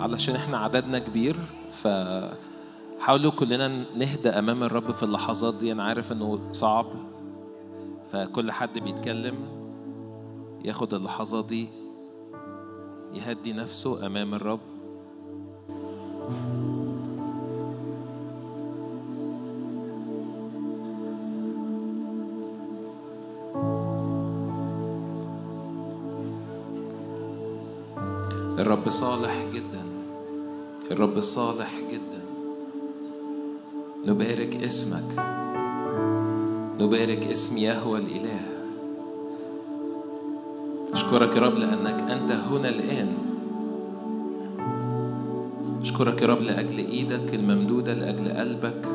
علشان إحنا عددنا كبير ف حاولوا كلنا نهدى أمام الرب في اللحظات دي. أنا عارف إنه صعب فكل حد بيتكلم ياخد اللحظات دي يهدي نفسه أمام الرب. الرب صالح جدا. الرب صالح جدا. نبارك اسمك. نبارك اسم يهوى الإله. أشكرك يا رب لأنك أنت هنا الآن. أشكرك يا رب لأجل إيدك الممدودة لأجل قلبك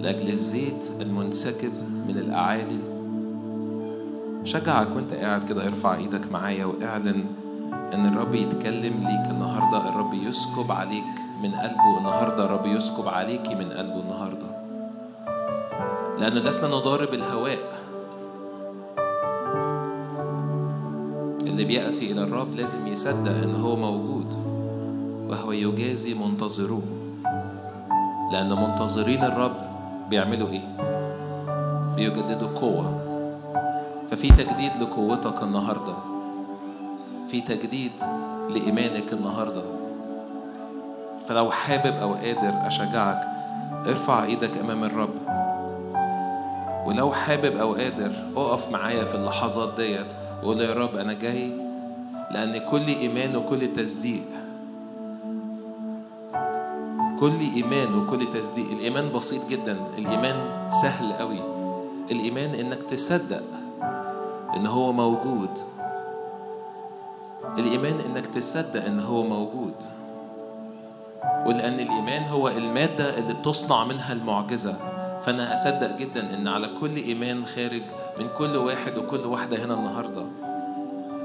لأجل الزيت المنسكب من الأعالي. شجعك وأنت قاعد كده ارفع إيدك معايا وإعلن إن الرب يتكلم ليك النهارده الرب يسكب عليك من قلبه النهارده الرب يسكب عليكي من قلبه النهارده. لأن لسنا نضارب الهواء اللي بيأتي إلى الرب لازم يصدق إن هو موجود وهو يجازي منتظروه لأن منتظرين الرب بيعملوا إيه؟ بيجددوا قوة. ففي تجديد لقوتك النهارده. في تجديد لإيمانك النهارده. فلو حابب أو قادر أشجعك ارفع إيدك أمام الرب. ولو حابب أو قادر اقف معايا في اللحظات ديت. وقول يا رب أنا جاي لأن كل إيمان وكل تصديق. كل إيمان وكل تصديق. الإيمان بسيط جدا. الإيمان سهل قوي. الإيمان إنك تصدق إن هو موجود. الإيمان إنك تصدق إن هو موجود ولأن الإيمان هو المادة اللي بتصنع منها المعجزة. فأنا أصدق جدا إن على كل إيمان خارج من كل واحد وكل واحدة هنا النهاردة.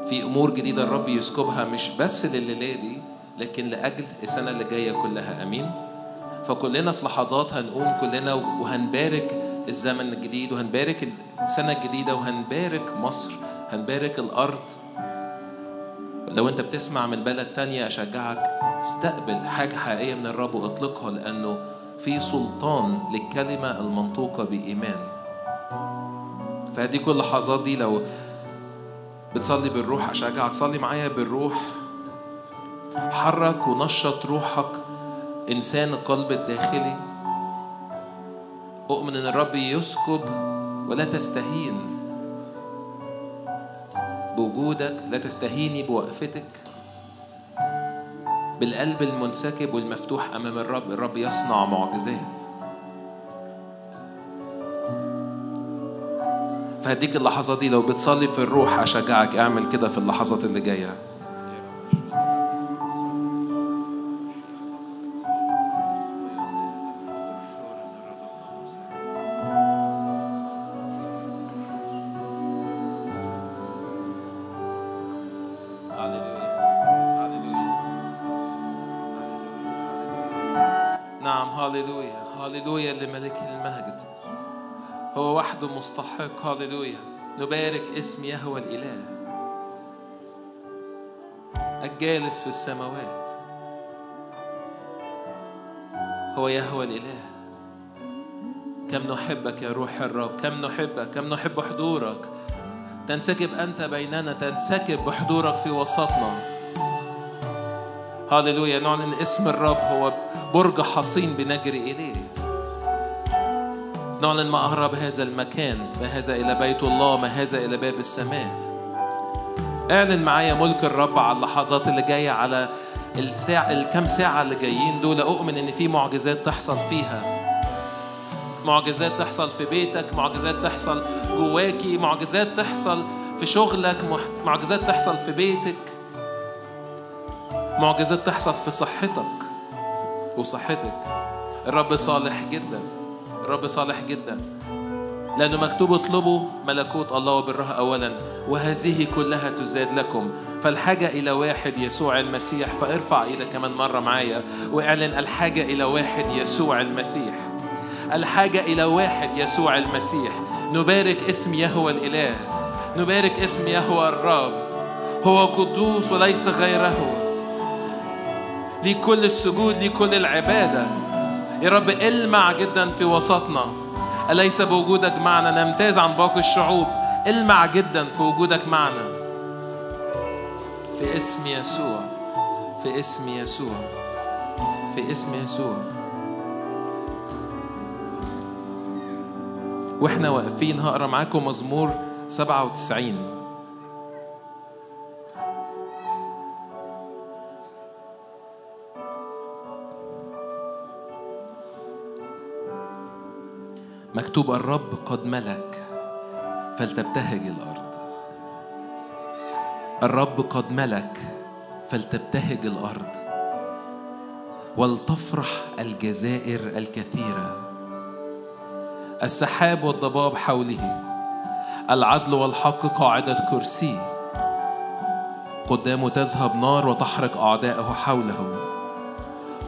في أمور جديدة الرب يسكبها مش بس لليلة دي لكن لأجل السنة اللي جاية كلها. أمين؟ فكلنا في لحظات هنقوم كلنا وهنبارك الزمن الجديد وهنبارك السنة الجديدة وهنبارك مصر هنبارك الأرض. لو انت بتسمع من بلد تانية أشجعك استقبل حاجة حقيقية من الرب واطلقها لأنه في سلطان للكلمة المنطوقة بإيمان. فهدي كل اللحظات دي لو بتصلي بالروح أشجعك. صلي معايا بالروح. حرك ونشط روحك إنسان القلب الداخلي. أؤمن إن الرب يسكب ولا تستهين. بوجودك لا تستهيني بوقفتك. بالقلب المنسكب والمفتوح أمام الرب الرب يصنع معجزات. فهديك اللحظات دي لو بتصلي في الروح أشجعك اعمل كده في اللحظات اللي جاية. وحده مستحق. هاليلويا نبارك اسم يهوى الإله. الجالس في السماوات. هو يهوى الإله. كم نحبك يا روح الرب. كم نحبك. كم نحب حضورك. تنسكب أنت بيننا. تنسكب بحضورك في وسطنا. هاليلويا نعلن اسم الرب. هو برج حصين بنجري إليه. نعلن ما أهرب هذا المكان ما هذا إلى بيت الله ما هذا إلى باب السماء. اعلن معايا ملك الرب على اللحظات اللي جاية على الساعة الكام ساعة اللي جايين دول. أؤمن إن في معجزات تحصل فيها. معجزات تحصل في بيتك معجزات تحصل جواكي معجزات تحصل في شغلك معجزات تحصل في بيتك. معجزات تحصل في صحتك وصحتك. الرب صالح جدا. الرب صالح جدا. لأنه مكتوب اطلبوا ملكوت الله وبره أولا وهذه كلها تزاد لكم. فالحاجة إلى واحد يسوع المسيح فارفع إيدك كمان مرة معايا واعلن الحاجة إلى واحد يسوع المسيح. الحاجة إلى واحد يسوع المسيح. نبارك اسم يهوى الإله. نبارك اسم يهوى الرب. هو قدوس وليس غيره. ليك كل السجود ليك كل العبادة. يا رب المع جدا في وسطنا. أليس بوجودك معنا؟ نمتاز عن باقي الشعوب. المع جدا في وجودك معنا. في اسم يسوع. في اسم يسوع. في اسم يسوع. وإحنا واقفين هقرأ معاكم مزمور 97 مكتوب الرب قد ملك فلتبتهج الأرض. الرب قد ملك فلتبتهج الأرض. ولتفرح الجزائر الكثيرة. السحاب والضباب حوله. العدل والحق قاعدة كرسي. قدامه تذهب نار وتحرق أعداءه حوله.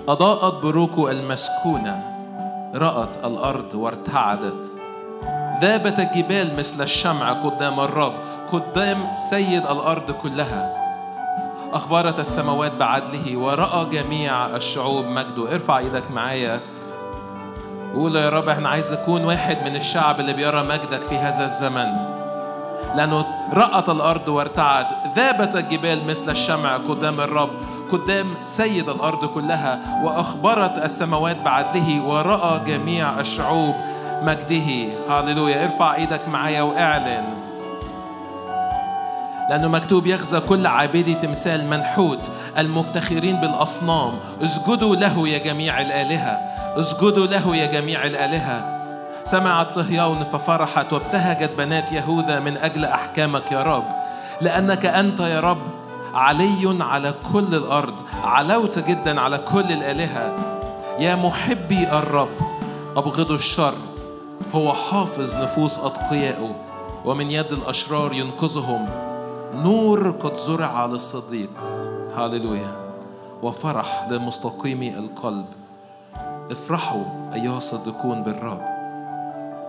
أضاءت بروكه المسكونة. رأت الأرض وارتعدت. ذابت الجبال مثل الشمع قدام الرب قدام سيد الأرض كلها. أخبرت السماوات بعدله ورأى جميع الشعوب. مجده ارفع إيدك معايا. قول يا رب إحنا عايز نكون واحد من الشعب اللي بيرى مجدك في هذا الزمن. لأنه رأت الأرض وارتعد. ذابت الجبال مثل الشمع قدام الرب. قدام سيد الأرض كلها وأخبرت السماوات بعدله ورأى جميع الشعوب مجده. هاللويا. ارفع إيدك معايا وأعلن. لأنه مكتوب يغزى كل عابدي تمثال منحوت. المفتخرين بالأصنام. اسجدوا له يا جميع الآلهة. اسجدوا له يا جميع الآلهة. سمعت صهيون ففرحت وابتهجت بنات يهوذا من أجل أحكامك يا رب. لأنك أنت يا رب علي على كل الأرض علوت جدا على كل الآلهة. يا محبي الرب أبغضوا الشر. هو حافظ نفوس أتقيائه ومن يد الأشرار ينقذهم. نور قد زرع للصديق. هاللويا. وفرح للمستقيم القلب. افرحوا أيها الصديقون بالرب.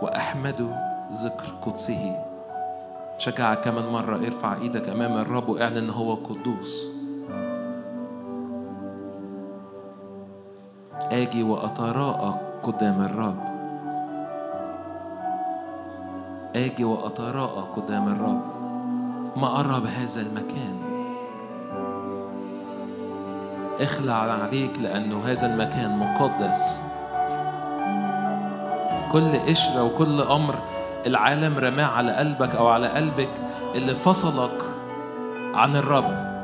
وأحمدوا ذكر قدسه. شجعك كمان مرة ارفع إيدك أمام الرب واعلن إن هو قدوس. آجي وأتراءى قدام الرب. آجي وأتراءى قدام الرب. ما أرى بهذا المكان. اخلع عليك لأنه هذا المكان مقدس. كل قشرة وكل أمر العالم رماه على قلبك أو على قلبك اللي فصلك عن الرب.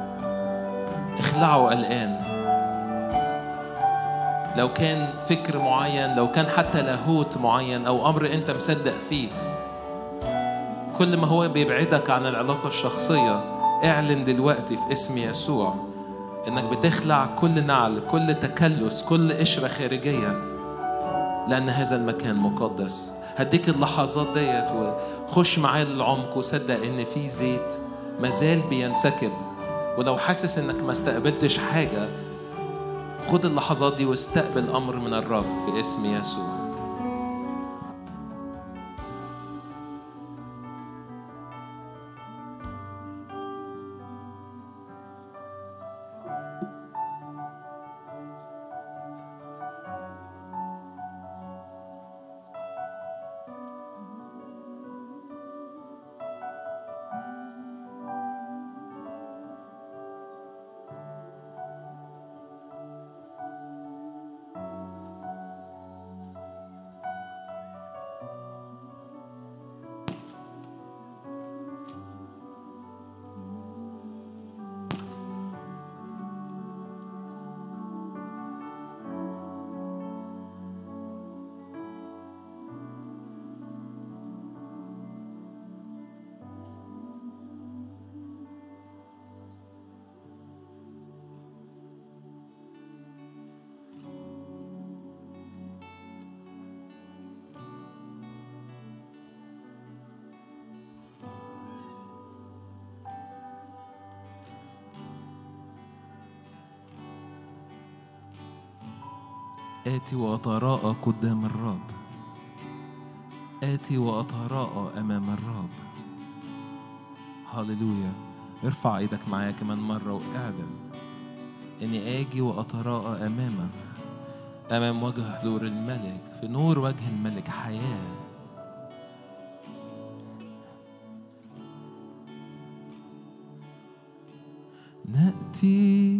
اخلعه الآن لو كان فكر معين لو كان حتى لاهوت معين أو أمر أنت مصدق فيه كل ما هو بيبعدك عن العلاقة الشخصية اعلن دلوقتي في اسم يسوع إنك بتخلع كل نعل كل تكلس كل قشرة خارجية لأن هذا المكان مقدس. هديك اللحظات ديت وخش معايا للعمق وصدق إن في زيت مازال بينسكب. ولو حاسس إنك ما استقبلتش حاجة خد اللحظات دي واستقبل أمر من الرب في اسم يسوع. آتي وأتراءى قدام الرب. آتي وأتراءى أمام الرب. هللويا. ارفع إيدك معايا كمان مرة وإعلن. إني آجي واتراءى امامه أمام وجه حضور الملك. في نور وجه الملك. حياة. نأتي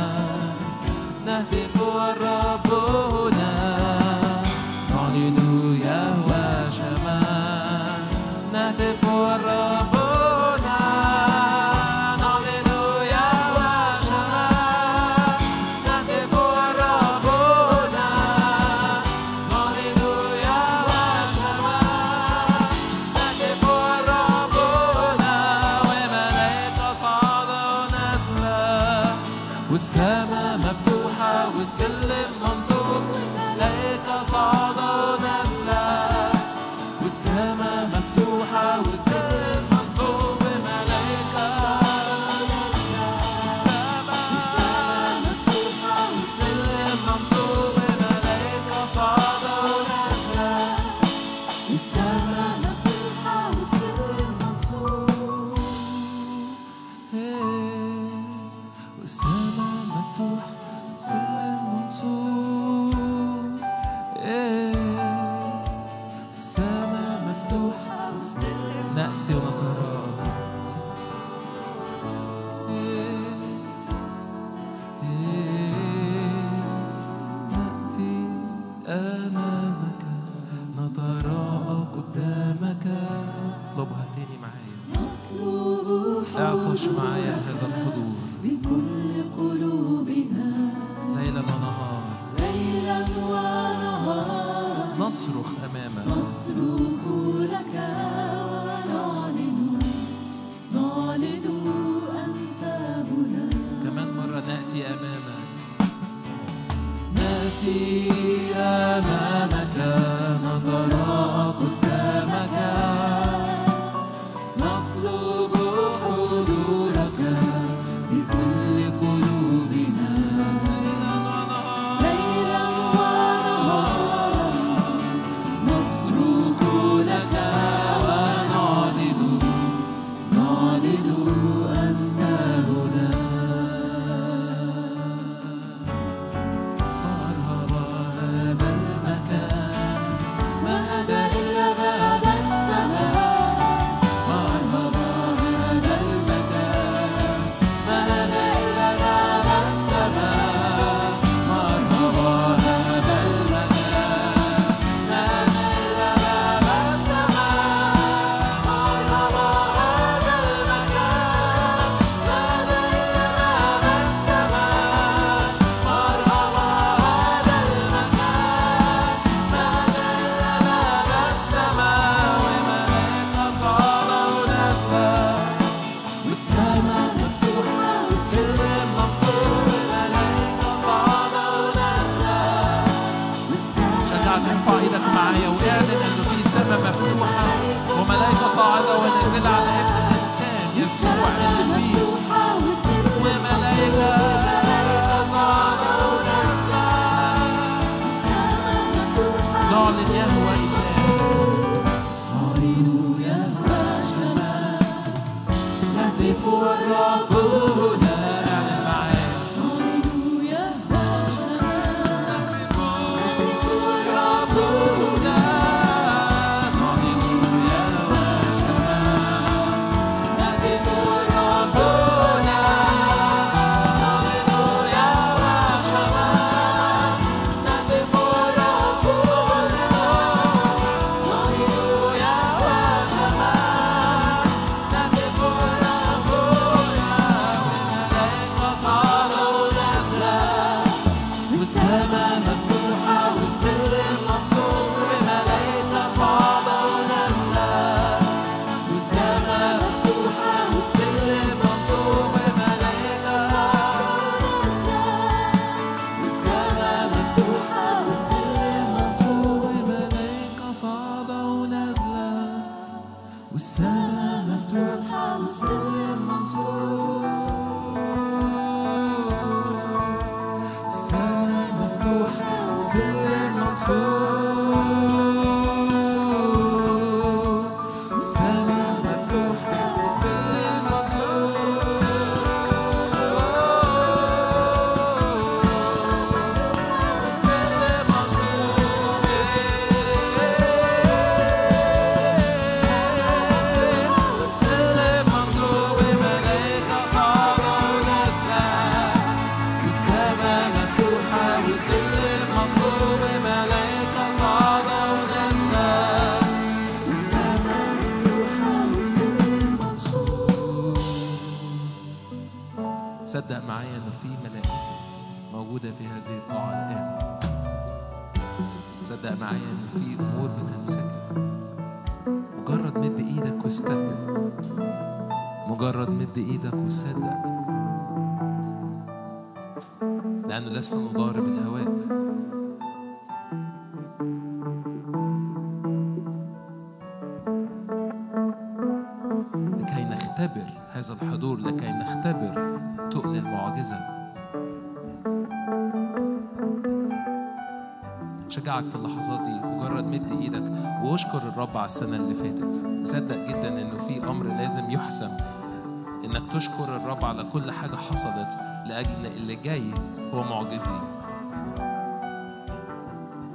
نشكر الرب على كل حاجة حصلت لأجل اللي جاي هو معجزي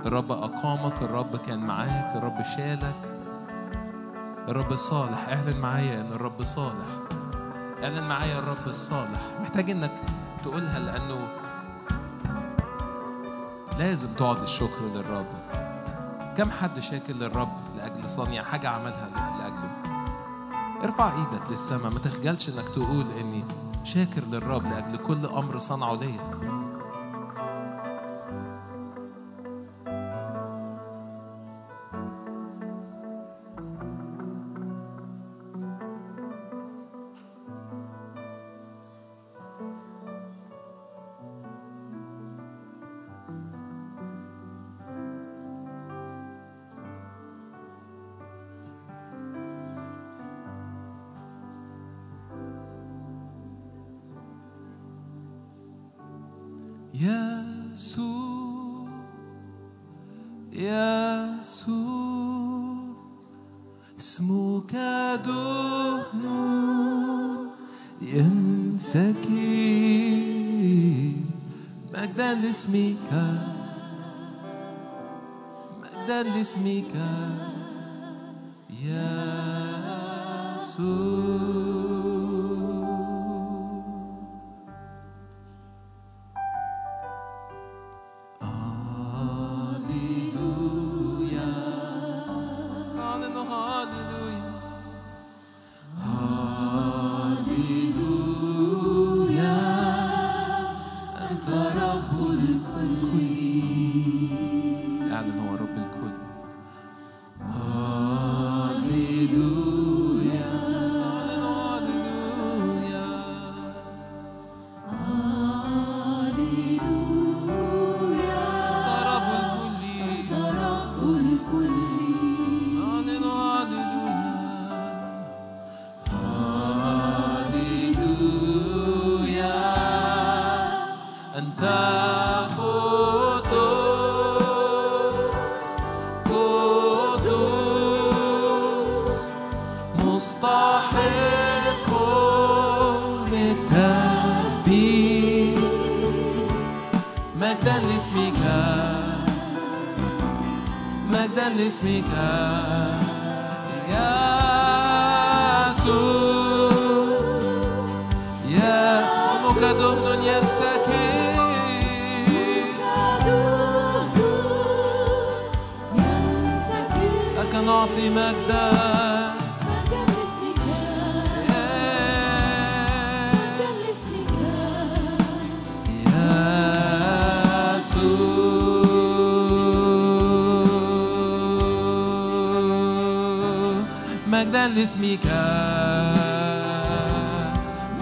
الرب أقامك الرب كان معاك الرب شالك. الرب صالح اعلن معايا إن الرب صالح. اعلن معايا الرب الصالح محتاج إنك تقولها لأنه لازم تقعد الشكر للرب. كم حد شاكر للرب لأجل صانع حاجة عملها لأجل ارفع إيدك للسماء ما تخجلش انك تقول اني شاكر للرب لأجل كل أمر صنعه ليا. لاسمك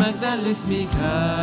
مجدا لاسمك.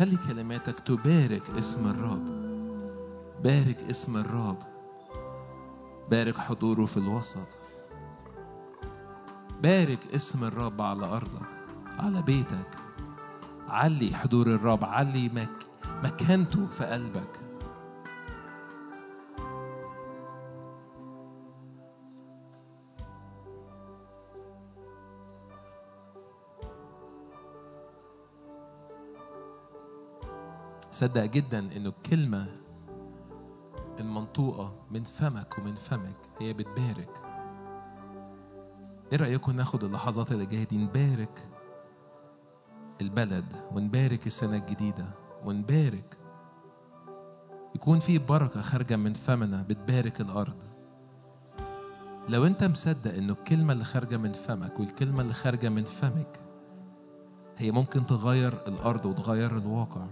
خلي كلماتك تبارك اسم الرب. بارك اسم الرب. بارك حضوره في الوسط. بارك اسم الرب على أرضك على بيتك. علي حضور الرب علي مك مكانته في قلبك. صدق جدا إنه الكلمة المنطوقة من فمك ومن فمك هي بتبارك. إيه رأيكم ناخد اللحظات اللي جاية دي نبارك البلد ونبارك السنة الجديدة ونبارك يكون في بركة خارجة من فمنا بتبارك الأرض. لو أنت مصدق إنه الكلمة اللي خارجة من فمك والكلمة اللي خارجة من فمك هي ممكن تغير الأرض وتغير الواقع.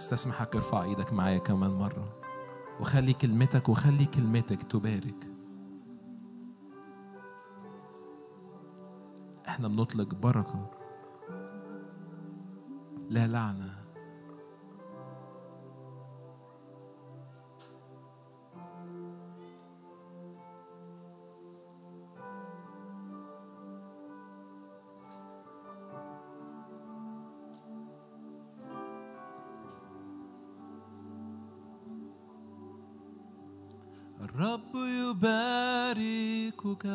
استسمحك ارفع إيدك معايا كمان مرة. وخلي كلمتك وخلي كلمتك تبارك. إحنا بنطلق بركة. لا لعنة. الرب يباركك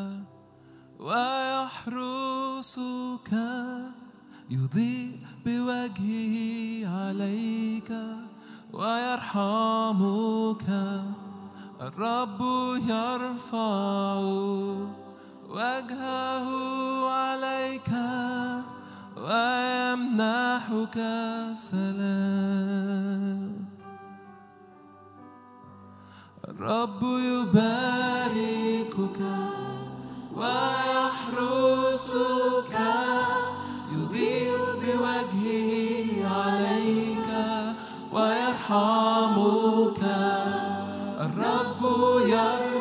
ويحرسك يضيء بوجهه عليك ويرحمك الرب يرفع وجهه عليك ويمنحك سلام الرب يباركك ويحرسك يضيء بوجهه عليك ويرحمك. الرب يرفع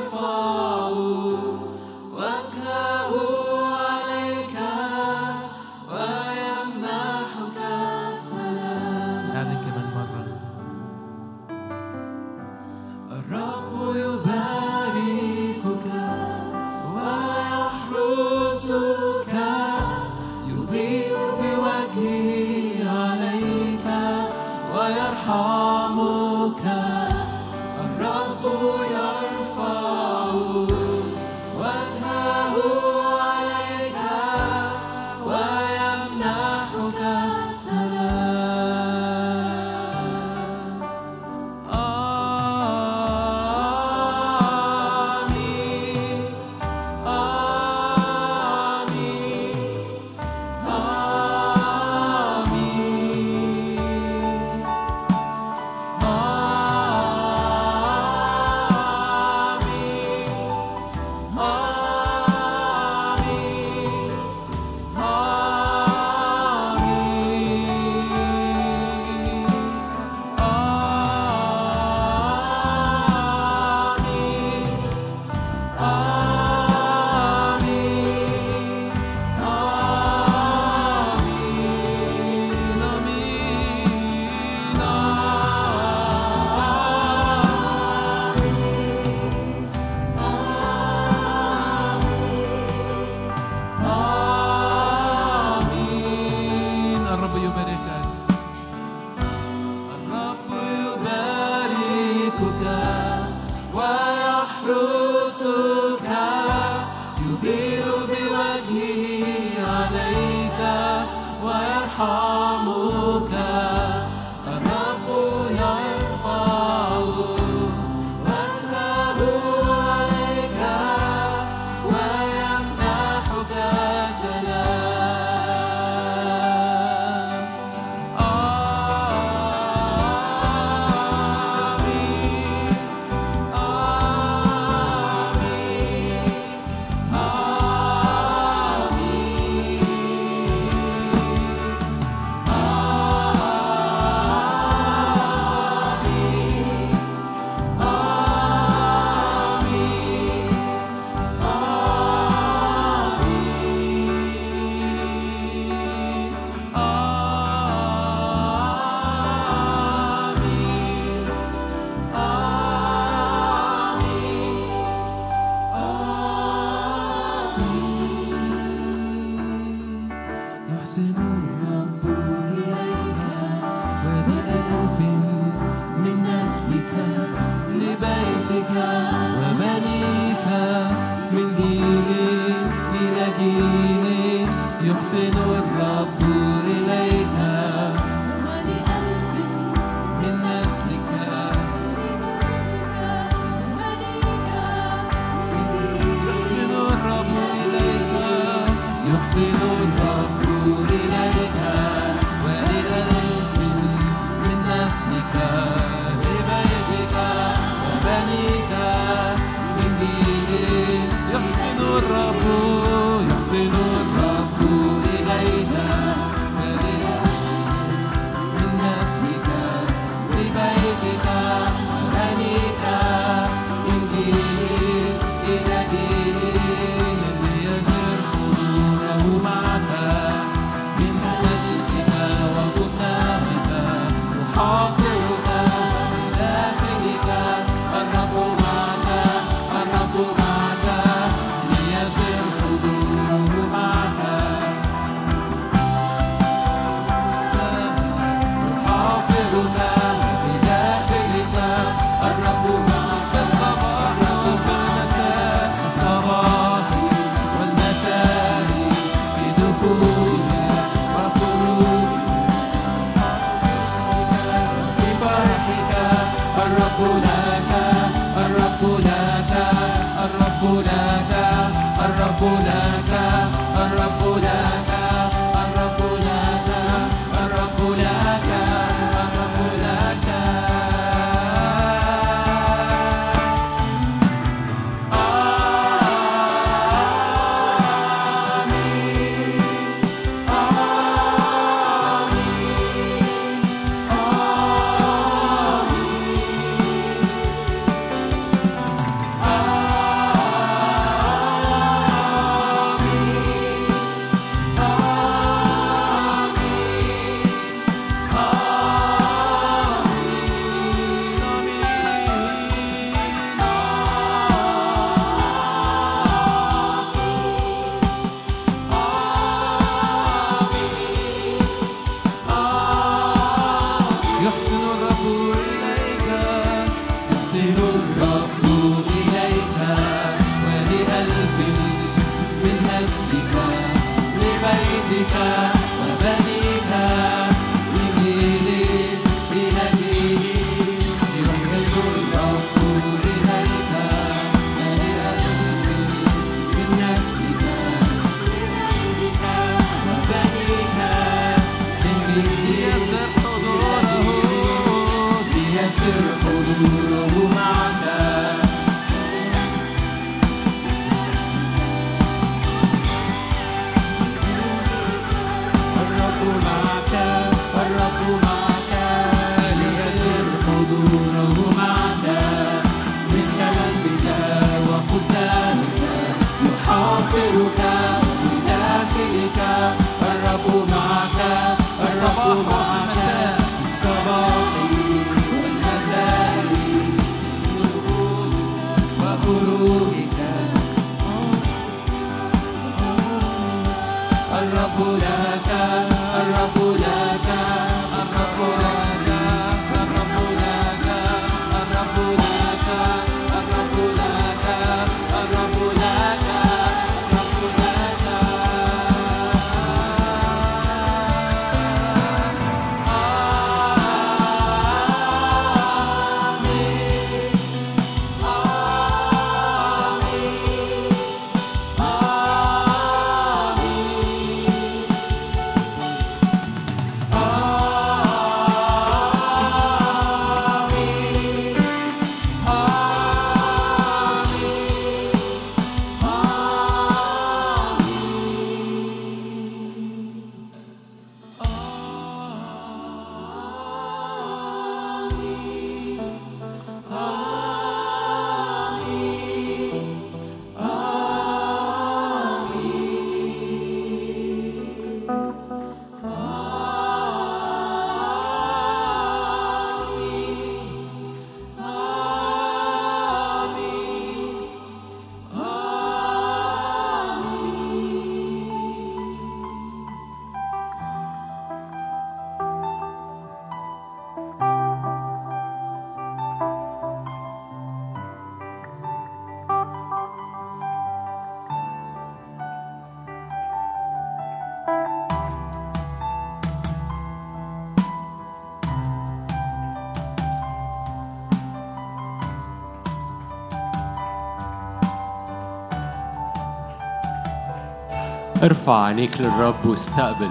ارفع عينيك للرب واستقبل.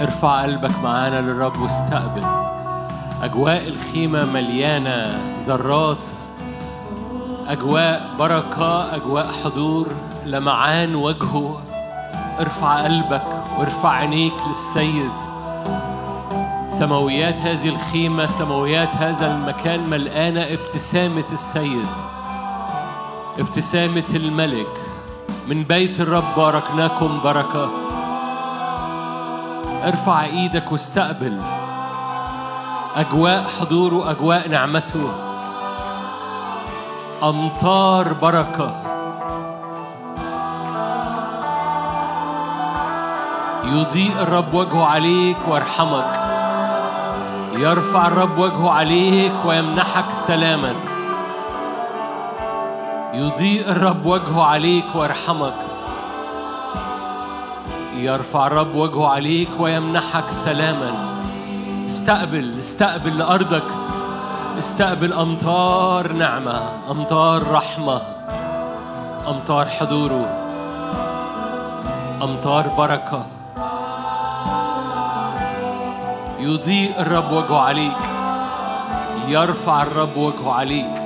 ارفع قلبك معانا للرب واستقبل. أجواء الخيمة مليانة ذرات. أجواء بركة أجواء حضور لمعان وجهه. ارفع قلبك وارفع عينيك للسيد. سماويات هذه الخيمة سماويات هذا المكان ملقانة ابتسامة السيد. ابتسامة الملك. من بيت الرب باركناكم بركة. ارفع إيدك واستقبل أجواء حضوره أجواء نعمته. أمطار بركة. يضيء الرب وجهه عليك ويرحمك يرفع الرب وجهه عليك ويمنحك سلاما. يضيء الرب وجهه عليك ويرحمك. يرفع الرب وجهه عليك ويمنحك سلاما. استقبل استقبل لأرضك. استقبل أمطار نعمة أمطار رحمة أمطار حضوره. أمطار بركة. يضيء الرب وجهه عليك. يرفع الرب وجهه عليك.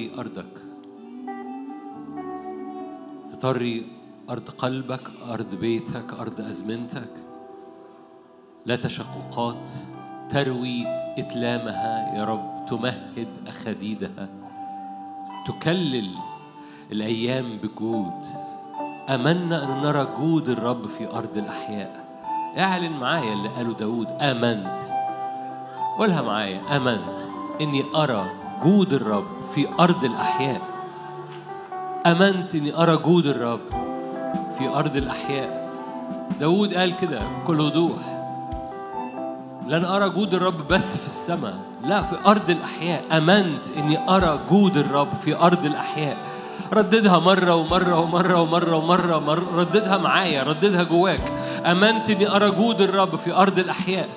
تطري أرضك. تطري أرض قلبك أرض بيتك أرض أزمنتك. لا تشققات. تروي إتلامها. يا رب تمهد أخديدها. تكلل الأيام بجود. آمنا أن نرى جود الرب في أرض الأحياء. اعلن معايا اللي قاله داود. آمنت. قولها معايا. آمنت. إني أرى جود الرب في أرض الأحياء. آمنت إني أرى جود الرب في أرض الأحياء. داود قال كده بكل وضوح. لن أرى جود الرب بس في السماء لا في أرض الأحياء. أمنت إني أرى جود الرب في أرض الأحياء. رددها مرة ومرة ومرة ومرة ومرة مرة رددها معايا رددها جواك. أمنت إني أرى جود الرب في أرض الأحياء.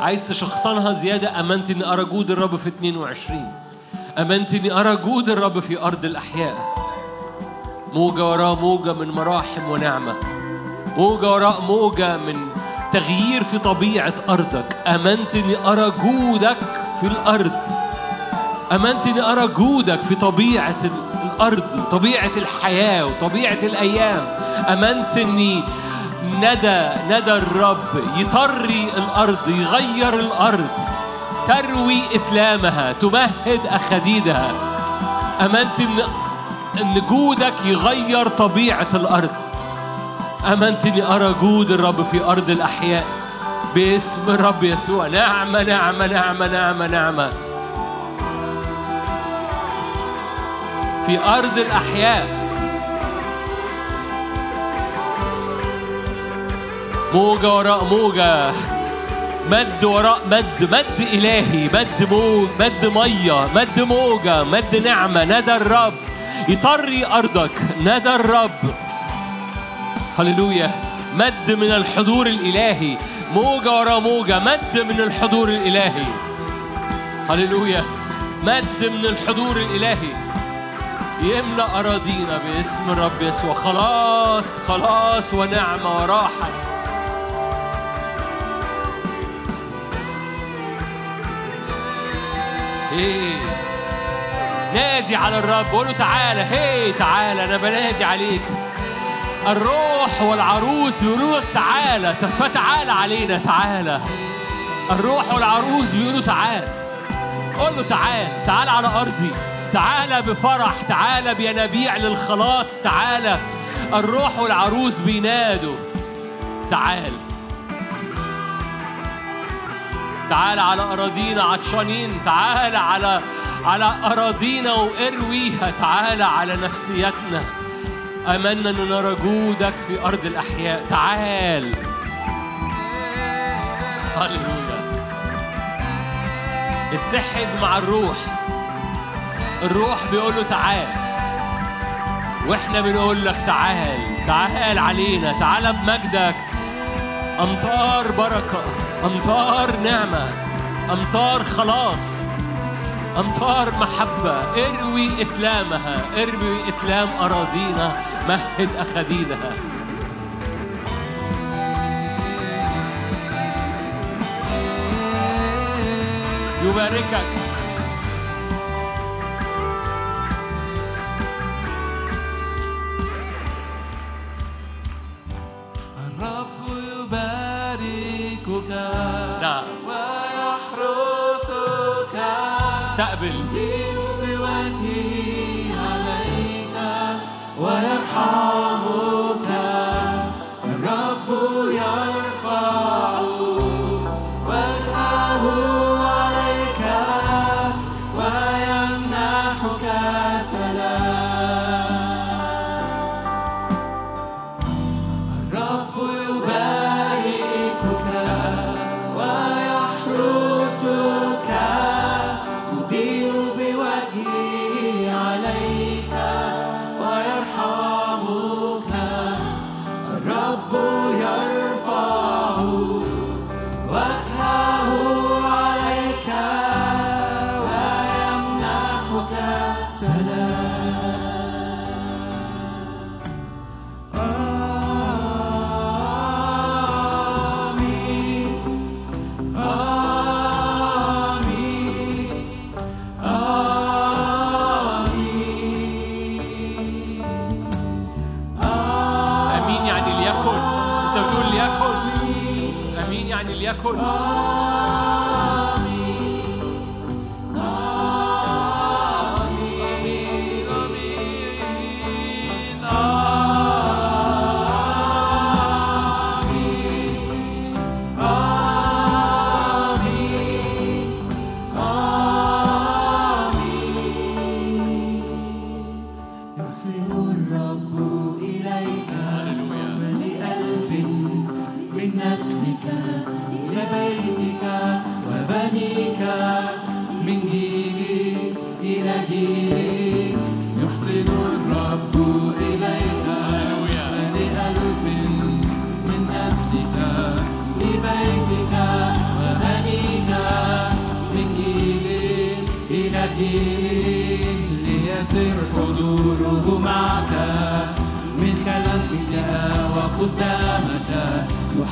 عايز تشخصنها زيادة؟ أمنت إني أرى جود الرب في 22 أمنت إني أرى جود الرب في أرض الأحياء. موجة وراء موجة من مراحم ونعمة. موجة وراء موجة من تغيير في طبيعة أرضك. أمنت إني أرى جودك في الأرض. أمنت إني أرى جودك في طبيعة ال- الأرض وطبيعة الحياة وطبيعة الأيام. أمنت إني ندى ندى الرب يطري الأرض يغير الأرض. تروي إتلامها تمهد أخديدها. أمنت إن إن جودك يغير طبيعة الأرض. أمنت إني أرى جود الرب في أرض الأحياء. باسم الرب يسوع نعمة نعمة نعمة نعمة نعمة. في أرض الأحياء. موجة وراء موجة. مد وراء مد مد إلهي مد موج مد مية مد موجة مد نعمة ندى الرب. يطري أرضك ندى الرب. هللويا. مد من الحضور الإلهي. موجة وراء موجة. مد من الحضور الإلهي. هللويا. مد من الحضور الإلهي. يملأ أراضينا باسم الرب يسوع. خلاص خلاص ونعمة وراحة. إيه. نادي على الرب قول له تعالى. هي تعالى أنا بنادي عليك. الروح والعروس بيقولوا لك تعالى. فتعالى علينا تعالى. الروح والعروس بيقولوا تعالى. قول له تعال تعال على أرضي. تعالى بفرح. تعالى بينابيع للخلاص. تعالى. الروح والعروس بينادوا. تعال. تعال على أراضينا عطشانين تعال على على أراضينا وأرويها تعال على نفسيتنا. أمنا أن نرى جودك في أرض الأحياء. تعال. هللويا. اتحد مع الروح. الروح بيقول له تعال. وإحنا بنقول لك تعال تعال علينا تعال بمجدك. أمطار بركة. امطار نعمة امطار خلاص امطار محبة. اروي إتلامها اروي إتلام أراضينا مهد اخديدها يباركك. استقبل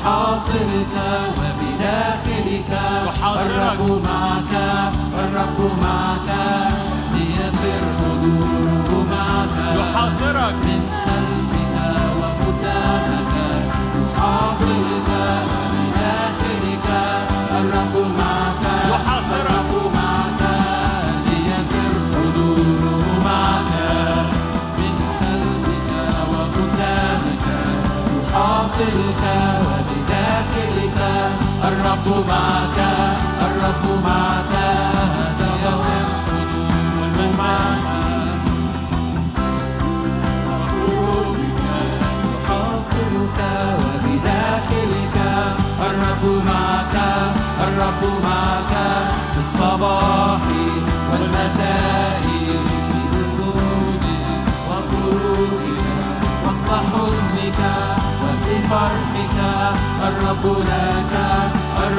يحاصرك وبداخلك. الرب معك الرب معك ليسر حضوره معك يحاصرك من خلفك وقدامك يحاصرك وبداخلك الرب معك يحاصرك. الرب معك ليسر حضوره معك من خلفك وقدامك يحاصرك الرب معك الرب معك. حضوره معك يحاصرك وبداخلك الرب معك الرب معك. في الصباح والمساء في دخولك وخروجك وقت حزنك وفي فرحك الرب لك.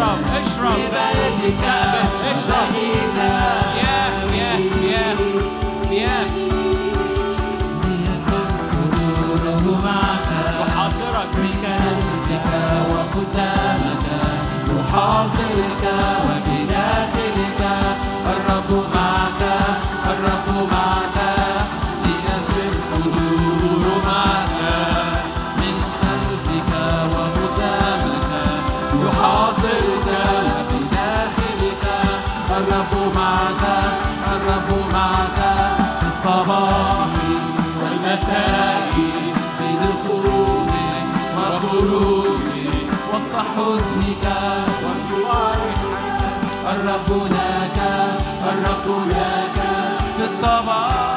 اشرب اشرب بمجيئتك اشرب مياه معك وقدامك وبداخلك. الرب معك. الرب معك في الصباح والمساء حزنك لك الرب لك في الصباح.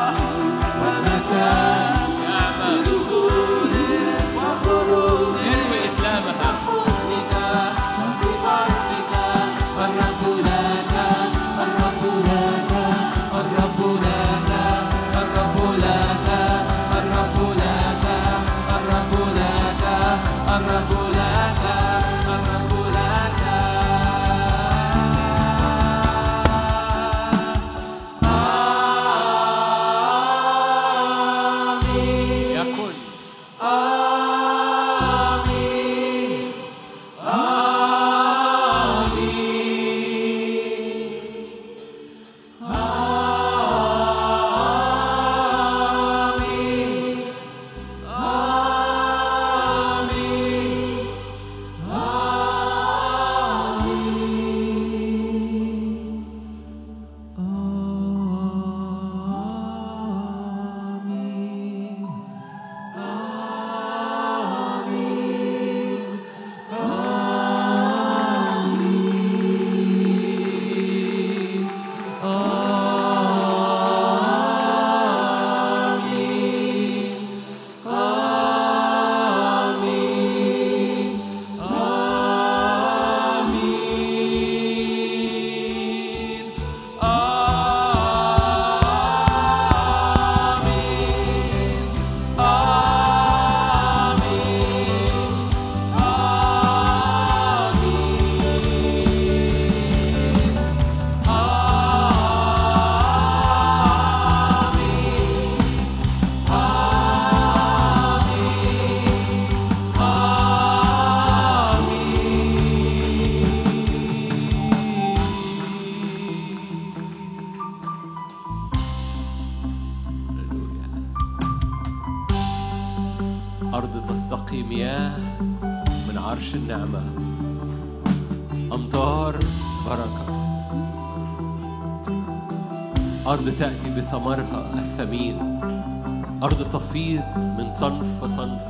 تفيض من صنف فصنف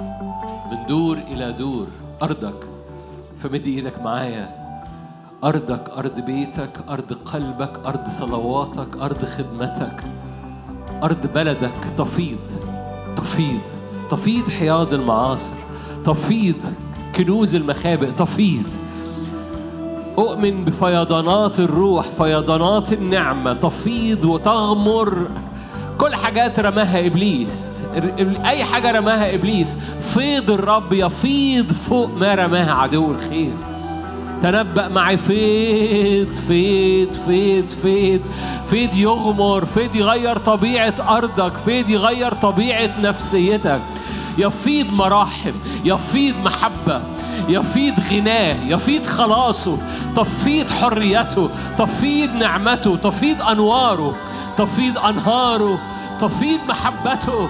من دور إلى دور. أرضك فمد إيدك معايا. أرضك أرض بيتك أرض قلبك أرض صلواتك أرض خدمتك. أرض بلدك تفيض تفيض تفيض حياض المعاصر تفيض كنوز المخابئ تفيض. أؤمن بفيضانات الروح فيضانات النعمة تفيض وتغمر. كل حاجات رماها إبليس. أي حاجة رماها إبليس. فيض الرب يفيض فوق ما رماها عدو الخير. تنبأ معي. فيض فيض فيض فيض. فيض يغمر فيض يغير طبيعة أرضك فيض يغير طبيعة نفسيتك. يفيض مراحم يفيض محبة يفيض غناه يفيض خلاصه. تفيض حريته تفيض نعمته تفيض أنواره. تفيض أنهاره تفيض محبته.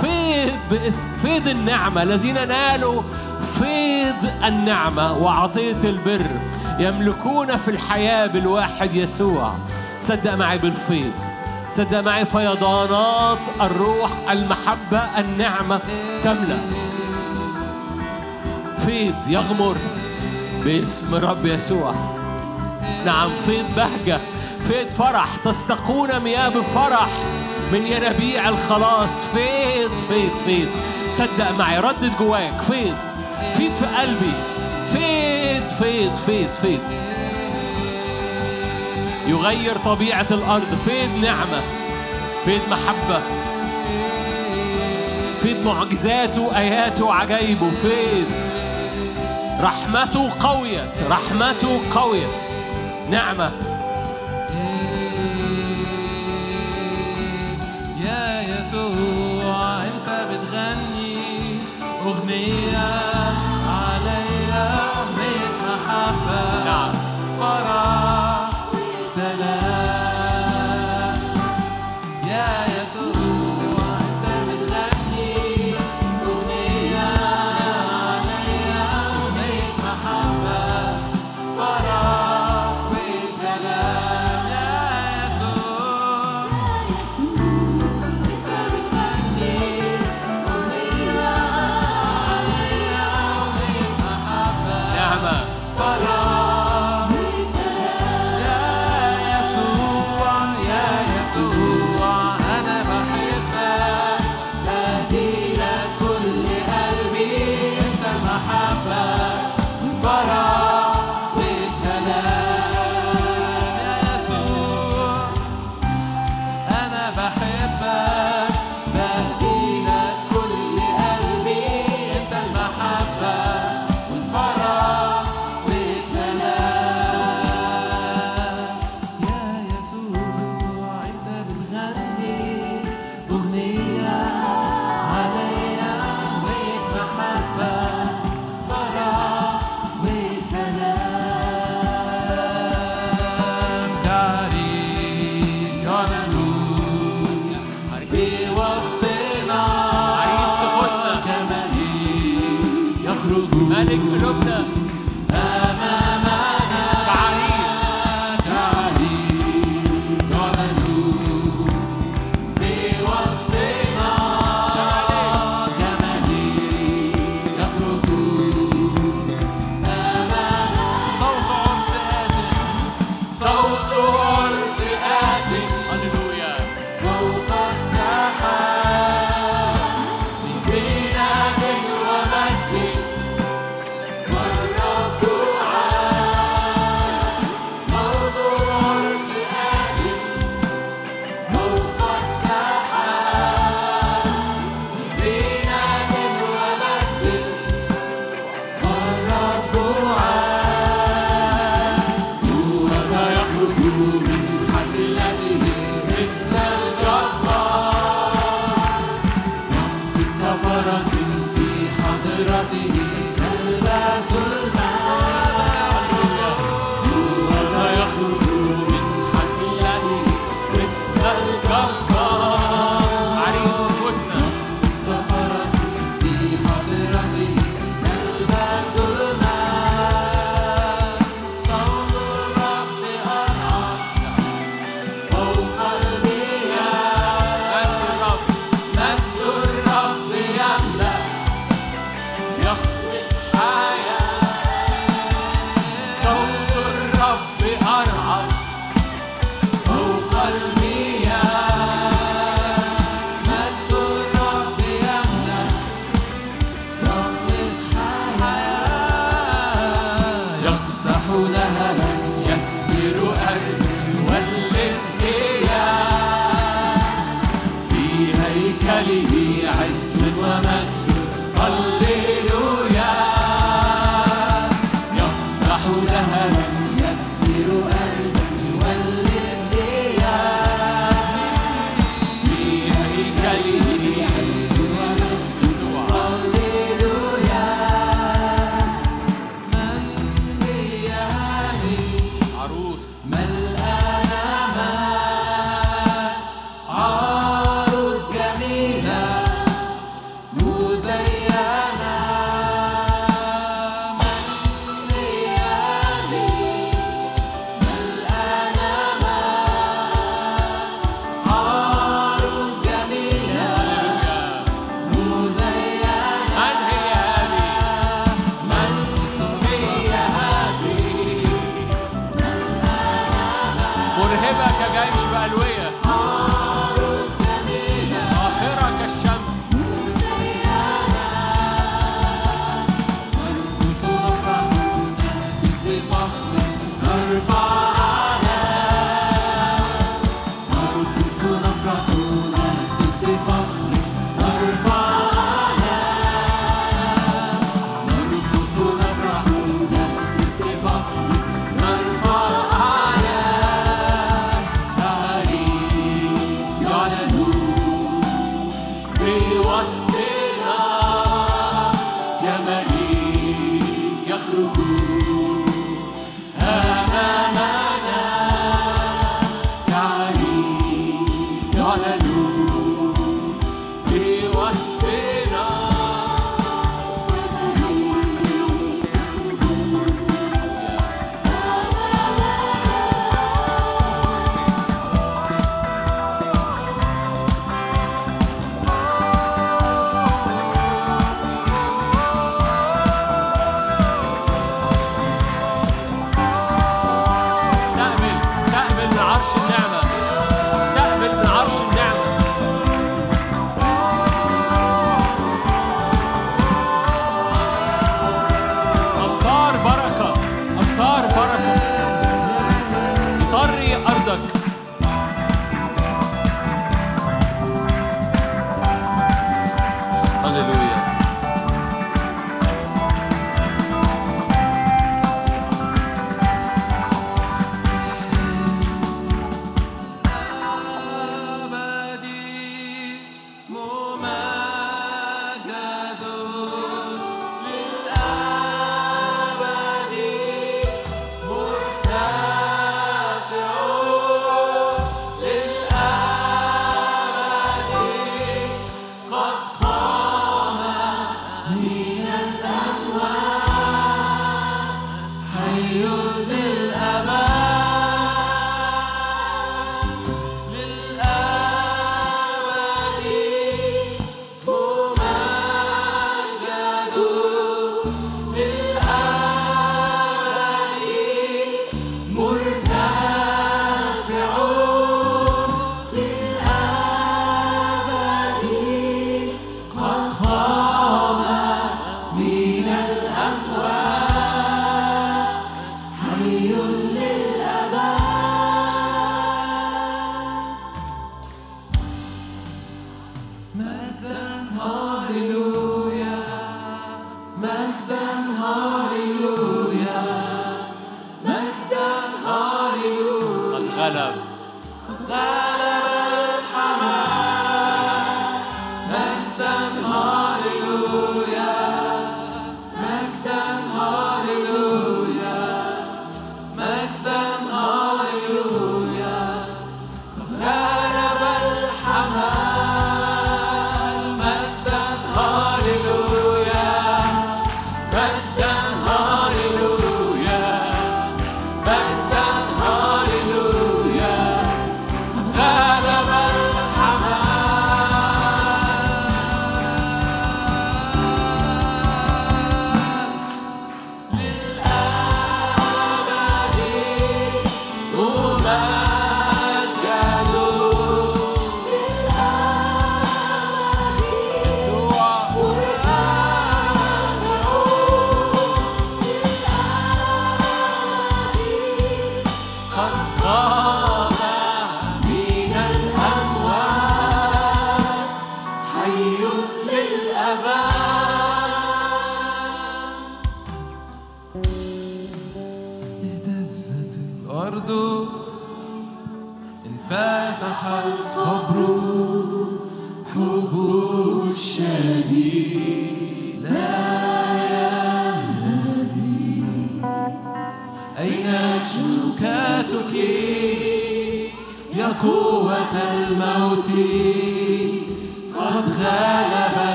فيض باسم فيض النعمة. الذين نالوا فيض النعمة وعطية البر يملكون في الحياة بالواحد يسوع. صدق معي بالفيض. صدق معي فيضانات الروح المحبة النعمة تملأ. فيض يغمر باسم الرب يسوع. نعم فيض بهجة. فيض فرح؟ تستقون مياه بفرح من ينابيع الخلاص. فيض فيض فيض صدق معي ردد جواك. فيض فيض في قلبي؟ فيض فيض فيض فيض يغير طبيعة الأرض. فيض نعمة؟ فيض محبة؟ فيض معجزاته آياته عجائبه فيض رحمته قويت رحمته قويت نعمة. انت بتغني اغنية عليا اغنية محبة نعم. فرح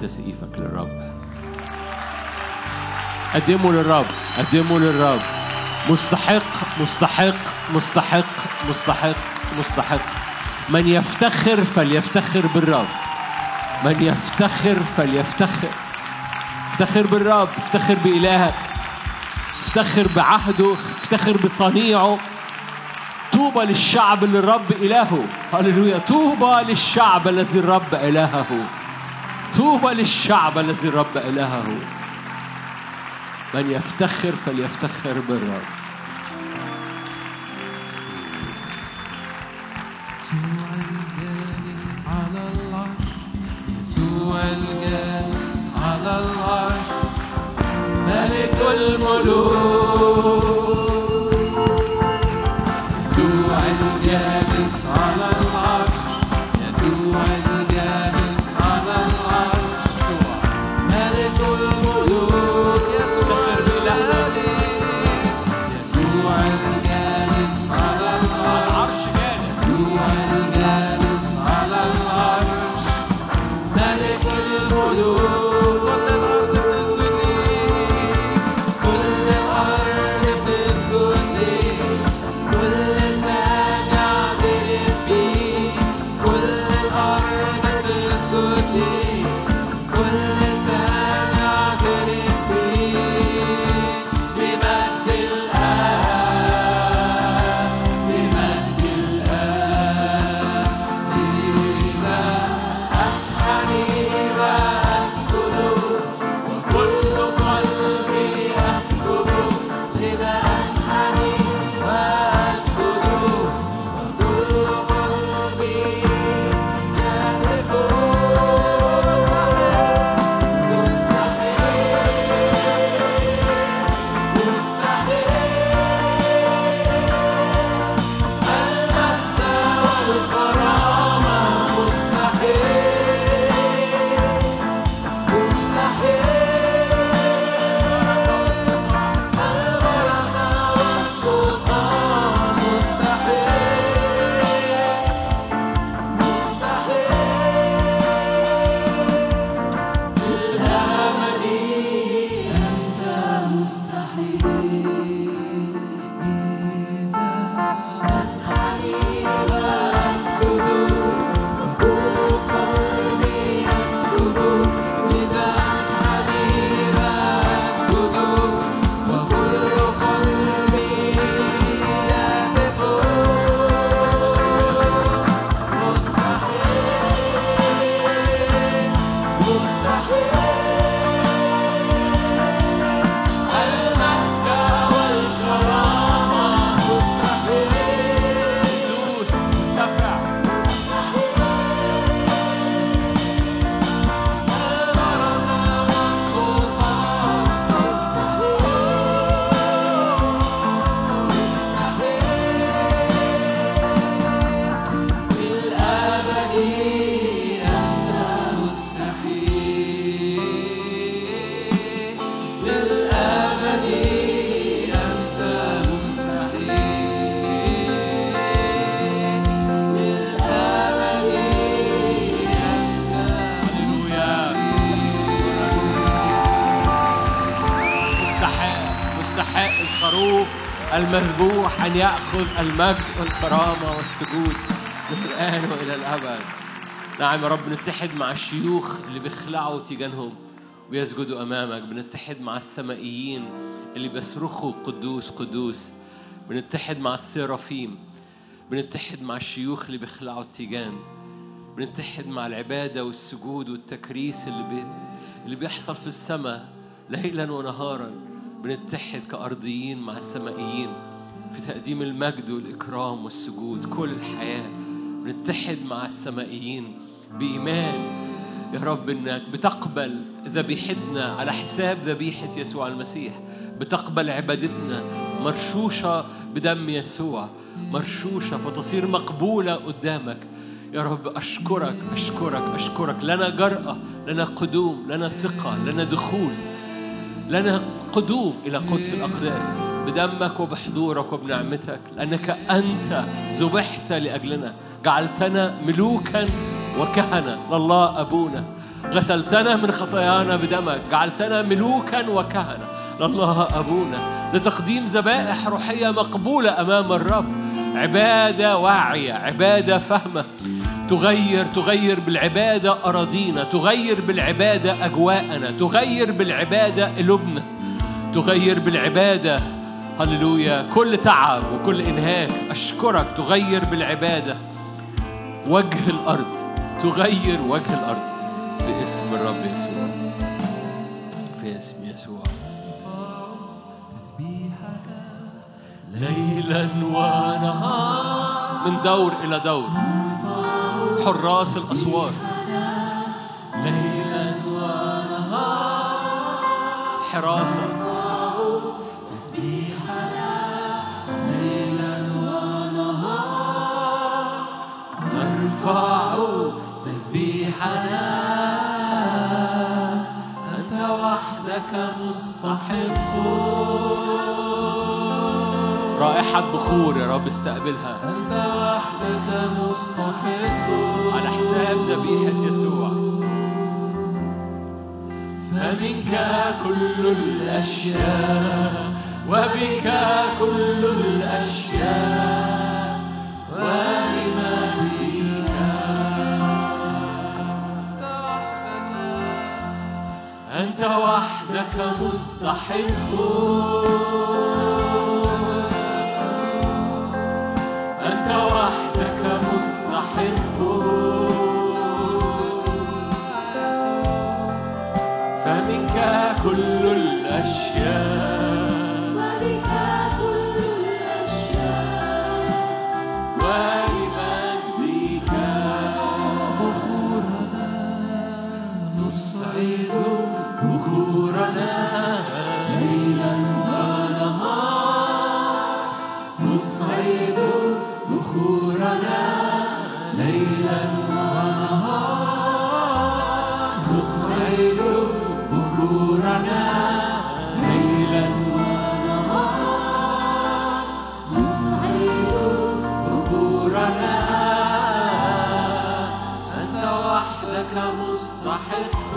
تسقيفك للرب. قدمه للرب قدمه للرب. مستحق مستحق مستحق مستحق مستحق. من يفتخر فليفتخر بالرب. من يفتخر فليفتخر. افتخر بالرب افتخر بإلهك. افتخر بعهده افتخر بصنيعه. طوبى للشعب اللي الرب إلهه. هللويا. طوبى للشعب الذي الرب إلهه. طوبى للشعب الذي الرب إلهه. من يفتخر فليفتخر بالرب. الخروف المذبوح أن يأخذ المجد والكرامة والسجود من الآن وإلى الأبد. نعم يا رب نتحد مع الشيوخ اللي بيخلعوا تيجانهم ويسجدوا أمامك. بنتحد مع السمائيين اللي بيصرخوا قدوس قدوس. بنتحد مع السرافيم. بنتحد مع الشيوخ اللي بيخلعوا التيجان. بنتحد مع العبادة والسجود والتكريس اللي بي... اللي بيحصل في السماء ليلا ونهارا. بنتحد كأرضيين مع السمائيين في تقديم المجد والإكرام والسجود كل الحياة. بنتحد مع السمائيين بإيمان. يا رب إنك بتقبل ذبيحتنا على حساب ذبيحة يسوع المسيح. بتقبل عبادتنا مرشوشة بدم يسوع. مرشوشة فتصير مقبولة قدامك. يا رب أشكرك أشكرك أشكرك. لنا جرأة لنا قدوم لنا ثقة لنا دخول. لنا قدوم إلى قدس الأقداس. بدمك وبحضورك وبنعمتك لأنك أنت ذبحت لأجلنا. جعلتنا ملوكا وكهنة. لله أبونا غسلتنا من خطايانا بدمك. جعلتنا ملوكا وكهنة. لله أبونا لتقديم ذبائح روحية مقبولة أمام الرب. عبادة واعية عبادة فهمة. تغير تغير بالعبادة أراضينا تغير بالعبادة أجواءنا تغير بالعبادة قلوبنا تغير بالعبادة هللويا كل تعب وكل إنهاك أشكرك تغير بالعبادة. وجه الأرض تغير وجه الأرض. في اسم الرب يسوع. في اسم يسوع. ليلا ونهار من دور إلى دور. حراس الأسوار. ليلا ونهار حراسة نرفع تسبيحنا. أنت وحدك مستحق. رائحة بخور يا رب استقبلها. أنت وحدك مستحق. على حساب ذبيحة يسوع. فمنك كل الأشياء وبك كل الأشياء. ولمجدك أنت وحدك مستحق. كل مستحق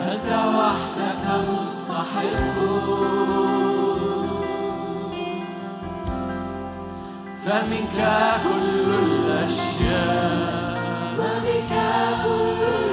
أنت وحدك مستحق فمنك كل الأشياء. كل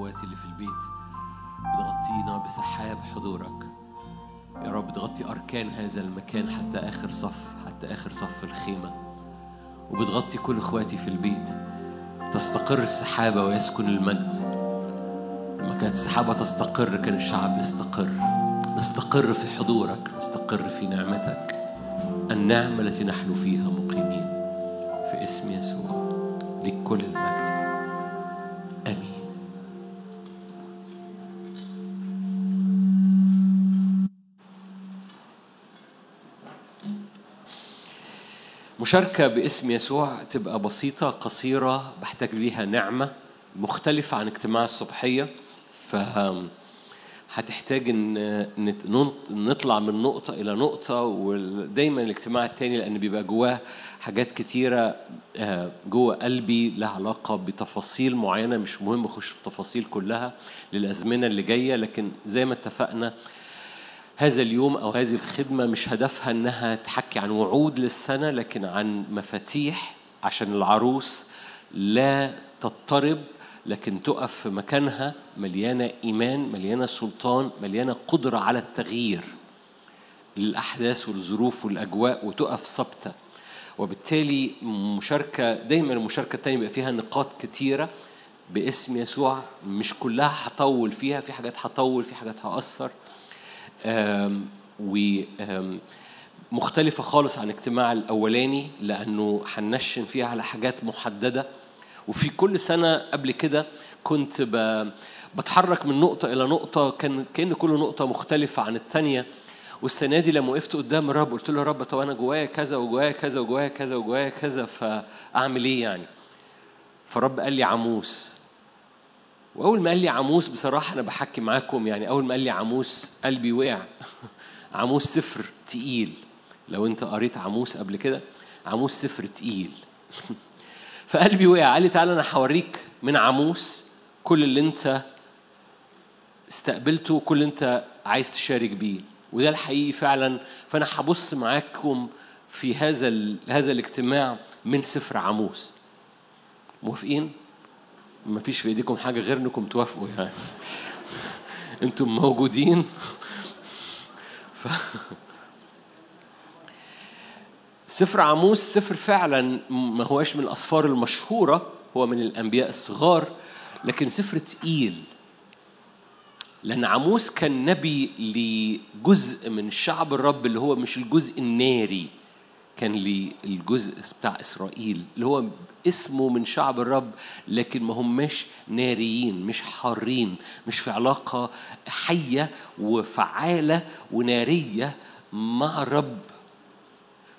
أخواتي اللي في البيت بتغطينا بسحاب حضورك. يا رب تغطي أركان هذا المكان حتى آخر صف حتى آخر صف الخيمة. وبتغطي كل إخواتي في البيت. تستقر السحابة ويسكن المجد. لما كانت السحابة تستقر كان الشعب يستقر. نستقر في حضورك نستقر في نعمتك. النعمة التي نحن فيها مقيمين. في اسم يسوع. لكل المجد. مشاركة باسم يسوع تبقى بسيطة قصيرة بحتاج ليها نعمة مختلفة عن اجتماع الصبحية. ف هتحتاج إن نطلع من نقطة إلى نقطة ودايما الاجتماع التاني لأن بيبقى جواه حاجات كتيرة آه، جوه قلبي لها علاقة بتفاصيل معينة مش مهم أخش في تفاصيل كلها للأزمنة اللي جاية. لكن زي ما اتفقنا هذا اليوم أو هذه الخدمة مش هدفها إنها تحكي عن وعود للسنة لكن عن مفاتيح عشان العروس لا تضطرب لكن تقف في مكانها مليانة إيمان مليانة سلطان مليانة قدرة على التغيير للأحداث والظروف والأجواء وتقف ثابتة. وبالتالي مشاركة دايما المشاركة التانية بيبقى فيها نقاط كتيرة باسم يسوع مش كلها هطول فيها في حاجات هطول في حاجات هأثر. و مختلفة خالص عن الاجتماع الأولاني لأنه هنشن فيها على حاجات محددة. وفي كل سنة قبل كده كنت بتحرك من نقطة إلى نقطة كان كأن كل نقطة مختلفة عن التانية. والسنة دي لما وقفت قدام الرب قلت له يا رب طب أنا جوايا كذا وجوايا كذا وجوايا كذا وجوايا كذا فأعمل إيه يعني؟ فالرب قال لي عموس. وأول ما قال لي عموس بصراحة أنا بحكي معاكم يعني أول ما قال لي عموس قلبي وقع. عموس سفر تقيل. لو أنت قريت عموس قبل كده عموس سفر تقيل. فقلبي وقع. قال لي تعالى أنا هوريك من عموس كل اللي أنت استقبلته وكل اللي أنت عايز تشارك بيه. وده الحقيقي فعلا. فأنا هبص معاكم في هذا هذا الاجتماع من سفر عموس. موافقين؟ ما فيش في إيديكم حاجة غير إنكم توافقوا يعني. إنتم موجودين. ف... سفر عاموس سفر فعلا ما هواش من الأسفار المشهورة هو من الأنبياء الصغار لكن سفر تقيل. لأن عاموس كان نبي لجزء من شعب الرب اللي هو مش الجزء الناري. كان للجزء بتاع إسرائيل اللي هو اسمه من شعب الرب لكن ما هماش ناريين مش حارين مش في علاقة حية وفعالة ونارية مع الرب.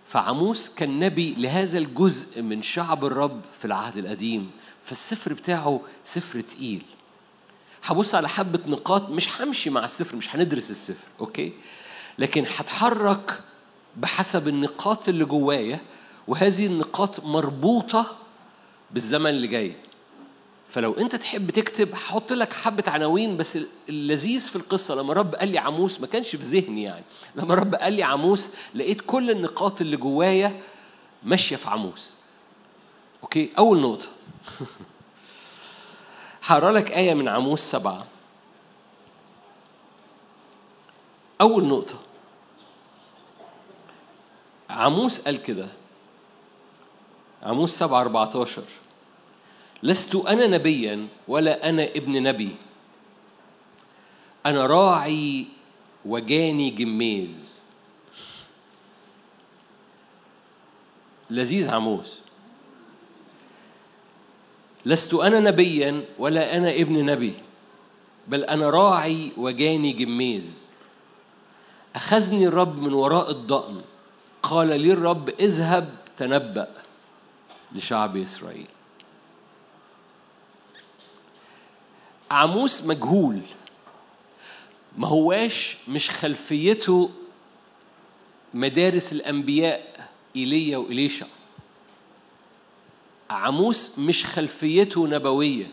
فعاموس كان نبي لهذا الجزء من شعب الرب في العهد القديم فالسفر بتاعه سفر تقيل. هبص على حبة نقاط مش همشي مع السفر مش هندرس السفر أوكي؟ لكن هتحرك بحسب النقاط اللي جوايا وهذه النقاط مربوطة بالزمن اللي جاي. فلو انت تحب تكتب هحط لك حبة عناوين بس اللذيذ في القصة. لما رب قال لي عموس ما كانش في ذهني يعني. لما رب قال لي عموس لقيت كل النقاط اللي جوايا ماشية في عموس. أوكي؟ أول نقطة. هقرأ لك آية من عموس سبعة. أول نقطة. عموس قال كده. عموس سبعة 14 لست أنا نبيا ولا أنا ابن نبي. أنا راعي وجاني جميز. لذيذ عموس. لست أنا نبيا ولا أنا ابن نبي بل أنا راعي وجاني جميز. أخذني الرب من وراء الضأن. قال لي الرب اذهب تنبأ لشعب إسرائيل. عموس مجهول ما هواش مش خلفيته مدارس الأنبياء إيليا وإليشع. عموس مش خلفيته نبوية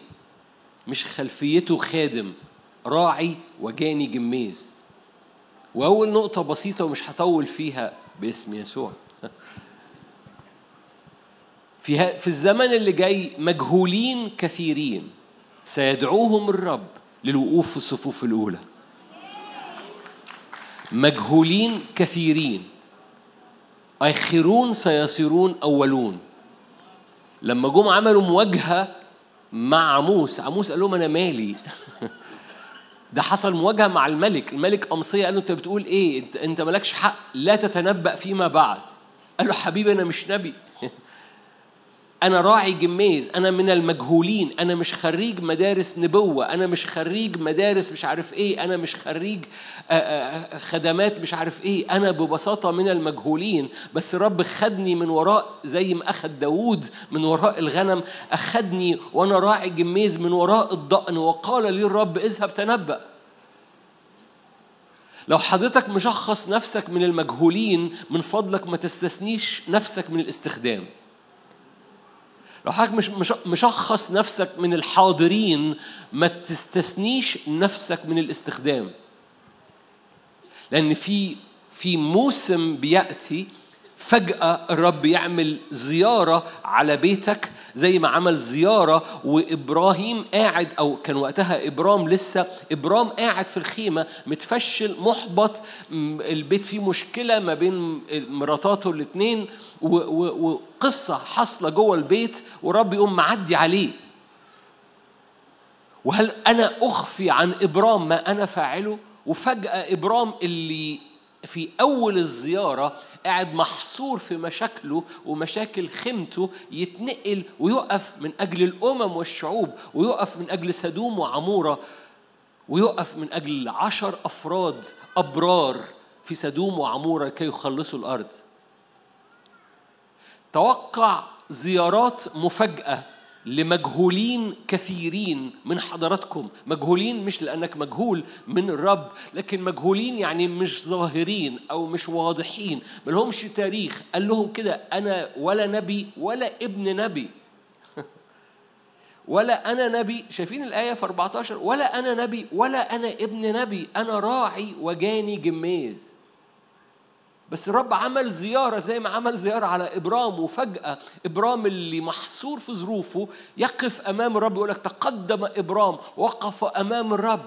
مش خلفيته خادم راعي وجاني جميز. وأول نقطة بسيطة ومش هطول فيها باسم يسوع. في في الزمن اللي جاي مجهولين كثيرين سيدعوهم الرب للوقوف في الصفوف الأولى. مجهولين كثيرين. آخرون سيصيرون أولون. لما جم عملوا مواجهة مع عموس عموس قال لهم أنا مالي. ده حصل مواجهة مع الملك. الملك أمصية قال له أنت بتقول أنت, أنت مالكش حق. لا تتنبأ فيما بعد. قال له حبيبي أنا مش نبي. أنا راعي جميز أنا من المجهولين أنا مش خريج مدارس نبوة أنا مش خريج مدارس مش عارف إيه أنا مش خريج آه، آه، خدمات مش عارف إيه. أنا ببساطة من المجهولين بس رب خدني من وراء زي ما أخد داوود من وراء الغنم أخدني وأنا راعي جميز من وراء الضأن وقال لي الرب اذهب تنبأ. لو حضرتك مشخص نفسك من المجهولين من فضلك ما تستثنيش نفسك من الاستخدام. لو حضرتك مش مش- مشخص نفسك من الحاضرين ما تستثنيش نفسك من الاستخدام. لأن في في موسم بيأتي فجأة الرب يعمل زيارة على بيتك زي ما عمل زيارة وإبراهيم قاعد أو كان وقتها إبرام لسه إبرام قاعد في الخيمة متفشل محبط البيت فيه مشكلة ما بين مراتاته الاتنين وقصة حاصلة جوه البيت ورب يقوم معدي عليه. وهل أنا أخفي عن إبرام ما أنا فاعله؟ وفجأة إبرام اللي في أول الزيارة قاعد محصور في مشاكله ومشاكل خيمته يتنقل ويقف من أجل الأمم والشعوب ويقف من أجل سدوم وعمورة ويقف من أجل عشر أفراد أبرار في سدوم وعمورة كي يخلصوا الأرض. توقع زيارات مفاجأة لمجهولين كثيرين من حضراتكم. مجهولين مش لأنك مجهول من الرب لكن مجهولين يعني مش ظاهرين أو مش واضحين. ملهمش تاريخ. قال لهم كده أنا ولا نبي ولا ابن نبي. ولا أنا نبي. شايفين الآية في 14 ولا أنا نبي ولا أنا ابن نبي. أنا راعي وجاني جميز. بس الرب عمل زيارة زي ما عمل زيارة على إبرام وفجأة إبرام اللي محصور في ظروفه يقف أمام الرب يقول لك تقدم إبرام وقف أمام الرب.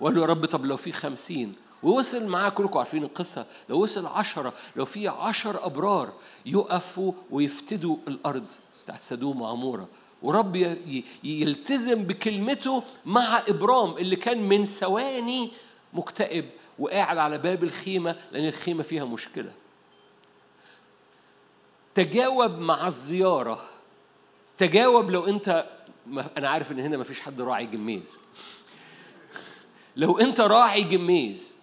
وقال له يا رب طب لو في خمسين ووصل معاه كلكم عارفين القصة لو وصل عشرة لو في عشر أبرار يقفوا ويفتدوا الأرض بتاعت سدوم وعمورة. ورب يلتزم بكلمته مع إبرام اللي كان من ثواني مكتئب. وقاعد على باب الخيمة لأن الخيمة فيها مشكلة. تجاوب مع الزيارة. تجاوب لو أنت أنا عارف إن هنا مفيش حد راعي جميز. لو أنت راعي جميز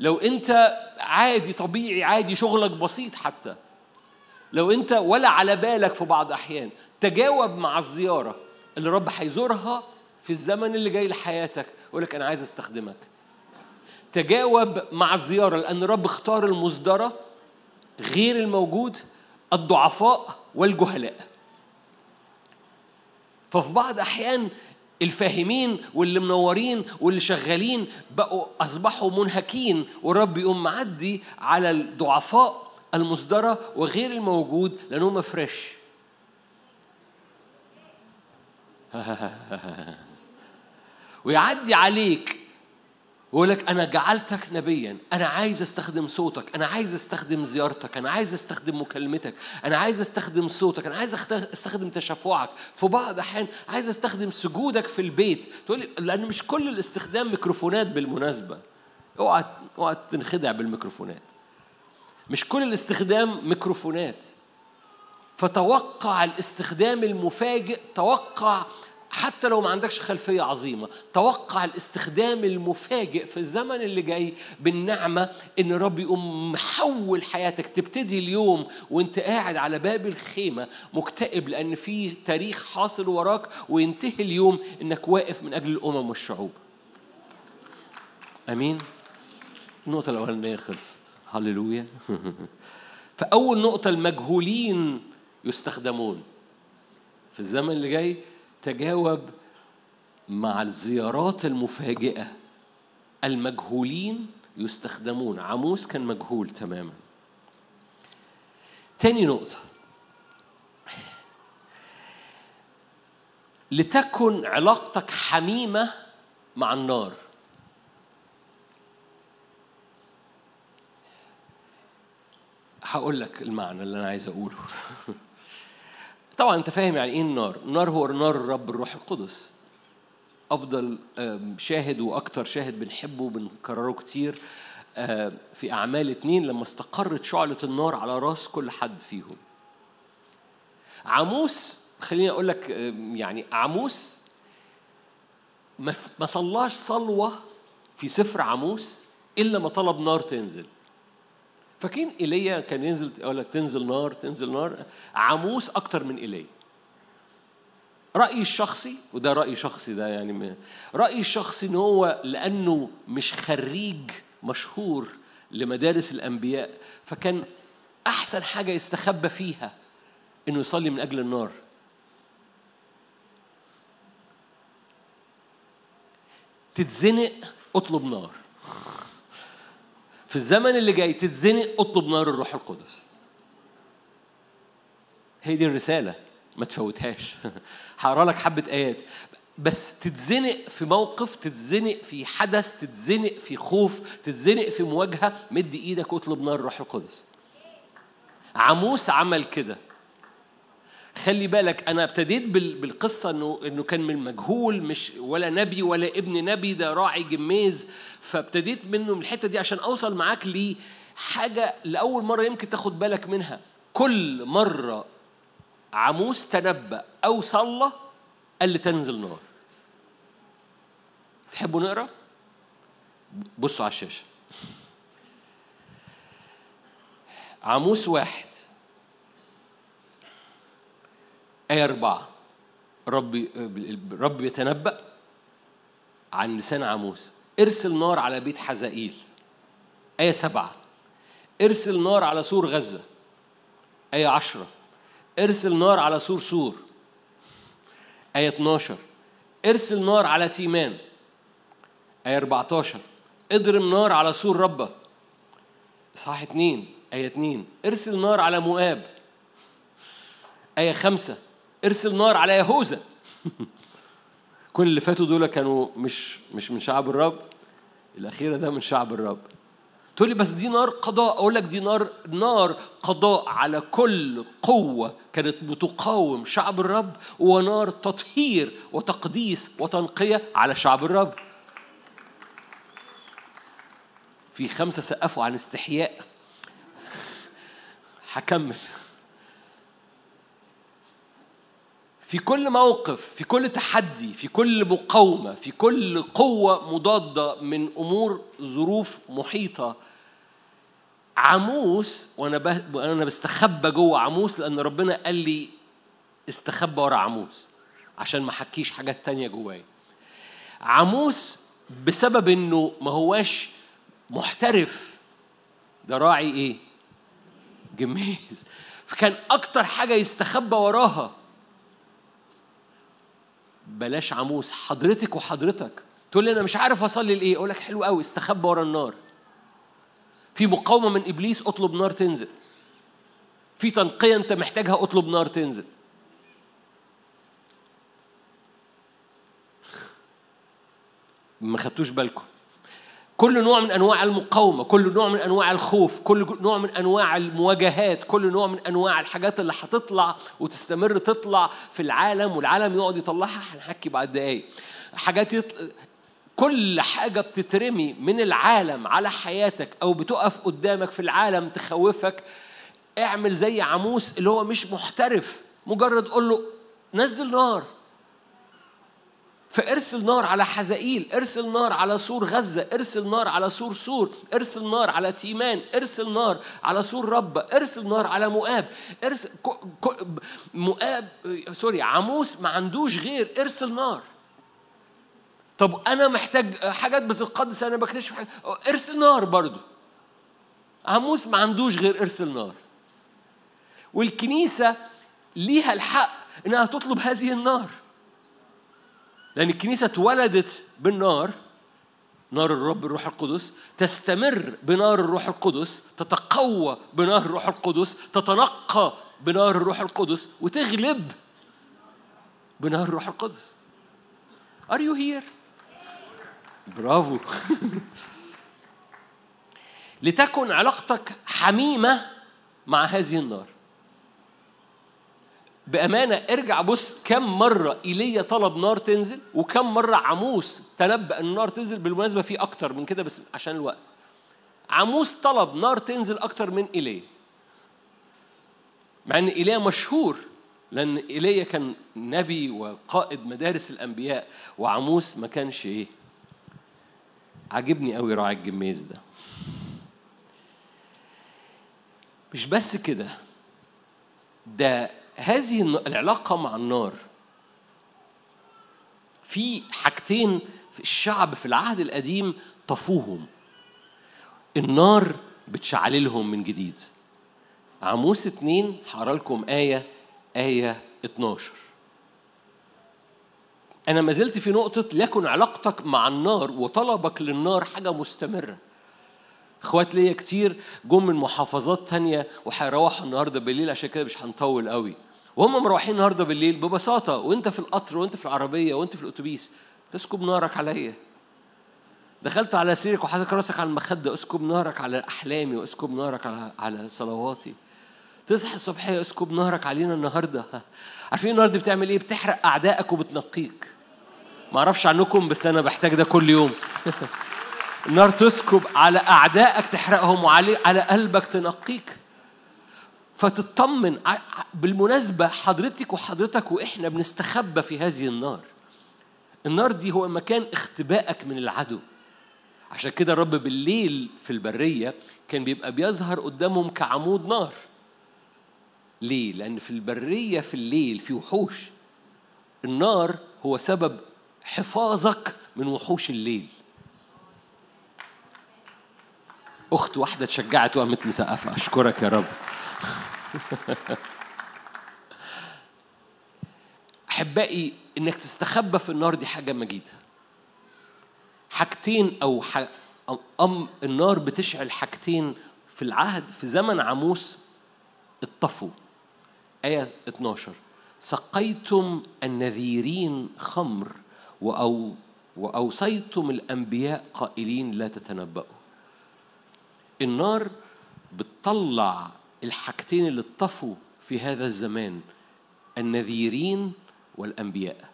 لو أنت عادي طبيعي عادي شغلك بسيط حتى. لو أنت ولا على بالك في بعض أحيان. تجاوب مع الزيارة. اللي رب هيزورها في الزمن اللي جاي لحياتك. يقول لك أنا عايز أستخدمك. تجاوب مع الزيارة لأن الرب اختار المصدرة غير الموجود الضعفاء والجهلاء. ففي بعض أحيان الفاهمين واللي منورين واللي شغالين بقوا أصبحوا منهكين والرب يقوم معدي على الضعفاء المصدرة وغير الموجود لأنهم فريش ويعدي عليك ويقول لك أنا جعلتك نبيا أنا عايز أستخدم صوتك أنا عايز أستخدم زيارتك أنا عايز أستخدم مكالمتك أنا عايز أستخدم صوتك أنا عايز أستخدم تشفعك. في بعض الأحيان عايز أستخدم سجودك في البيت. تقول لي لأن مش كل الاستخدام ميكروفونات بالمناسبة. اوعى اوعى تنخدع بالميكروفونات. مش كل الاستخدام ميكروفونات. فتوقع الاستخدام المفاجئ توقع حتى لو ما عندكش خلفية عظيمة توقع الاستخدام المفاجئ في الزمن اللي جاي بالنعمة إن رب يقوم محول حياتك. تبتدي اليوم وانت قاعد على باب الخيمة مكتئب لأن في تاريخ حاصل وراك وينتهي اليوم إنك واقف من أجل الأمم والشعوب. آمين؟ النقطة الأولانية خلصت. هللويا. فأول نقطة المجهولين يستخدمون في الزمن اللي جاي تجاوب مع الزيارات المفاجئة. المجهولين يستخدمون. عموس كان مجهول تماما. تاني نقطة. لتكن علاقتك حميمة مع النار. هقول لك المعنى اللي أنا عايز أقوله. طبعا أنت فاهم يعني إيه النار. النار هو نار الرب الروح القدس. أفضل شاهد وأكتر شاهد بنحبه وبنكرره كتير في أعمال اتنين لما استقرت شعلة النار على راس كل حد فيهم. عاموس خليني أقول لك يعني عاموس ما صلاش صلوة في سفر عاموس إلا ما طلب نار تنزل. فاكرين إيليا كان ينزل يقول لك تنزل نار تنزل نار. عاموس أكتر من إيليا. رأيي الشخصي وده رأي شخصي ده يعني رأيي الشخصي إن هو لأنه مش خريج مشهور لمدارس الأنبياء فكان أحسن حاجة يستخبى فيها إنه يصلي من أجل النار. تتزنق اطلب نار. في الزمن اللي جاي تتزنق اطلب نار الروح القدس. هي دي الرسالة. ما تفوتهاش. هقرا لك حبة آيات. بس تتزنق في موقف تتزنق في حدث تتزنق في خوف تتزنق في مواجهة مد إيدك واطلب نار الروح القدس. عموس عمل كده. خلي بالك أنا ابتديت بال- بالقصة إنه إنه كان من مجهول مش ولا نبي ولا ابن نبي ده راعي جميز. فابتديت منه من الحتة دي عشان أوصل معاك لحاجة لأول مرة يمكن تاخد بالك منها. كل مرة عموس تنبأ أو صلى قال لي تنزل نار. تحبوا نقرأ؟ بصوا على الشاشة. عموس واحد. آية أربعة رب الرب يتنبأ عن لسان عاموس ارسل نار على بيت حزائيل. آية سبعة. ارسل نار على سور غزة. آية عشرة. ارسل نار على سور سور. آية 12 ارسل نار على تيمان آية 14 اضرب نار على سور ربة. إصحاح 2 آية 2 ارسل نار على مؤاب. آية خمسة. ارسل نار على يهوذا. كل اللي فاتوا دول كانوا مش مش من شعب الرب الأخيرة ده من شعب الرب. تقول لي بس دي نار قضاء أقول لك دي نار نار قضاء على كل قوة كانت بتقاوم شعب الرب ونار تطهير وتقديس وتنقية على شعب الرب. في خمسة سقفوا عن استحياء. هكمل. في كل موقف في كل تحدي في كل مقاومة في كل قوة مضادة من أمور ظروف محيطة. عموس وأنا ب... وأنا بستخبى جوه عموس لأن ربنا قال لي استخبى ورا عموس عشان ما حكيش حاجات تانية جوايا. عموس بسبب إنه ما هواش محترف ده راعي إيه؟ جميز. فكان أكتر حاجة يستخبى وراها بلاش عموس حضرتك وحضرتك. تقول لي أنا مش عارف أصلي لإيه. أقول لك حلو قوي استخبى ورا النار. في مقاومة من إبليس اطلب نار تنزل. في تنقية أنت محتاجها اطلب نار تنزل. ما خدتوش بالكم. كل نوع من أنواع المقاومة كل نوع من أنواع الخوف كل نوع من أنواع المواجهات كل نوع من أنواع الحاجات اللي هتطلع وتستمر تطلع في العالم والعالم يقعد يطلعها هنحكي بعد دقايق. حاجات يطل... كل حاجة بتترمي من العالم على حياتك أو بتقف قدامك في العالم تخوفك اعمل زي عموس اللي هو مش محترف مجرد قول له نزل نار. فارسل نار على حزائيل ارسل نار على سور غزة ارسل نار على سور سور ارسل نار على تيمان ارسل نار على سور ربة ارسل نار على مؤاب ارسل مؤاب سوري عموس ما عندوش غير ارسل نار. طب أنا محتاج حاجات بتتقدس أنا بكتشف حاجة. ارسل نار برضو. عموس ما عندوش غير ارسل نار. والكنيسة ليها الحق إنها تطلب هذه النار. لأن الكنيسة اتولدت بالنار نار الرب الروح القدس تستمر بنار الروح القدس تتقوى بنار الروح القدس تتنقى بنار الروح القدس وتغلب بنار الروح القدس. Are you here? برافو. لتكن علاقتك حميمة مع هذه النار. بأمانة ارجع بص كم مرة إيليا طلب نار تنزل وكم مرة عموس تنبأ أن النار تنزل بالمناسبة في أكتر من كده بس عشان الوقت. عموس طلب نار تنزل أكتر من إيليا. مع أن إيليا مشهور لأن إيليا كان نبي وقائد مدارس الأنبياء وعموس ما كانش إيه عاجبني قوي راعي الجميز ده. مش بس كده ده هذه العلاقة مع النار. في حاجتين في الشعب في العهد القديم طفوهم. النار بتشعللهم من جديد. عموس اتنين هقرأ لكم آية آية 12 أنا ما زلت في نقطة ليكن علاقتك مع النار وطلبك للنار حاجة مستمرة. إخوات ليا كتير جم من محافظات تانية وهيروحوا النهارده بالليل عشان كده مش هنطول قوي. وهم مروحين النهارده بالليل ببساطة وانت في القطر وانت في العربية وانت في الأتوبيس تسكب نارك عليا. دخلت على سريرك وحاطط راسك على المخدة اسكب نارك على أحلامي واسكب نارك على على صلواتي. تصحى الصبحيه اسكب نارك علينا النهارده. عارفين النار دي بتعمل إيه؟ بتحرق أعدائك وبتنقيك. ما أعرفش عنكم بس أنا بحتاج ده كل يوم. النار تسكب على أعدائك تحرقهم وعلى على قلبك تنقيك. فتطمن بالمناسبة حضرتك وحضرتك وإحنا بنستخبى في هذه النار. النار دي هو مكان اختبائك من العدو. عشان كده الرب بالليل في البرية كان بيبقى بيظهر قدامهم كعمود نار. ليه؟ لأن في البرية في الليل في وحوش. النار هو سبب حفاظك من وحوش الليل. أخت واحدة اتشجعت وقامت مسقفة. أشكرك يا رب. أحبائي إنك تستخبى في النار دي حاجة مجيدة. حاجتين أو. أم النار بتشعل حاجتين في العهد في زمن عموس اتطفوا. آية 12 سقيتم النذيرين خمر وأو وأوصيتم الأنبياء قائلين لا تتنبأوا. النار بتطلع الحاجتين اللي اتطفوا في هذا الزمان النذيرين والأنبياء.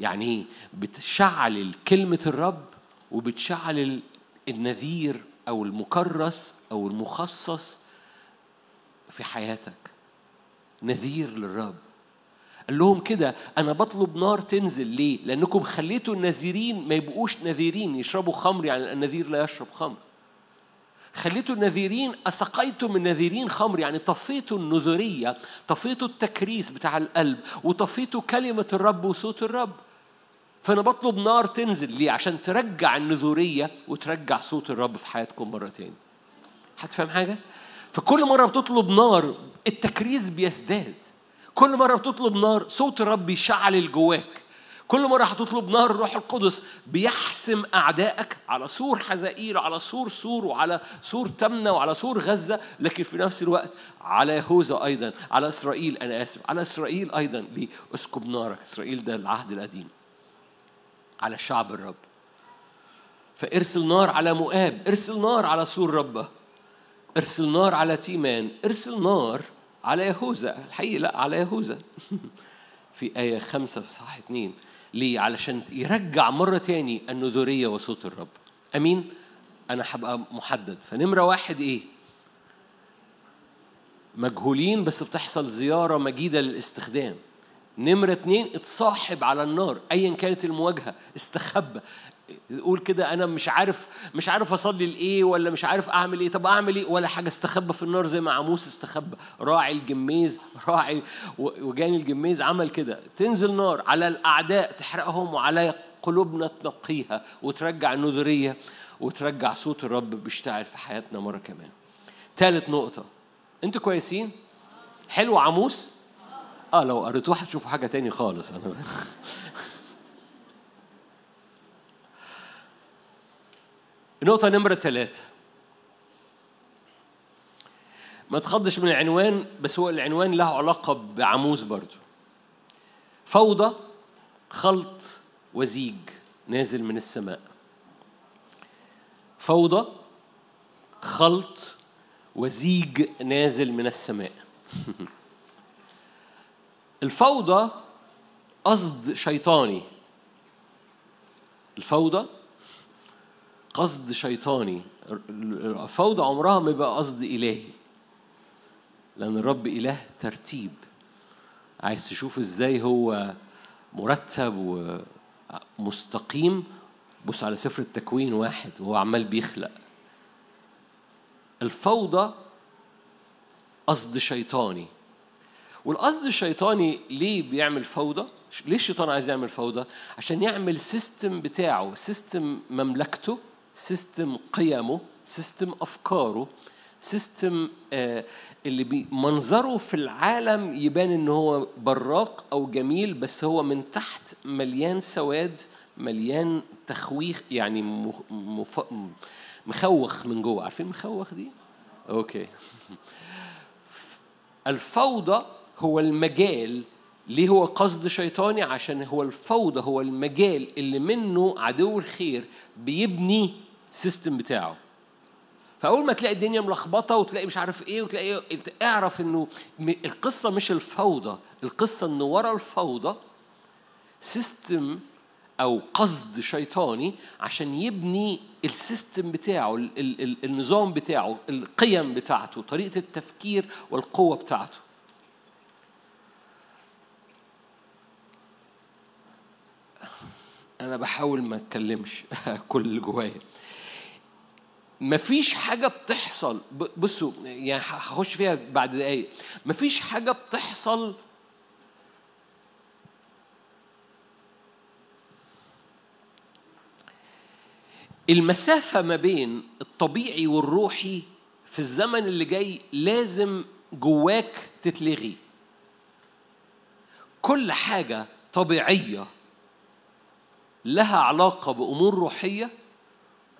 يعني إيه بتشعل كلمة الرب وبتشعل النذير أو المكرس أو المخصص في حياتك. نذير للرب. قال لهم كده أنا بطلب نار تنزل ليه؟ لأنكم خليتوا النذيرين ما يبقوش نذيرين يشربوا خمر يعني النذير لا يشرب خمر. خليتوا النذيرين أسقيتم النذيرين خمر يعني طفيتوا النذرية طفيتوا التكريس بتاع القلب وطفيتوا كلمة الرب وصوت الرب. فأنا بطلب نار تنزل. ليه؟ عشان ترجع النذورية وترجع صوت الرب في حياتكم مرة تاني. هتفهم حاجة؟ فكل مرة بتطلب نار التكريس بيزداد. كل مرة بتطلب نار صوت الرب بيشعل جواك كل مرة هتطلب نار الروح القدس بيحسم أعدائك على سور حزائيل على سور سور وعلى سور تمنة وعلى سور غزة. لكن في نفس الوقت على يهوذا أيضا على إسرائيل أنا آسف على إسرائيل أيضا. ليه؟ اسكب نارك. إسرائيل ده العهد القديم. على شعب الرب. فارسل نار على مؤاب. ارسل نار على سور ربه. ارسل نار على تيمان. ارسل نار على يهوذا. الحقيقة لا على يهوذا. في آية خمسة في صح اتنين ليه؟ علشان يرجع مرة تاني النذورية وصوت الرب أمين؟ أنا هبقى محدد فنمرة واحد إيه؟ مجهولين بس بتحصل زيارة مجيدة للاستخدام نمرة اتنين اتصاحب على النار أيا كانت المواجهة استخبى قول كده أنا مش عارف مش عارف أصلي لإيه ولا مش عارف أعمل إيه. طب أعمل إيه؟ ولا حاجة استخبى في النار زي ما عموس استخبى. راعي الجميز راعي وجاني الجميز عمل كده. تنزل نار على الأعداء تحرقهم وعلى قلوبنا تنقيها وترجع النذريه وترجع صوت الرب بيشتعل في حياتنا مرة كمان. ثالث نقطة. أنتوا كويسين؟ حلو عموس؟ آه لو قريتوه هتشوفوا حاجة تاني خالص. أنا النقطة نمرة ثلاثة ما تخضش من العنوان بس هو العنوان له علاقة بعموس برضو. فوضى خلط وزيج نازل من السماء. فوضى خلط وزيج نازل من السماء. الفوضى قصد شيطاني. الفوضى قصد شيطاني. الفوضى عمرها ما يبقى قصد إلهي. لأن الرب إله ترتيب. عايز تشوف إزاي هو مرتب ومستقيم. بص على سفر التكوين واحد وهو عمال بيخلق. الفوضى قصد شيطاني. والقصد الشيطاني ليه بيعمل فوضى؟ ليه الشيطان عايز يعمل فوضى؟ عشان يعمل system بتاعه، system مملكته، system قيمه، system أفكاره، system آه اللي منظره في العالم يبان إن هو براق أو جميل بس هو من تحت مليان سواد مليان تخويخ يعني مف- مخوخ من جوه. عارفين مخوخ دي؟ okay. الفوضى هو المجال. ليه هو قصد شيطاني؟ عشان هو الفوضى هو المجال اللي منه عدو الخير بيبني system بتاعه. فأول ما تلاقي الدنيا ملخبطة وتلاقي مش عارف إيه وتلاقي اعرف إنه القصة مش الفوضى القصة ان ورا الفوضى system أو قصد شيطاني عشان يبني ال system بتاعه ال- ال- ال- النظام بتاعه القيم بتاعته طريقة التفكير والقوة بتاعته. أنا بحاول ما أتكلمش كل اللي جوايا. مفيش حاجة بتحصل. بصوا يعني هخش فيها بعد دقايق. مفيش حاجة بتحصل المسافة ما بين الطبيعي والروحي في الزمن اللي جاي لازم جواك تتلغي. كل حاجة طبيعية لها علاقة بأمور روحية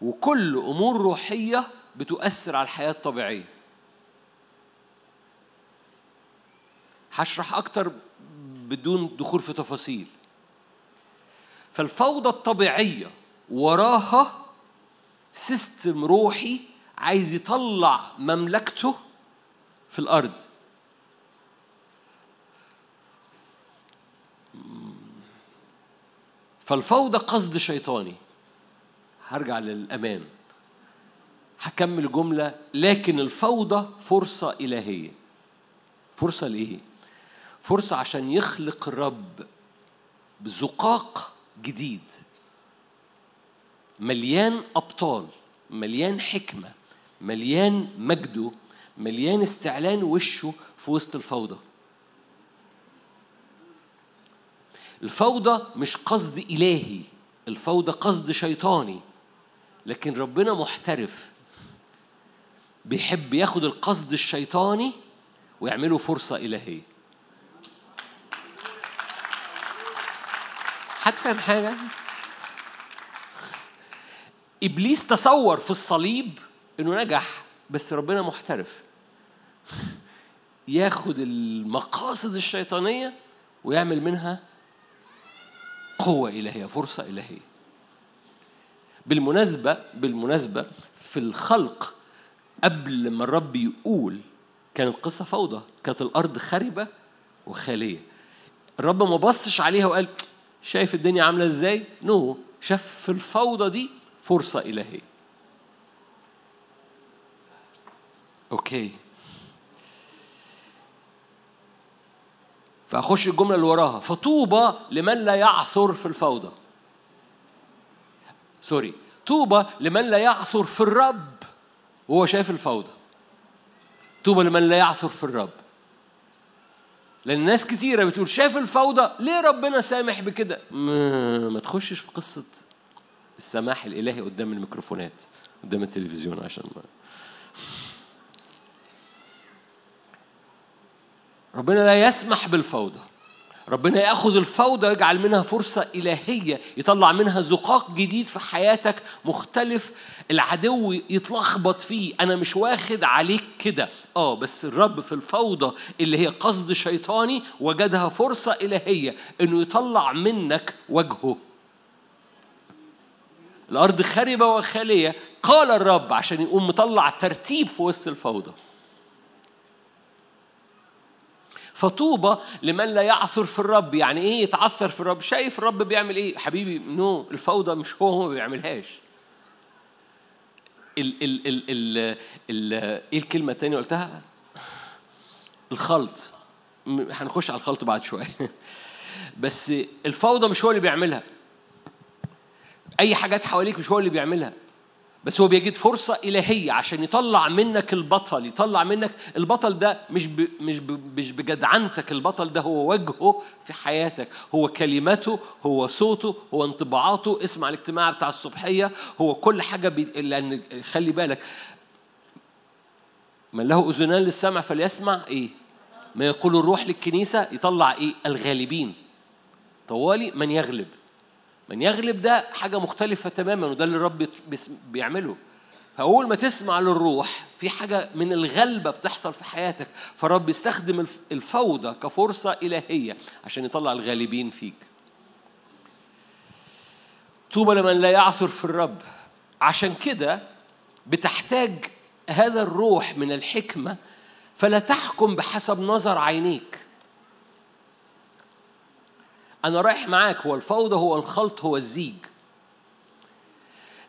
وكل أمور روحية بتؤثر على الحياة الطبيعية. هشرح أكتر بدون دخول في تفاصيل. فالفوضى الطبيعية وراها سيستم روحي عايز يطلع مملكته في الأرض. فالفوضى قصد شيطاني. هرجع للأمان. هكمل جملة لكن الفوضى فرصة إلهية. فرصة لإيه؟ فرصة عشان يخلق الرب بزقاق جديد. مليان أبطال مليان حكمة مليان مجده مليان استعلان وشه في وسط الفوضى. الفوضى مش قصد إلهي الفوضى قصد شيطاني. لكن ربنا محترف. بيحب ياخد القصد الشيطاني ويعمله فرصة إلهية. هتفهم حاجة؟ إبليس تصور في الصليب إنه نجح بس ربنا محترف. ياخد المقاصد الشيطانية ويعمل منها قوة إلهية فرصة إلهية. بالمناسبة بالمناسبة في الخلق قبل ما الرب يقول كانت قصة فوضى كانت الأرض خربة وخالية. الرب ما بصش عليها وقال شايف الدنيا عاملة إزاي؟ نو شاف في الفوضى دي فرصة إلهية. okay. فأخش الجملة اللي وراها. فطوبى لمن لا يعثر في الفوضى. sorry طوبى لمن لا يعثر في الرب وهو شايف الفوضى. طوبى لمن لا يعثر في الرب. لأن ناس كتيرة بتقول شايف الفوضى ليه ربنا سامح بكده؟ ما, ما تخشش في قصة السماح الإلهي قدام الميكروفونات قدام التلفزيون عشان ما. ربنا لا يسمح بالفوضى. ربنا ياخذ الفوضى ويجعل منها فرصة إلهية يطلع منها زقاق جديد في حياتك مختلف العدو يتلخبط فيه. أنا مش واخد عليك كده. آه بس الرب في الفوضى اللي هي قصد شيطاني وجدها فرصة إلهية إنه يطلع منك وجهه. الأرض خربه وخالية. قال الرب عشان يقوم مطلع ترتيب في وسط الفوضى. فطوبى لمن لا يعثر في الرب. يعني إيه يتعثر في الرب؟ شايف الرب بيعمل إيه؟ حبيبي نو الفوضى مش هو هو ما بيعملهاش. ال ال ال ال ال إيه الكلمة الثانية قلتها؟ الخلط. هنخش على الخلط بعد شوية. بس الفوضى مش هو اللي بيعملها. أي حاجات حواليك مش هو اللي بيعملها. بس هو بيجد فرصة إلهية عشان يطلع منك البطل يطلع منك البطل ده مش ب... مش ب... مش بجدعنتك البطل ده هو وجهه في حياتك هو كلمته هو صوته هو انطباعاته اسمع الاجتماع بتاع الصبحية هو كل حاجة بي... لأن خلي بالك من له أذنان للسمع فليسمع إيه؟ ما يقول الروح للكنيسة يطلع إيه؟ الغالبين. طوالي من يغلب. من يغلب ده حاجة مختلفة تماما وده اللي الرب بيعمله. فأول ما تسمع للروح في حاجة من الغلبة بتحصل في حياتك فالرب يستخدم الف- الفوضى كفرصة إلهية عشان يطلع الغالبين فيك. طوبى لمن لا يعثر في الرب. عشان كده بتحتاج هذا الروح من الحكمة فلا تحكم بحسب نظر عينيك. أنا رايح معاك هو الفوضى هو الخلط هو الزيج.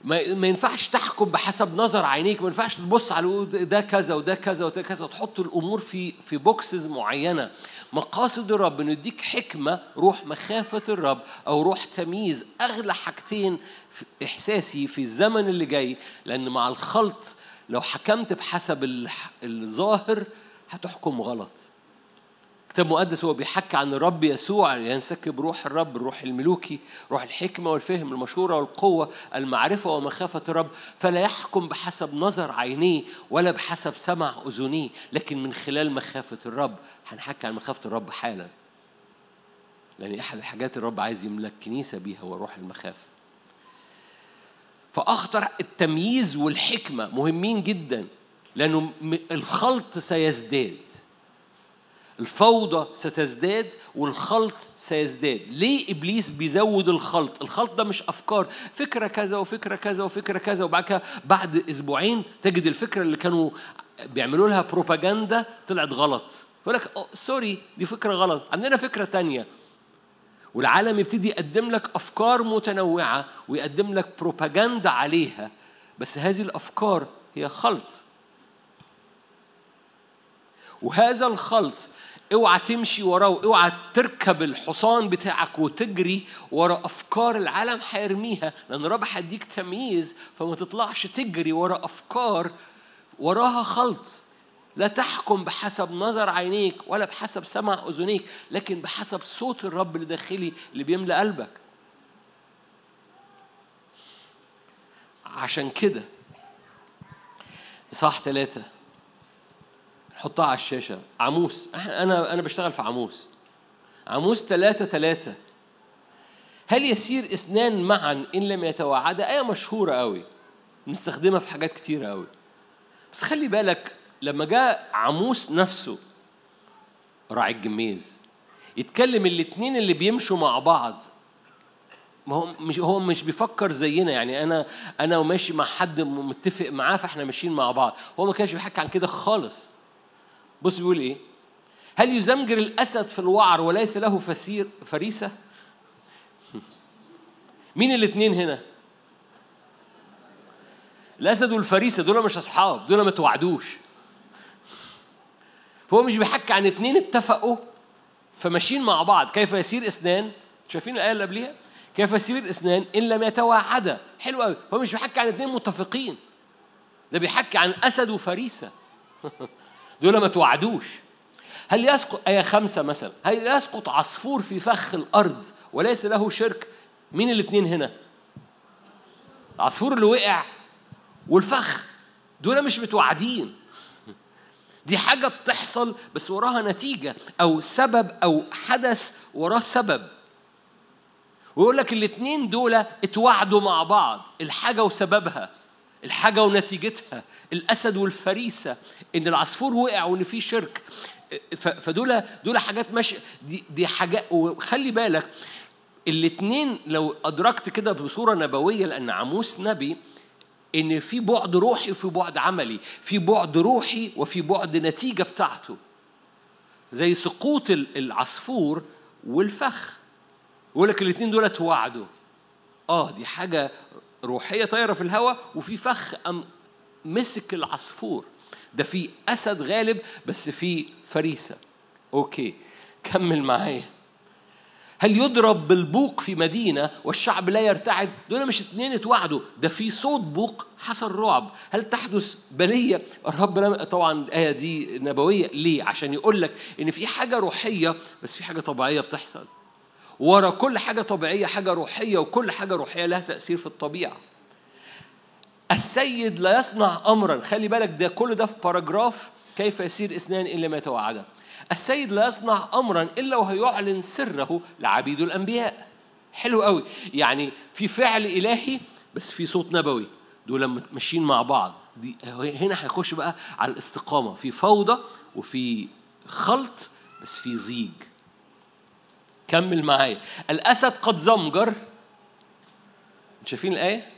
ما ينفعش تحكم بحسب نظر عينيك ما ينفعش تبص على ده كذا وده كذا وده كذا وتحط الأمور في في بوكسز معينة. مقاصد الرب إنه يديك حكمة روح مخافة الرب أو روح تمييز أغلى حاجتين إحساسي في الزمن اللي جاي. لأن مع الخلط لو حكمت بحسب الظاهر هتحكم غلط. الكتاب المقدس هو بيحكي عن الرب يسوع ينسكب روح الرب الروح الملوكي روح الحكمة والفهم المشورة والقوة المعرفة ومخافة الرب. فلا يحكم بحسب نظر عينيه ولا بحسب سمع أذنيه لكن من خلال مخافة الرب. هنحكي عن مخافة الرب حالا. لأن أحد الحاجات الرب عايز يملك كنيسة بيها هو روح المخافة. فأخطر التمييز والحكمة مهمين جدا لأنه الخلط سيزداد. الفوضى ستزداد والخلط سيزداد. ليه إبليس بيزود الخلط؟ الخلط ده مش أفكار. فكرة كذا وفكرة كذا وفكرة كذا وبعد كده بعد أسبوعين تجد الفكرة اللي كانوا بيعملوا لها بروباجندا طلعت غلط. يقول لك "أوه، سوري دي فكرة غلط. عندنا فكرة تانية. والعالم يبتدي يقدم لك أفكار متنوعة ويقدم لك بروباجندا عليها بس هذه الأفكار هي خلط. وهذا الخلط اوعى تمشي وراه اوعى تركب الحصان بتاعك وتجري ورا أفكار العالم هيرميها لأن الرب هيديك تمييز فما تطلعش تجري ورا أفكار وراها خلط. لا تحكم بحسب نظر عينيك ولا بحسب سمع أذنيك لكن بحسب صوت الرب الداخلي اللي بيملى قلبك. عشان كده اصحاح ثلاثة حطها على الشاشة. عاموس إحنا- أنا أنا بشتغل في عاموس عاموس ثلاثة ثلاثة هل يسير اثنان معا إن لم يتوعدا آية مشهورة قوي نستخدمها في حاجات كتيرة قوي بس خلي بالك لما جاء عاموس نفسه راعي الجميز يتكلم الاتنين اللي بيمشوا مع بعض. ما هو مش هو مش بيفكر زينا. يعني أنا أنا وماشي مع حد متفق معاه فإحنا ماشيين مع بعض. هو ما كانش بيحكي عن كده خالص. بص بيقول إيه؟ هل يزمجر الأسد في الوعر وليس له فسير فريسة؟ مين الاثنين هنا؟ الأسد والفريسة دول مش أصحاب دول ما توعدوش. فهو مش بيحكي عن اتنين اتفقوا فماشيين مع بعض. كيف يسير اثنان شايفين الآية اللي قبليها؟ كيف يسير اثنان إن لم يتواعدا حلو قوي هو مش بيحكي عن اتنين متفقين. ده بيحكي عن أسد وفريسة. دول ما توعدوش. هل يسقط آية خمسة مثلا؟ هل يسقط عصفور في فخ الأرض وليس له شرك؟ مين الاثنين هنا؟ العصفور اللي وقع والفخ. دول مش متوعدين. دي حاجة بتحصل بس وراها نتيجة أو سبب أو حدث وراه سبب. ويقول لك الاتنين دول اتوعدوا مع بعض الحاجة وسببها. الحاجة ونتيجتها الأسد والفريسة إن العصفور وقع وإن في شرك. فدول دول حاجات ماشية دي دي حاجات وخلي بالك الاتنين لو أدركت كده بصورة نبوية لأن عاموس نبي إن في بعد روحي وفي بعد عملي في بعد روحي وفي بعد نتيجة بتاعته. زي سقوط ال- العصفور والفخ. يقول لك الاثنين دول اتوعدوا آه دي حاجة روحية طايرة في الهواء وفي فخ أم مسك العصفور ده في أسد غالب بس في فريسة أوكي كمل معايا هل يضرب بالبوق في مدينة والشعب لا يرتعد؟ دول مش اتنين اتوعدوا، ده في صوت بوق حصل رعب، هل تحدث بلية؟ الرب طبعا الآية دي نبوية، ليه؟ عشان يقول لك إن في حاجة روحية بس في حاجة طبيعية بتحصل. ورا كل حاجة طبيعية حاجة روحية وكل حاجة روحية لها تأثير في الطبيعة. السيد لا يصنع امرا. خلي بالك ده كل ده في باراجراف كيف يسير إثنان إلا ما توعدا. السيد لا يصنع امرا إلا وهيعلن سره لعبيد الأنبياء. حلو قوي. يعني في فعل إلهي بس في صوت نبوي. دول ماشيين مع بعض. دي هنا هيخش بقى على الاستقامة. في فوضى وفي خلط بس في زيج. كمل معايا. الأسد قد زمجر. شايفين الآية؟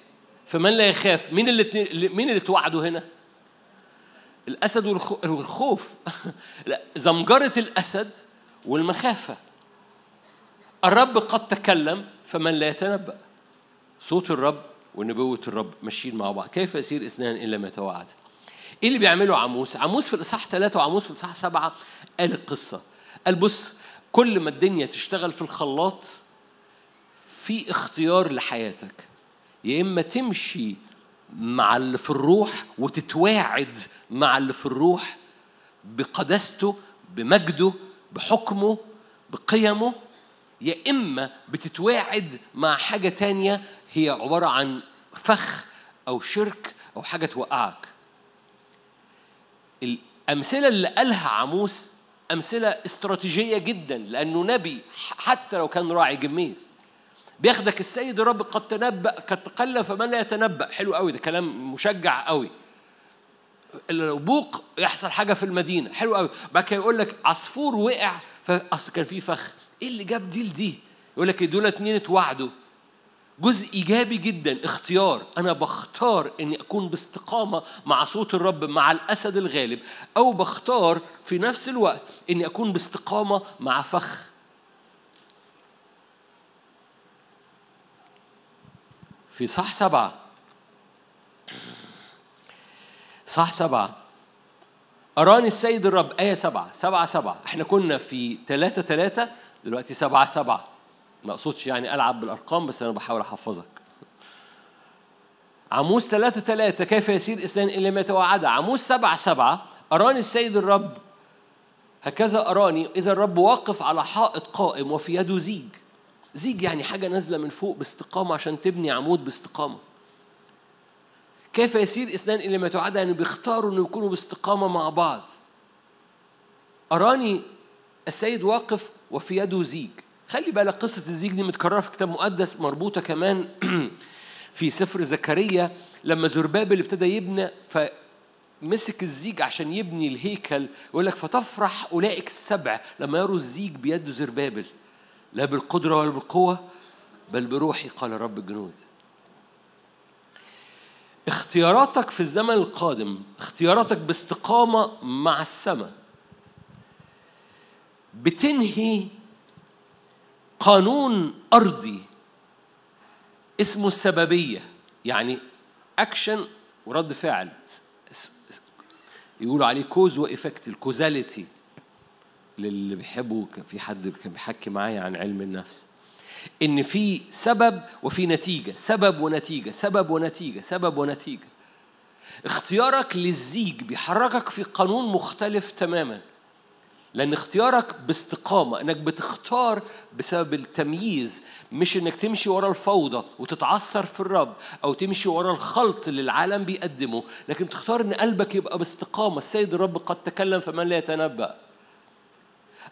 فمن لا يخاف؟ مين اللي مين اللي توعدوا هنا؟ والخ- والخوف. لا زمجرة الأسد والمخافة. الرب قد تكلم فمن لا يتنبأ. صوت الرب ونبوة الرب ماشيين مع بعض. كيف يسير إثنان إلا ما توعد إيه اللي بيعمله عموس؟ عموس في الإصحاح ثلاثة وعموس في الإصحاح سبعة قال القصة. قال بص كل ما الدنيا تشتغل في الخلاط في اختيار لحياتك. يا إما تمشي مع اللي في الروح وتتواعد مع اللي في الروح بقداسته بمجده بحكمه بقيمه يا إما بتتواعد مع حاجة تانية هي عبارة عن فخ أو شرك أو حاجة توقعك. الأمثلة اللي قالها عموس أمثلة استراتيجية جدا لأنه نبي حتى لو كان راعي جميز. بياخدك السيد الرب قد تنبأ قد تقلم فمن لا يتنبأ. حلو قوي ده كلام مشجع قوي. البوق يحصل حاجة في المدينة. حلو قوي. بعد كده يقول لك عصفور وقع فاصل كان في فخ. إيه اللي جاب دي لدي؟ يقول لك دول اتنين اتوعدوا. جزء إيجابي جدا اختيار. أنا بختار إني أكون باستقامة مع صوت الرب مع الأسد الغالب أو بختار في نفس الوقت إني أكون باستقامة مع فخ. في صح سبعة. صح سبعة. أراني السيد الرب. آية سبعة. سبعة سبعة. إحنا كنا في ثلاثة ثلاثة دلوقتي سبعة سبعة. ما أقصدش يعني ألعب بالأرقام بس أنا بحاول أحفظك. عموس ثلاثة ثلاثة كيف يسير إسلام إلا ما توعد عموس سبعة سبعة أراني السيد الرب. هكذا أراني إذا الرب واقف على حائط قائم وفي يده زيج. زيج يعني حاجة نازلة من فوق باستقامة عشان تبني عمود باستقامة. كيف يسير اثنان إلى ما توعد يعني بيختاروا أن يكونوا باستقامة مع بعض. أراني السيد واقف وفي يده زيج. خلي بالك قصة الزيج دي متكررة في كتاب مقدس مربوطة كمان في سفر زكريا لما زربابل ابتدى يبنى فمسك الزيج عشان يبني الهيكل يقول لك فتفرح أولئك السبع لما يروا الزيج بيد زربابل لا بالقدرة ولا بالقوة بل بروحي قال رب الجنود. اختياراتك في الزمن القادم اختياراتك باستقامة مع السماء بتنهي قانون أرضي اسمه السببية يعني أكشن ورد فعل. يقولوا عليه cause و effect ال causality للي بيحبوا في حد كان بيحكي معايا عن علم النفس. إن في سبب وفي نتيجة سبب ونتيجة سبب ونتيجة سبب ونتيجة. اختيارك للزيج بيحركك في قانون مختلف تماما. لأن اختيارك باستقامة إنك بتختار بسبب التمييز مش إنك تمشي ورا الفوضى وتتعثر في الرب أو تمشي ورا الخلط اللي العالم بيقدمه لكن تختار إن قلبك يبقى باستقامة. السيد الرب قد تكلم فمن لا يتنبأ.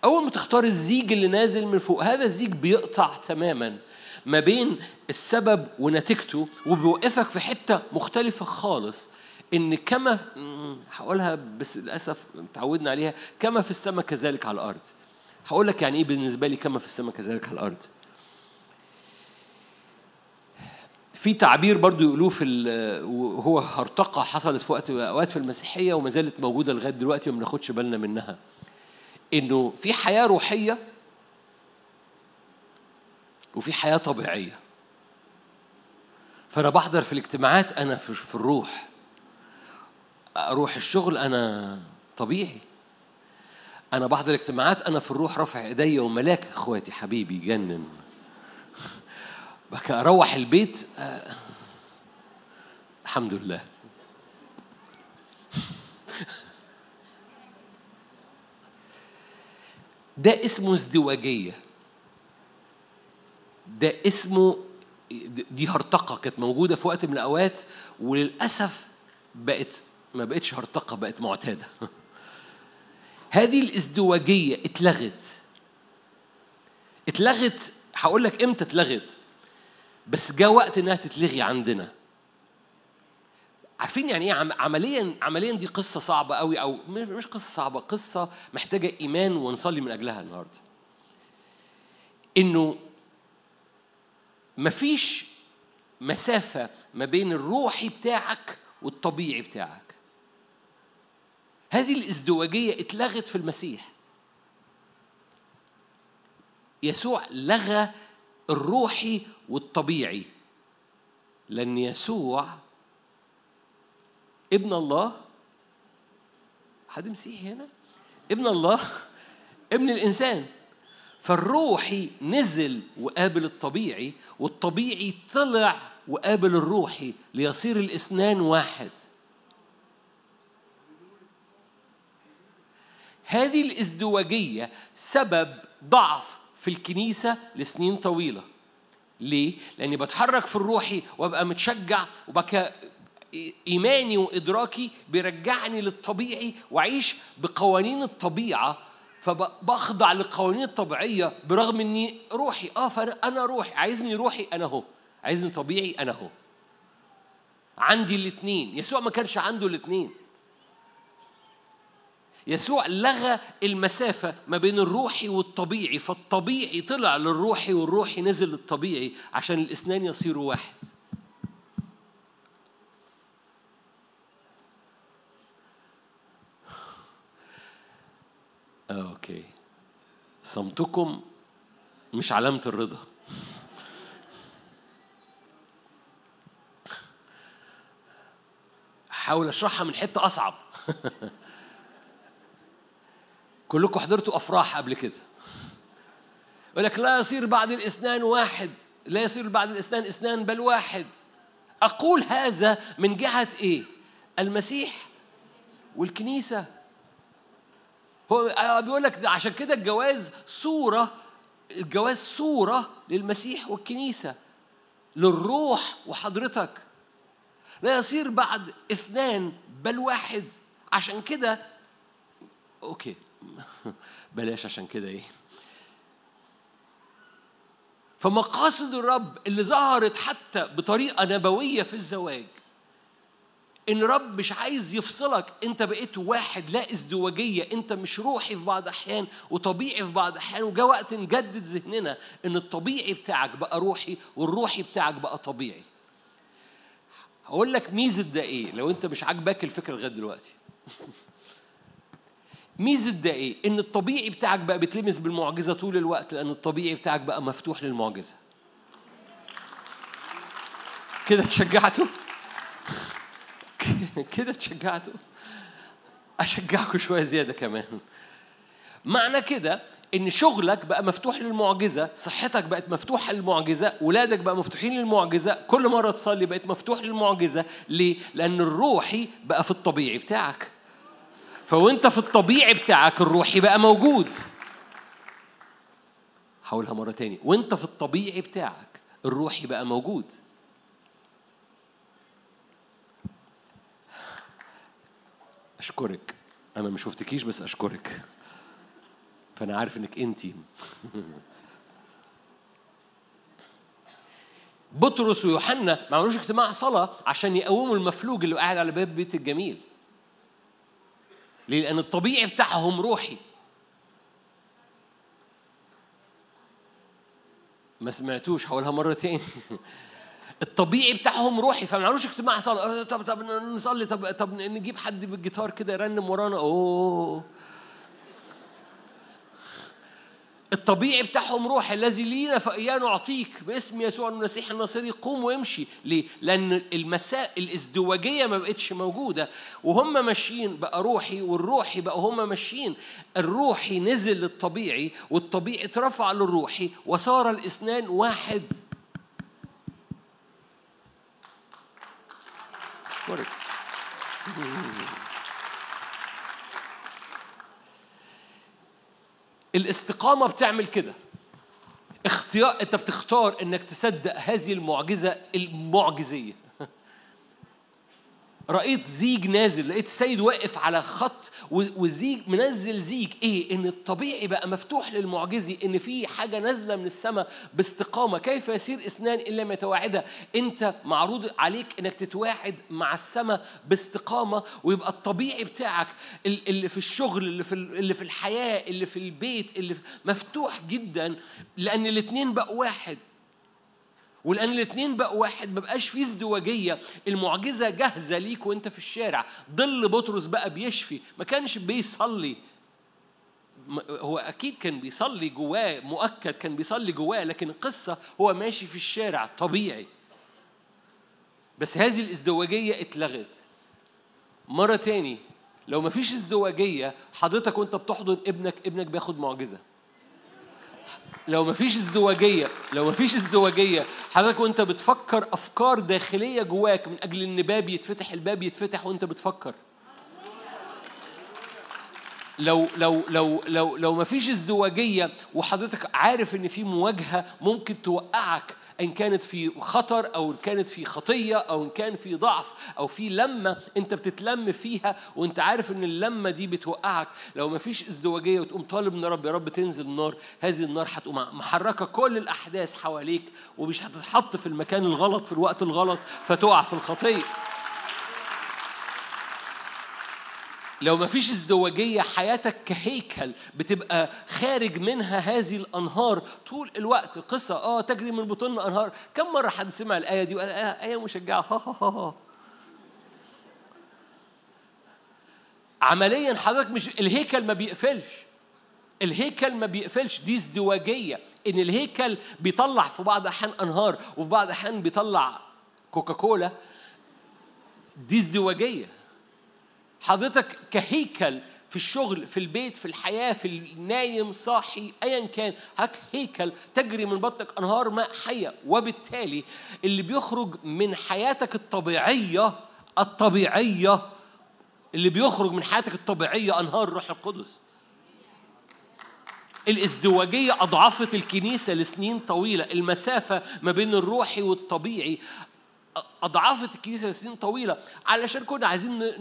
أول ما تختار الزيج اللي نازل من فوق هذا الزيج بيقطع تماما ما بين السبب ونتيجته وبيوقفك في حتة مختلفة خالص. إن كما هقولها بس للأسف تعودنا عليها كما في السماء كذلك على الأرض. هقول لك يعني إيه بالنسبة لي كما في السماء كذلك على الأرض. في تعبير برضو يقولوه في وهو هرطقة حصلت في وقت أوقات في المسيحية وما زالت موجودة لغاية دلوقتي وما بناخدش بالنا منها. إنه في حياة روحية وفي حياة طبيعية. فأنا بحضر في الاجتماعات أنا في الروح. أروح الشغل أنا طبيعي. أنا بحضر اجتماعات أنا في الروح رافع إيديا وملاك إخواتي حبيبي يجنن. بقى أروح البيت آه، الحمد لله. ده اسمه ازدواجية. ده اسمه دي هرطقة كانت موجودة في وقت من الأوقات وللأسف بقت ما بقتش هرطقة بقت معتادة. هذه الازدواجية اتلغت. اتلغت هقول لك إمتى اتلغت؟ بس جاء وقت إنها تتلغي عندنا. عارفين يعني إيه؟ عم- عمليا عمليا دي قصة صعبة قوي أو مش مش قصة صعبة قصة محتاجة إيمان ونصلي من أجلها النهارده. إنه مفيش مسافة ما بين الروحي بتاعك والطبيعي بتاعك. هذه الازدواجية اتلغت في المسيح. يسوع لغى الروحي والطبيعي. لأن يسوع ابن الله. حد مسيحي هنا؟ ابن الله ابن الإنسان. فالروحي نزل وقابل الطبيعي والطبيعي طلع وقابل الروحي ليصير الاثنان واحد. هذه الازدواجية سبب ضعف في الكنيسة لسنين طويلة. ليه؟ لأني بتحرك في الروحي وأبقى متشجع وبقى إيماني وإدراكي بيرجعني للطبيعي وأعيش بقوانين الطبيعة فبخضع للقوانين الطبيعية برغم إني روحي. آه أنا روحي. عايزني روحي أنا هو عايزني طبيعي أنا هو عندي الاتنين. يسوع ما كانش عنده الاتنين. يسوع لغى المسافة ما بين الروحي والطبيعي فالطبيعي طلع للروحي والروحي نزل للطبيعي عشان الاثنين يصيروا واحد. أوكي. صمتكم مش علامة الرضا. حاول اشرحها من حتة أصعب. كلكم حضرتوا أفراح قبل كده. يقول لك لا يصير بعد الاثنان واحد لا يصير بعد الاثنان اثنان بل واحد. أقول هذا من جهة إيه؟ المسيح والكنيسة. هو بيقول لك عشان كده الجواز صورة الجواز صورة للمسيح والكنيسة للروح وحضرتك. لا يصير بعد إثنان بل واحد. عشان كده أوكي. بلاش عشان كده إيه. فمقاصد الرب اللي ظهرت حتى بطريقة نبوية في الزواج إن رب مش عايز يفصلك أنت بقيت واحد لا ازدواجية أنت مش روحي في بعض أحيان وطبيعي في بعض أحيان وجاء وقت نجدد ذهننا إن الطبيعي بتاعك بقى روحي والروحي بتاعك بقى طبيعي. هقول لك ميزة ده إيه لو أنت مش عاجباك الفكرة لغاية دلوقتي. ميزة ده إيه؟ إن الطبيعي بتاعك بقى بيتلمس بالمعجزة طول الوقت لأن الطبيعي بتاعك بقى مفتوح للمعجزة. كده اتشجعتوا؟ كده اتشجعتوا؟ أشجعكم شوية زيادة كمان. معنى كده إن شغلك بقى مفتوح للمعجزة، صحتك بقت مفتوحة للمعجزة، ولادك بقى مفتوحين للمعجزة، كل مرة تصلي بقت مفتوح للمعجزة، ليه؟ لأن الروحي بقى في الطبيعي بتاعك. فوانت في الطبيعي بتاعك الروحي بقى موجود. هقولها مرة تاني. وانت في الطبيعي بتاعك الروحي بقى موجود. أشكرك. أنا ما شفتكيش بس أشكرك. فأنا عارف إنك أنتي بطرس ويوحنا ما عملوش اجتماع صلاة عشان يقوموا المفلوج اللي قاعد على باب بيت الجميل. ليه؟ لأن الطبيعي بتاعهم روحي. ما سمعتوش هقولها مرة تاني. الطبيعي بتاعهم روحي فما عملوش اجتماع صلاة طب طب نصلي طب طب نجيب حد بالجيتار كده يرنم ورانا أوه الطبيعي بتاعهم روح الذي لينا فإياه نعطيك باسم يسوع المسيح الناصري قوم وامشي. ليه؟ لأن المساء الازدواجية ما بقتش موجودة. وهم ماشيين بقى روحي والروحي بقى هم ماشيين. الروحي نزل للطبيعي والطبيعي اترفع للروحي وصار الاثنان واحد. أشكرك. الاستقامة بتعمل كده. اختيار انت بتختار انك تصدق هذه المعجزة المعجزية. رأيت زيج نازل لقيت السيد واقف على خط وزيج منزل زيج. إيه؟ إن الطبيعي بقى مفتوح للمعجزي إن في حاجة نازلة من السماء باستقامة. كيف يصير اثنان الا ما أنت معروض عليك إنك تتواعد مع السماء باستقامة ويبقى الطبيعي بتاعك ال- اللي في الشغل اللي في ال- اللي في الحياة اللي في البيت اللي مفتوح جدا. لأن الاثنين بقوا واحد. ولأن الاثنين بقوا واحد ما بقاش فيه ازدواجية. المعجزة جاهزة ليك وانت في الشارع. ظل بطرس بقى بيشفي. ما كانش بيصلي. هو أكيد كان بيصلي جواه مؤكد كان بيصلي جواه لكن القصة هو ماشي في الشارع طبيعي. بس هذه الازدواجية اتلغت. مرة تاني لو ما فيش ازدواجية حضرتك وانت بتحضن ابنك ابنك بياخد معجزة. لو مفيش ازدواجية لو مفيش ازدواجية حضرتك وانت بتفكر أفكار داخلية جواك من أجل إن باب يتفتح الباب يتفتح وانت بتفكر. لو لو لو لو لو مفيش ازدواجية وحضرتك عارف إن في مواجهة ممكن توقعك إن كانت في خطر أو إن كانت في خطية أو إن كان في ضعف أو في لمة أنت بتتلم فيها وأنت عارف إن اللمة دي بتوقعك. لو مفيش ازدواجية وتقوم طالب من رب يا رب تنزل نار هذه النار هتقوم محركة كل الأحداث حواليك ومش هتتحط في المكان الغلط في الوقت الغلط فتقع في الخطية. لو ما فيش ازدواجية حياتك كهيكل بتبقى خارج منها هذه الأنهار طول الوقت. قصة آه تجري من بطوننا أنهار. كم مرة حد سمع الآية دي وقال آه آية مشجعة. ها ها ها ها عمليا حضرتك مش الهيكل ما بيقفلش. الهيكل ما بيقفلش. دي ازدواجية. إن الهيكل بيطلع في بعض الأحيان أنهار وفي بعض الأحيان بيطلع كوكاكولا دي ازدواجية. حضرتك كهيكل في الشغل في البيت في الحياة في النايم صاحي أيا كان حضرتك هيكل تجري من بطنك أنهار ماء حية. وبالتالي اللي بيخرج من حياتك الطبيعية الطبيعية اللي بيخرج من حياتك الطبيعية أنهار الروح القدس. الازدواجية أضعفت الكنيسة لسنين طويلة. المسافة ما بين الروحي والطبيعي أضعفت الكنيسة لسنين طويلة. علشان كنا عايزين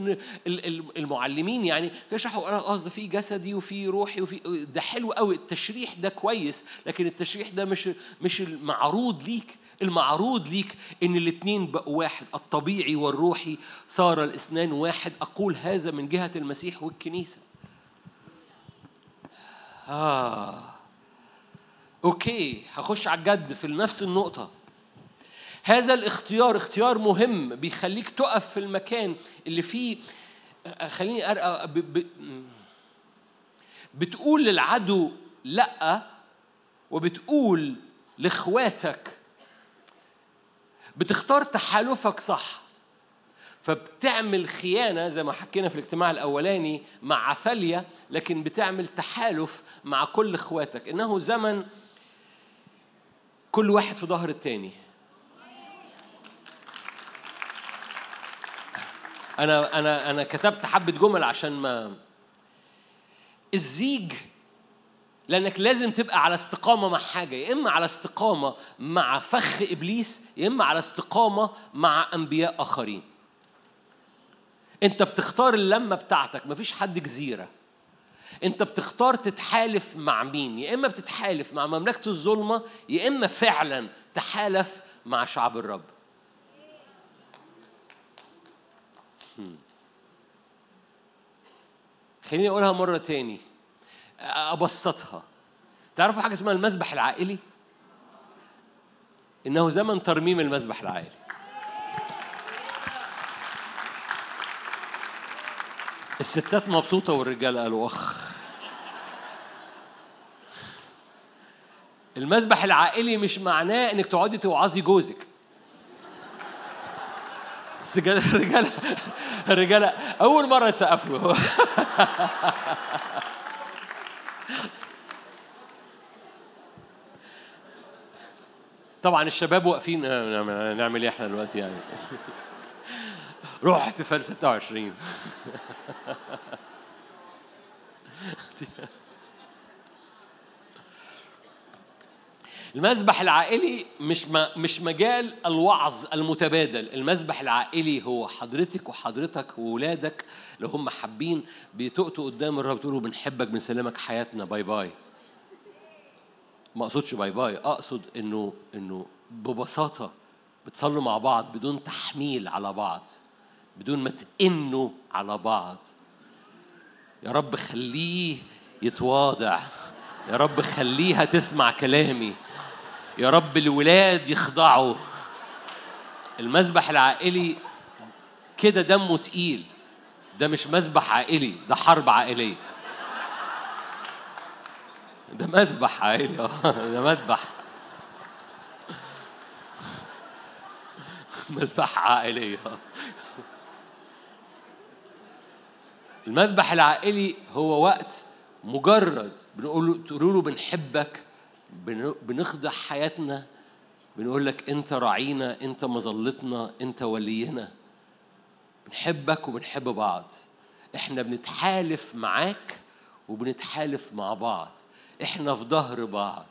المعلمين يعني يشرحوا آه ده في جسدي وفي روحي وفي ده حلو قوي. التشريح ده كويس لكن التشريح ده مش مش المعروض ليك. المعروض ليك إن الاثنين بقوا واحد. الطبيعي والروحي صار الاثنان واحد. أقول هذا من جهة المسيح والكنيسة. آه. أوكي هخش على الجد في نفس النقطة. هذا الاختيار اختيار مهم بيخليك تقف في المكان اللي فيه آه، خليني أرقى ب... ب... بتقول للعدو لأ وبتقول لإخواتك بتختار تحالفك صح. فبتعمل خيانة زي ما حكينا في الاجتماع الأولاني مع عفالية لكن بتعمل تحالف مع كل إخواتك. إنه زمن كل واحد في ظهر التاني. أنا أنا أنا كتبت حبة جمل عشان ما الزيج لأنك لازم تبقى على استقامة مع حاجة يا إما على استقامة مع فخ إبليس يا إما على استقامة مع أنبياء آخرين. أنت بتختار اللمة بتاعتك مفيش حد جزيرة. أنت بتختار تتحالف مع مين؟ يا إما بتتحالف مع مملكة الظلمة يا إما فعلا تحالف مع شعب الرب. خليني أقولها مرة تاني. أبسطها. تعرفوا حاجة اسمها المسبح العائلي؟ إنه زمن ترميم المسبح العائلي. الستات مبسوطة والرجال قالوا أخ. المسبح العائلي مش معناه إنك تقعدي توعظي جوزك. بس كده الرجاله الرجاله أول مرة يسقف له طبعا الشباب واقفين آه، نعمل نعمل إيه إحنا دلوقتي يعني؟ روح احتفال 26 المسبح العائلي مش مش مجال الوعظ المتبادل. المسبح العائلي هو حضرتك وحضرتك وولادك لو هم حابين بتقفوا قدام الرب تقولوا بنحبك بنسلمك حياتنا bye bye. ما أقصدش bye bye أقصد انه إنه ببساطة بتصلوا مع بعض بدون تحميل على بعض بدون ما تئنوا على بعض. يا رب خليه يتواضع يا رب خليها تسمع كلامي. يا رب الولاد يخضعوا. المسبح العائلي كده دمه تقيل. ده مش مسبح عائلي ده حرب عائلية. ده مسبح عائلي آه ده مسبح مسبح عائلية. المذبح العائلي هو وقت مجرد بنقول له بنحبك. بن- بنخضع حياتنا بنقول لك انت راعينا انت مظلتنا انت ولينا. بنحبك وبنحب بعض. إحنا بنتحالف معاك وبنتحالف مع بعض. إحنا في ظهر بعض.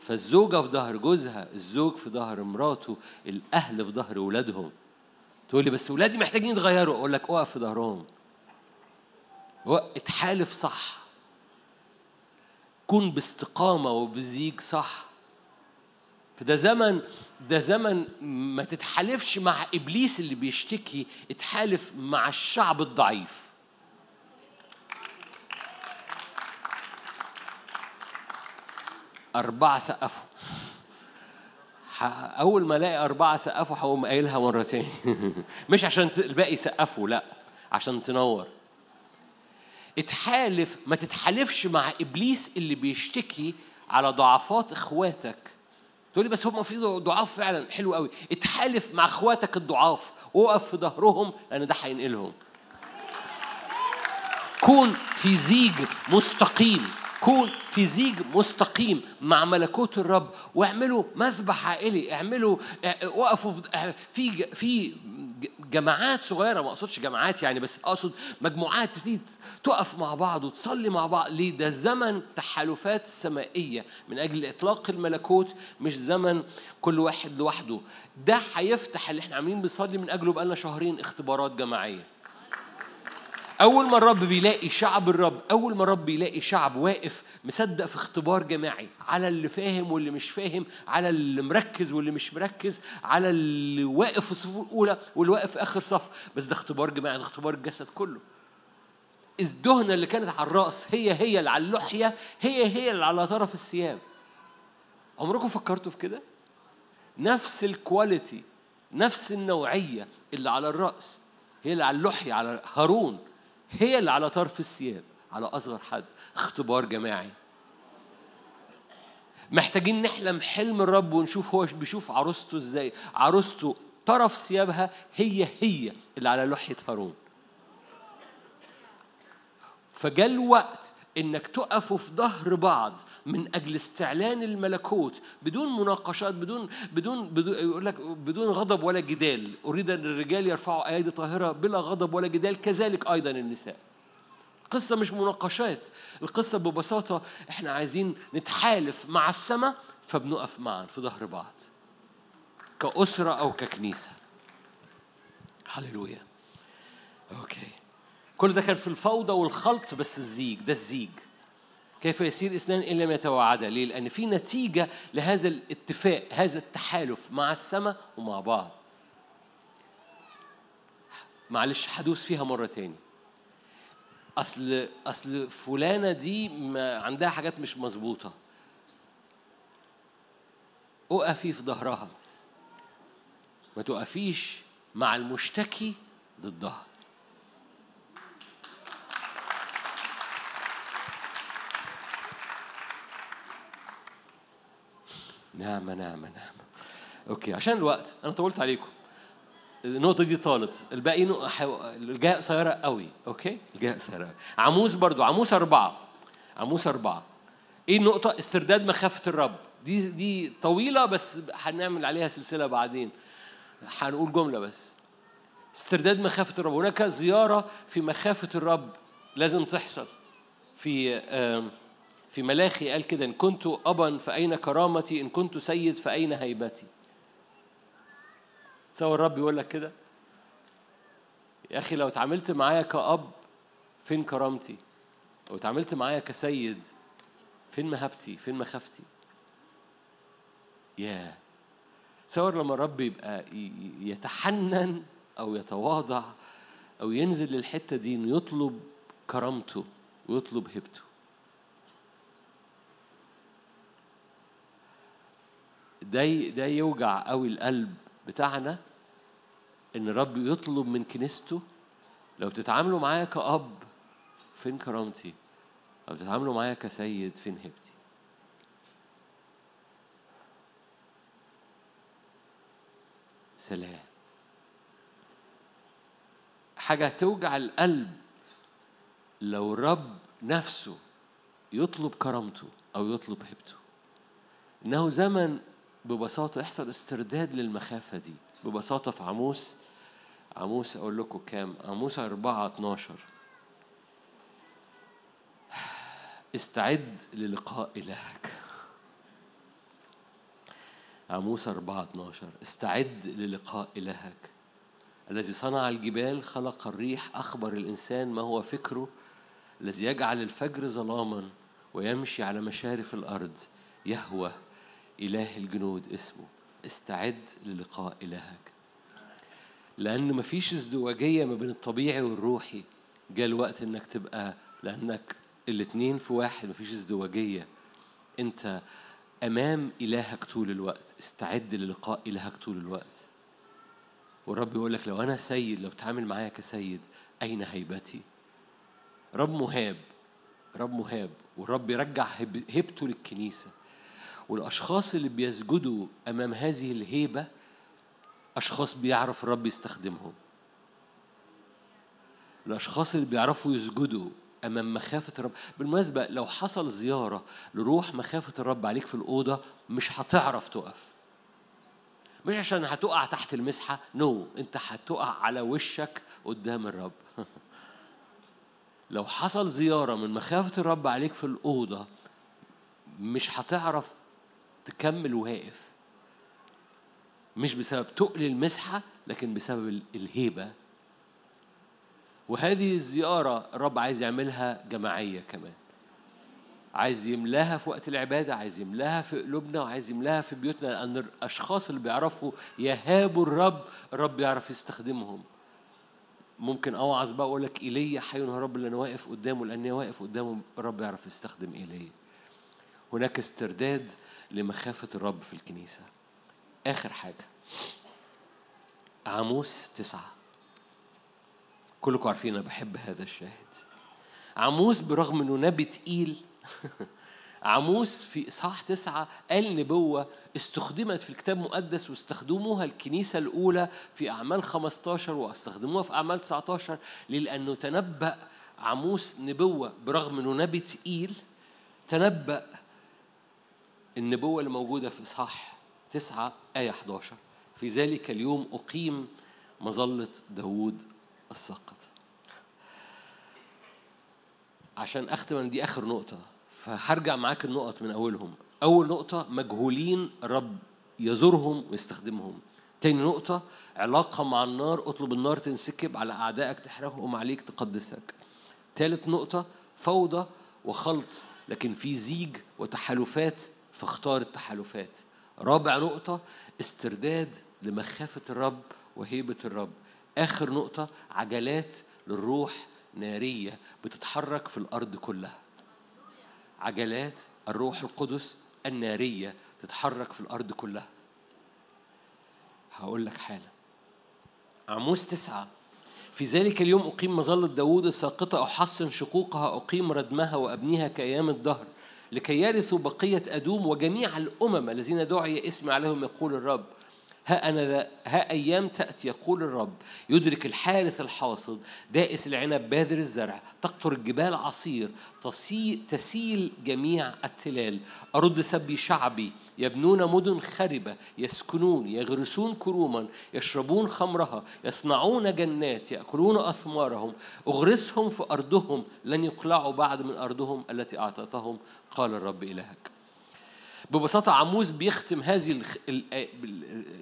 فالزوجة في ظهر جوزها الزوج في ظهر مراته الأهل في ظهر ولادهم. تقول لي بس ولادي محتاجين يتغيروا. أقول لك اقف في ظهرهم. اتحالف صح. كن باستقامة وبزيج صح. فده زمن ده زمن ما تتحالفش مع إبليس اللي بيشتكي اتحالف مع الشعب الضعيف. أربعة سقفوا. أول ما ألاقي أربعة سقفوا هقوم قايلها مرة تاني مش عشان الباقي يسقفوا لأ عشان تنور. اتحالف ما تتحالفش مع إبليس اللي بيشتكي على ضعفات إخواتك. تقول لي بس هم في ضعاف فعلا حلو قوي. اتحالف مع إخواتك الضعاف. وقف في ظهرهم لأن ده هينقلهم. كون في زيج مستقيم. كون في زيج مستقيم مع ملكوت الرب واعملوا مسبح عائلي اعملوا آه، وقفوا في- آه، في جماعات صغيرة ما اقصدش جماعات يعني بس اقصد مجموعات تبتدي تقف مع بعض وتصلي مع بعض ليه ده زمن تحالفات سمائية من أجل إطلاق الملكوت مش زمن كل واحد لوحده. ده هيفتح اللي إحنا عاملين بنصلي من أجله بقالنا شهرين اختبارات جماعية. أول ما الرب بيلاقي شعب الرب أول ما الرب بيلاقي شعب واقف مصدق في اختبار جماعي على اللي فاهم واللي مش فاهم على اللي مركز واللي مش مركز على اللي واقف في الصفوف الأولى واللي واقف في آخر صف. بس ده اختبار جماعي ده اختبار الجسد كله. الدهنة اللي كانت على الرأس هي هي اللي على اللحية هي هي اللي على طرف الثياب. عمركم فكرتوا في كده؟ نفس الكواليتي نفس النوعية اللي على الرأس هي اللي على اللحية على هارون. هي اللي على طرف الثياب على أصغر حد اختبار جماعي. محتاجين نحلم حلم الرب ونشوف هو بيشوف عروسته إزاي. عروسته طرف ثيابها هي هي اللي على لحية هارون. فجاء الوقت إنك تقفوا في ظهر بعض من أجل استعلان الملكوت بدون مناقشات بدون بدون, بدون يقول لك بدون غضب ولا جدال. أريد أن الرجال يرفعوا ايادي طاهرة بلا غضب ولا جدال كذلك أيضا النساء. القصة مش مناقشات القصة ببساطة إحنا عايزين نتحالف مع السماء فبنقف معا في ظهر بعض كأسرة أو ككنيسة. هللويا. أوكي. كل ده كان في الفوضى والخلط بس الزيج ده الزيج. كيف يصير اثنان إن لم يتواعدا ليه لأن في نتيجة لهذا الاتفاق هذا التحالف مع السماء ومع بعض. معلش هدوس فيها مرة تاني. أصل أصل فلانة دي ما عندها حاجات مش مظبوطة. اقفي في ظهرها. ما تقفيش مع المشتكي ضدها. نعمة نعمة نعمة okay عشان الوقت أنا طولت عليكم. النقطة دي طالت. الباقي نق- حو- الجاية قصيرة قوي. okay؟ الجاية قصيرة عاموس برضو عاموس أربعة. عموس أربعة. إيه النقطة؟ استرداد مخافة الرب. دي دي طويلة بس هنعمل عليها سلسلة بعدين. هنقول جملة بس. استرداد مخافة الرب. هناك زيارة في مخافة الرب لازم تحصل. في آم، في ملاخي قال كده إن كنت أبا فأين كرامتي إن كنت سيد فأين هيبتي؟ تصور الرب يقول لك كده؟ يا أخي لو اتعاملت معايا كأب فين كرامتي؟ لو اتعاملت معايا كسيد فين مهابتي؟ فين مخافتي؟ ياه! تصور لما الرب يبقى يتحنن أو يتواضع أو ينزل للحتة دي إنه يطلب كرامته ويطلب هيبته. ده ده يوجع قوي القلب بتاعنا إن الرب يطلب من كنيسته لو تتعاملوا معايا كأب فين كرامتي؟ لو تتعاملوا معايا كسيد فين هيبتي؟ سلام. حاجة توجع القلب لو الرب نفسه يطلب كرامته أو يطلب هيبته. إنه زمن ببساطة يحصل استرداد للمخافة دي. ببساطة في عموس عموس أقول لكم كام؟ عموس أربعة 12 استعد للقاء إلهك. عموس أربعة 12 استعد للقاء إلهك. الذي صنع الجبال خلق الريح أخبر الإنسان ما هو فكره الذي يجعل الفجر ظلاما ويمشي على مشارف الأرض يهوى. إله الجنود اسمه. استعد للقاء إلهك. لأن مفيش ازدواجية ما بين الطبيعي والروحي. جاء الوقت إنك تبقى لأنك الاتنين في واحد مفيش ازدواجية. أنت أمام إلهك طول الوقت. استعد للقاء إلهك طول الوقت. والرب يقول لك لو أنا سيد لو بتعامل معايا كسيد أين هيبتي؟ رب مهاب. رب مهاب. والرب يرجع هب- هيبته للكنيسة. والأشخاص اللي بيسجدوا أمام هذه الهيبة أشخاص بيعرف الرب يستخدمهم. الأشخاص اللي بيعرفوا يسجدوا أمام مخافة الرب. بالمناسبة لو حصل زيارة لروح مخافة الرب عليك في الأوضة مش هتعرف تقف. مش عشان هتقع تحت المسحة نو no. أنت هتقع على وشك قدام الرب. لو حصل زيارة من مخافة الرب عليك في الأوضة مش هتعرف تكمل واقف مش بسبب تقل المسحة لكن بسبب ال- الهيبة. وهذه الزيارة الرب عايز يعملها جماعية كمان. عايز يملاها في وقت العبادة عايز يملاها في قلوبنا وعايز يملاها في بيوتنا لأن الأشخاص اللي بيعرفوا يهابوا الرب الرب يعرف يستخدمهم. ممكن اوعظ بقى أقول لك إيليا حي رب اللي أنا واقف قدامه لاني واقف قدامه الرب يعرف يستخدم إيليا. هناك استرداد لمخافة الرب في الكنيسة. آخر حاجة. عاموس تسعة. كلكم عارفين أنا بحب هذا الشاهد. عاموس برغم إنه نبي تقيل. عاموس في إصحاح تسعة قال نبوة استخدمت في الكتاب المقدس واستخدموها الكنيسة الأولى في أعمال 15 واستخدموها في أعمال 19 ليه؟ لأنه تنبأ عاموس نبوة برغم إنه نبي تقيل. تنبأ النبوة اللي موجودة في إصحاح تسعة آية 11 في ذلك اليوم أقيم مظلة داوود الساقط. عشان أختم دي آخر نقطة فهرجع معاك النقط من أولهم. أول نقطة مجهولين رب يزورهم ويستخدمهم. تاني نقطة علاقة مع النار اطلب النار تنسكب على أعدائك تحرقهم عليك تقدسك. تالت نقطة فوضى وخلط لكن في زيج وتحالفات فاختار التحالفات. رابع نقطة استرداد لمخافة الرب وهيبة الرب. آخر نقطة عجلات للروح نارية بتتحرك في الأرض كلها. عجلات الروح القدس النارية تتحرك في الأرض كلها. هقول لك حالا. عموس تسعة. في ذلك اليوم أقيم مظلة داوود الساقطة أحصن شقوقها أقيم ردمها وأبنيها كأيام الدهر. لكي يرثوا بقية أدوم وجميع الأمم الذين دعي اسمي عليهم يقول الرب. ها أنا ذا ها أيام تأتي يقول الرب يدرك الحارث الحاصد دائس العنب باذر الزرع تقطر الجبال عصير تسيل جميع التلال أرد سبي شعبي يبنون مدن خربة يسكنون يغرسون كروما يشربون خمرها يصنعون جنات يأكلون أثمارهم أغرسهم في أرضهم لن يقلعوا بعد من أرضهم التي أعطيتهم قال الرب إلهك. ببساطة عموز بيختم هذه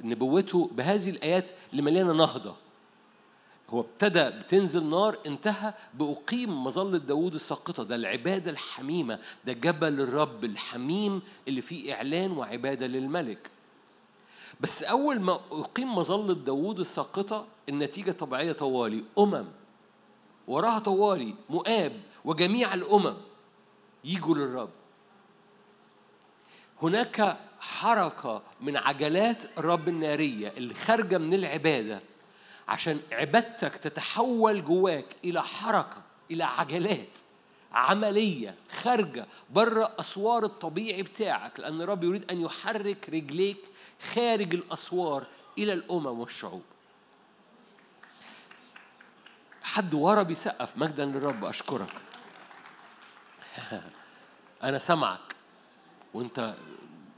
نبوته بهذه الآيات اللي مليانة نهضة. هو ابتدى بتنزل نار انتهى بأقيم مظلة داوود الساقطة. ده العبادة الحميمة ده جبل الرب الحميم اللي فيه إعلان وعبادة للملك. بس أول ما أقيم مظلة داوود الساقطة النتيجة طبيعية طوالي أمم. وراها طوالي مؤاب وجميع الأمم. يجوا للرب. هناك حركة من عجلات الرب النارية اللي خارجة من العبادة عشان عبادتك تتحول جواك إلى حركة إلى عجلات عملية خارجة بره أسوار الطبيعي بتاعك لأن الرب يريد أن يحرك رجليك خارج الأسوار إلى الأمم والشعوب. حد ورا بيسقف مجدا للرب أشكرك. أنا سامعك وأنت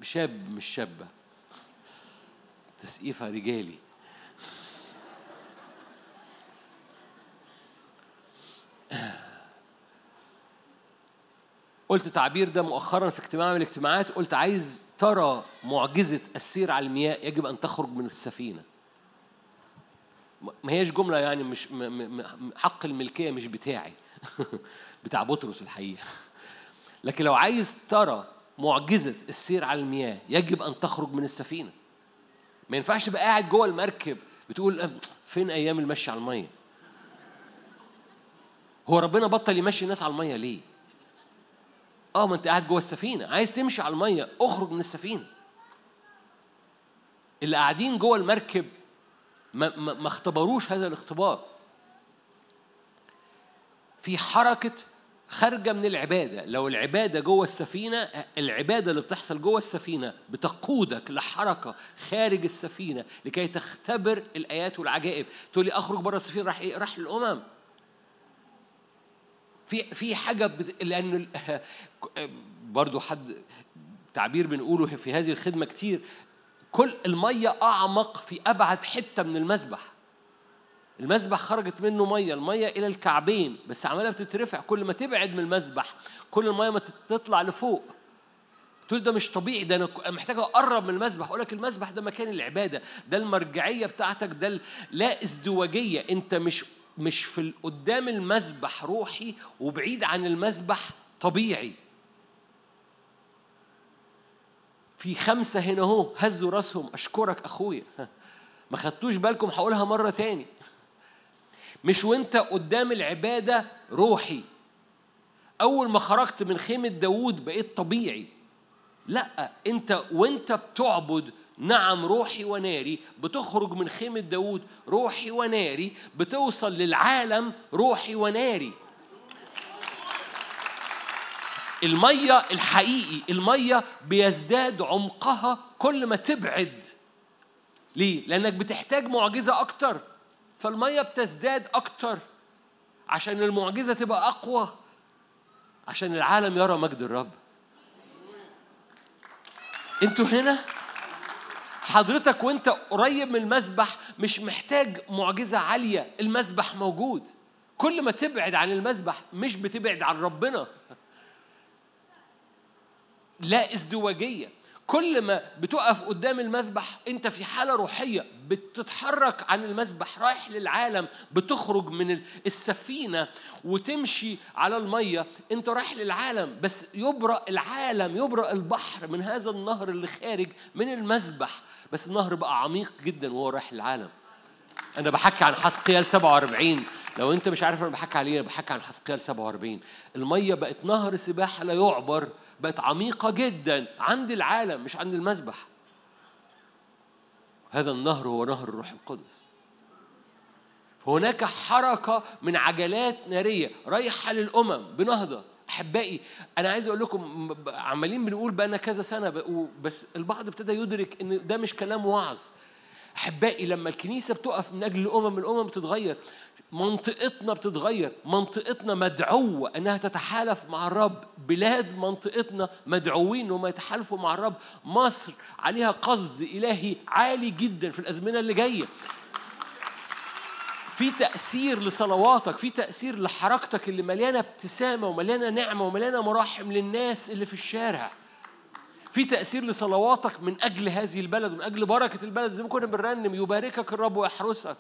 شاب مش شابة. تسقيفها رجالي. قلت تعبير ده مؤخرا في اجتماع من الاجتماعات قلت عايز ترى معجزة السير على المياه يجب أن تخرج من السفينة. ما هيش جملة يعني مش حق الملكية مش بتاعي. بتاع بطرس الحقيقة. لكن لو عايز ترى معجزة السير على المياه. يجب أن تخرج من السفينة. ما ينفعش تبقى قاعد جوه المركب بتقول فين أيام المشي على المية؟ هو ربنا بطل يمشي الناس على المية ليه؟ آه ما أنت قاعد جوه السفينة. عايز تمشي على المية اخرج من السفينة. اللي قاعدين جوه المركب ما, ما, ما اختبروش هذا الاختبار. في حركة خارجة من العبادة لو العبادة جوه السفينة العبادة اللي بتحصل جوه السفينة بتقودك لحركة خارج السفينة لكي تختبر الآيات والعجائب تقول لي أخرج بره السفينة راح إيه؟ راح الأمم في في. لأن ال- برضو حد تعبير بنقوله في هذه الخدمة كتير كل المية أعمق في أبعد حتة من المسبح المسبح خرجت منه مية المية إلى الكعبين بس عمالة بتترفع. كل ما تبعد من المسبح كل المية ما تطلع لفوق. تقول ده مش طبيعي ده أنا محتاج أقرب من المسبح. أقول لك المسبح ده مكان العبادة ده المرجعية بتاعتك ده لا ازدواجية. أنت مش مش في قدام المسبح روحي وبعيد عن المسبح طبيعي. في خمسة هنا أهو هزوا راسهم. أشكرك أخويا. ما خدتوش بالكم هقولها مرة تاني. مش وانت قدام العبادة روحي. أول ما خرجت من خيمة داوود بقيت طبيعي. لا انت وانت بتعبد نعم روحي وناري بتخرج من خيمة داوود روحي وناري بتوصل للعالم روحي وناري. المية الحقيقي المية بيزداد عمقها كل ما تبعد. ليه؟ لأنك بتحتاج معجزة أكتر. فالمية بتزداد أكتر عشان المعجزة تبقى أقوى عشان العالم يرى مجد الرب. أنتوا هنا؟ حضرتك وانت قريب من المسبح مش محتاج معجزة عالية المسبح موجود. كل ما تبعد عن المسبح مش بتبعد عن ربنا. لا ازدواجية. كل ما بتقف قدام المسبح انت في حالة روحية بتتحرك عن المسبح رايح للعالم بتخرج من السفينة وتمشي على المية انت رايح للعالم. بس يبرأ العالم يبرأ البحر من هذا النهر اللي خارج من المسبح بس النهر بقى عميق جدا وهو رايح للعالم أنا بحكي عن حسقيال 47 لو انت مش عارف أنا بحكي عليه أنا بحكي عن حسقيال 47 المية بقت نهر سباحة لا يعبر بقت عميقة جدا عند العالم مش عند المسبح. هذا النهر هو نهر الروح القدس. هناك حركة من عجلات نارية رايحة للأمم بنهضة. أحبائي أنا عايز أقول لكم عمالين بنقول بقى كذا بقوا- بس البعض ابتدى يدرك إن ده مش كلام وعظ. أحبائي لما الكنيسة بتقف من أجل الأمم الأمم بتتغير منطقتنا بتتغير منطقتنا مدعوة أنها تتحالف مع الرب. بلاد منطقتنا مدعوين أنهم يتحالفوا مع الرب. مصر عليها قصد إلهي عالي جدا في الأزمنة اللي جاية. في تأثير لصلواتك في تأثير لحركتك اللي مليانة ابتسامة ومليانة نعمة ومليانة مراحم للناس اللي في الشارع. في تأثير لصلواتك من أجل هذه البلد ومن أجل بركة البلد. زي ما كنا بنرنم يباركك الرب ويحرسك.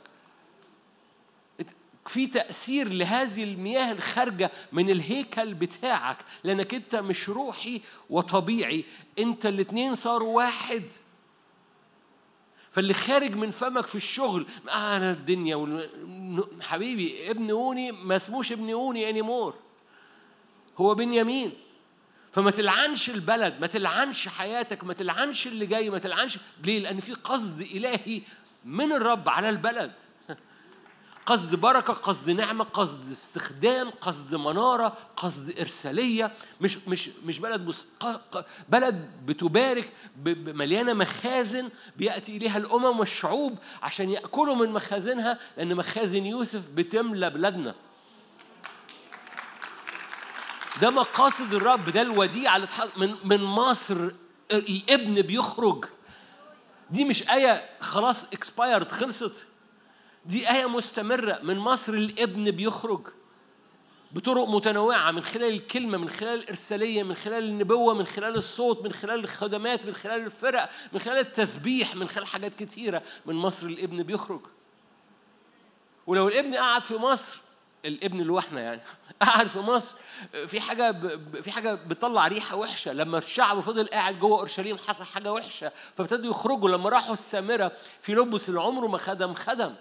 في تأثير لهذه المياه الخارجة من الهيكل بتاعك لأنك أنت مش روحي وطبيعي. أنت الاتنين صاروا واحد. فاللي خارج من فمك في الشغل آه أنا الدنيا. حبيبي ابن أوني ما اسموش ابن أوني انيمور هو بنيامين. فما تلعنش البلد ما تلعنش حياتك ما تلعنش اللي جاي ما تلعنش. ليه؟ لأن في قصد إلهي من الرب على البلد. قصد بركة قصد نعمة قصد استخدام قصد منارة قصد إرسالية. مش مش مش بلد ق- بلد بتبارك مليانة مخازن بيأتي إليها الأمم والشعوب عشان يأكلوا من مخازنها لأن مخازن يوسف بتملى بلادنا. ده مقاصد الرب ده الوديعة اللي من من مصر الابن بيخرج. دي مش آية خلاص اكسبايرد خلصت. دي آية مستمرة. من مصر الابن بيخرج. بطرق متنوعة من خلال الكلمة من خلال الإرسالية من خلال النبوة من خلال الصوت من خلال الخدمات من خلال الفرق من خلال التسبيح من خلال حاجات كتيرة. من مصر الابن بيخرج. ولو الابن قعد في مصر الابن إحنا يعني. قعد في مصر في حاجة ب... في حاجة بتطلع ريحة وحشة. لما الشعب فضل قاعد جوه أورشليم حصل حاجة وحشة. فابتدوا يخرجوا. لما راحوا السامرة في لبس اللي عمره ما خدم خدم.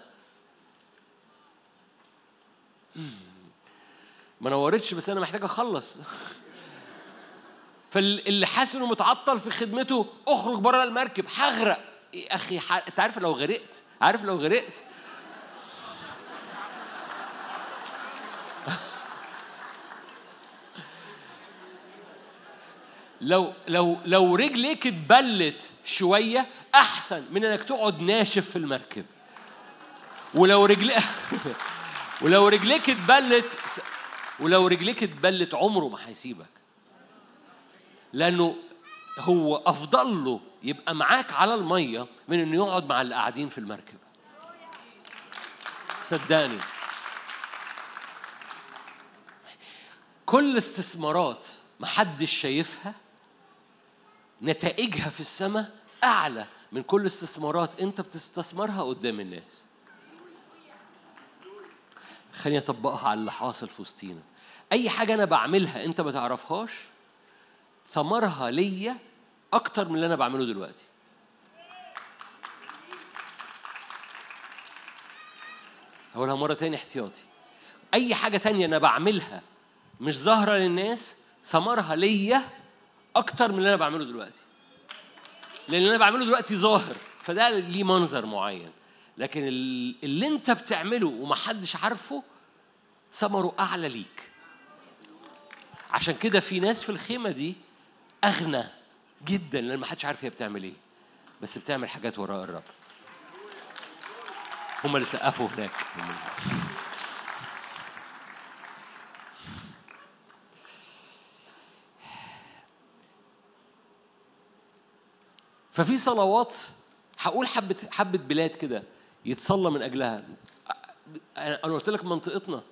ما نورتش بس أنا محتاج أخلص. فاللي حاسس إنه متعطل في خدمته أخرج بره المركب. هغرق. يا أخي. أنت عارف لو غرقت؟ عارف لو غرقت؟ لو لو لو رجليك اتبلت شوية أحسن من إنك تقعد ناشف في المركب. ولو رجلي ولو رجليك اتبلت ولو رجليك اتبلت عمره ما هيسيبك. لأنه هو افضل له يبقى معاك على المية من إنه يقعد مع اللي قاعدين في المركب. صدقني. كل استثمارات محدش شايفها نتائجها في السماء أعلى من كل استثمارات أنت بتستثمرها قدام الناس. خليني أطبقها على اللي حاصل في وسطينا. أي حاجة أنا بعملها أنت ما تعرفهاش ثمرها ليا أكتر من اللي أنا بعمله دلوقتي. هقولها مرة تاني احتياطي. أي حاجة تانية أنا بعملها مش ظاهرة للناس ثمرها ليا أكتر من اللي أنا بعمله دلوقتي. لأن اللي أنا بعمله دلوقتي ظاهر فده ليه منظر معين. لكن ال- اللي أنت بتعمله ومحدش عارفه ثمره أعلى ليك. عشان كده في ناس في الخيمة دي أغنى جدا لأن محدش عارف هي بتعمل إيه. بس بتعمل حاجات وراء الرب. هم اللي سقفوا هناك. ففي صلوات هقول حبة حبة بلاد كده يتصلى من أجلها. أنا أنا قلت لك منطقتنا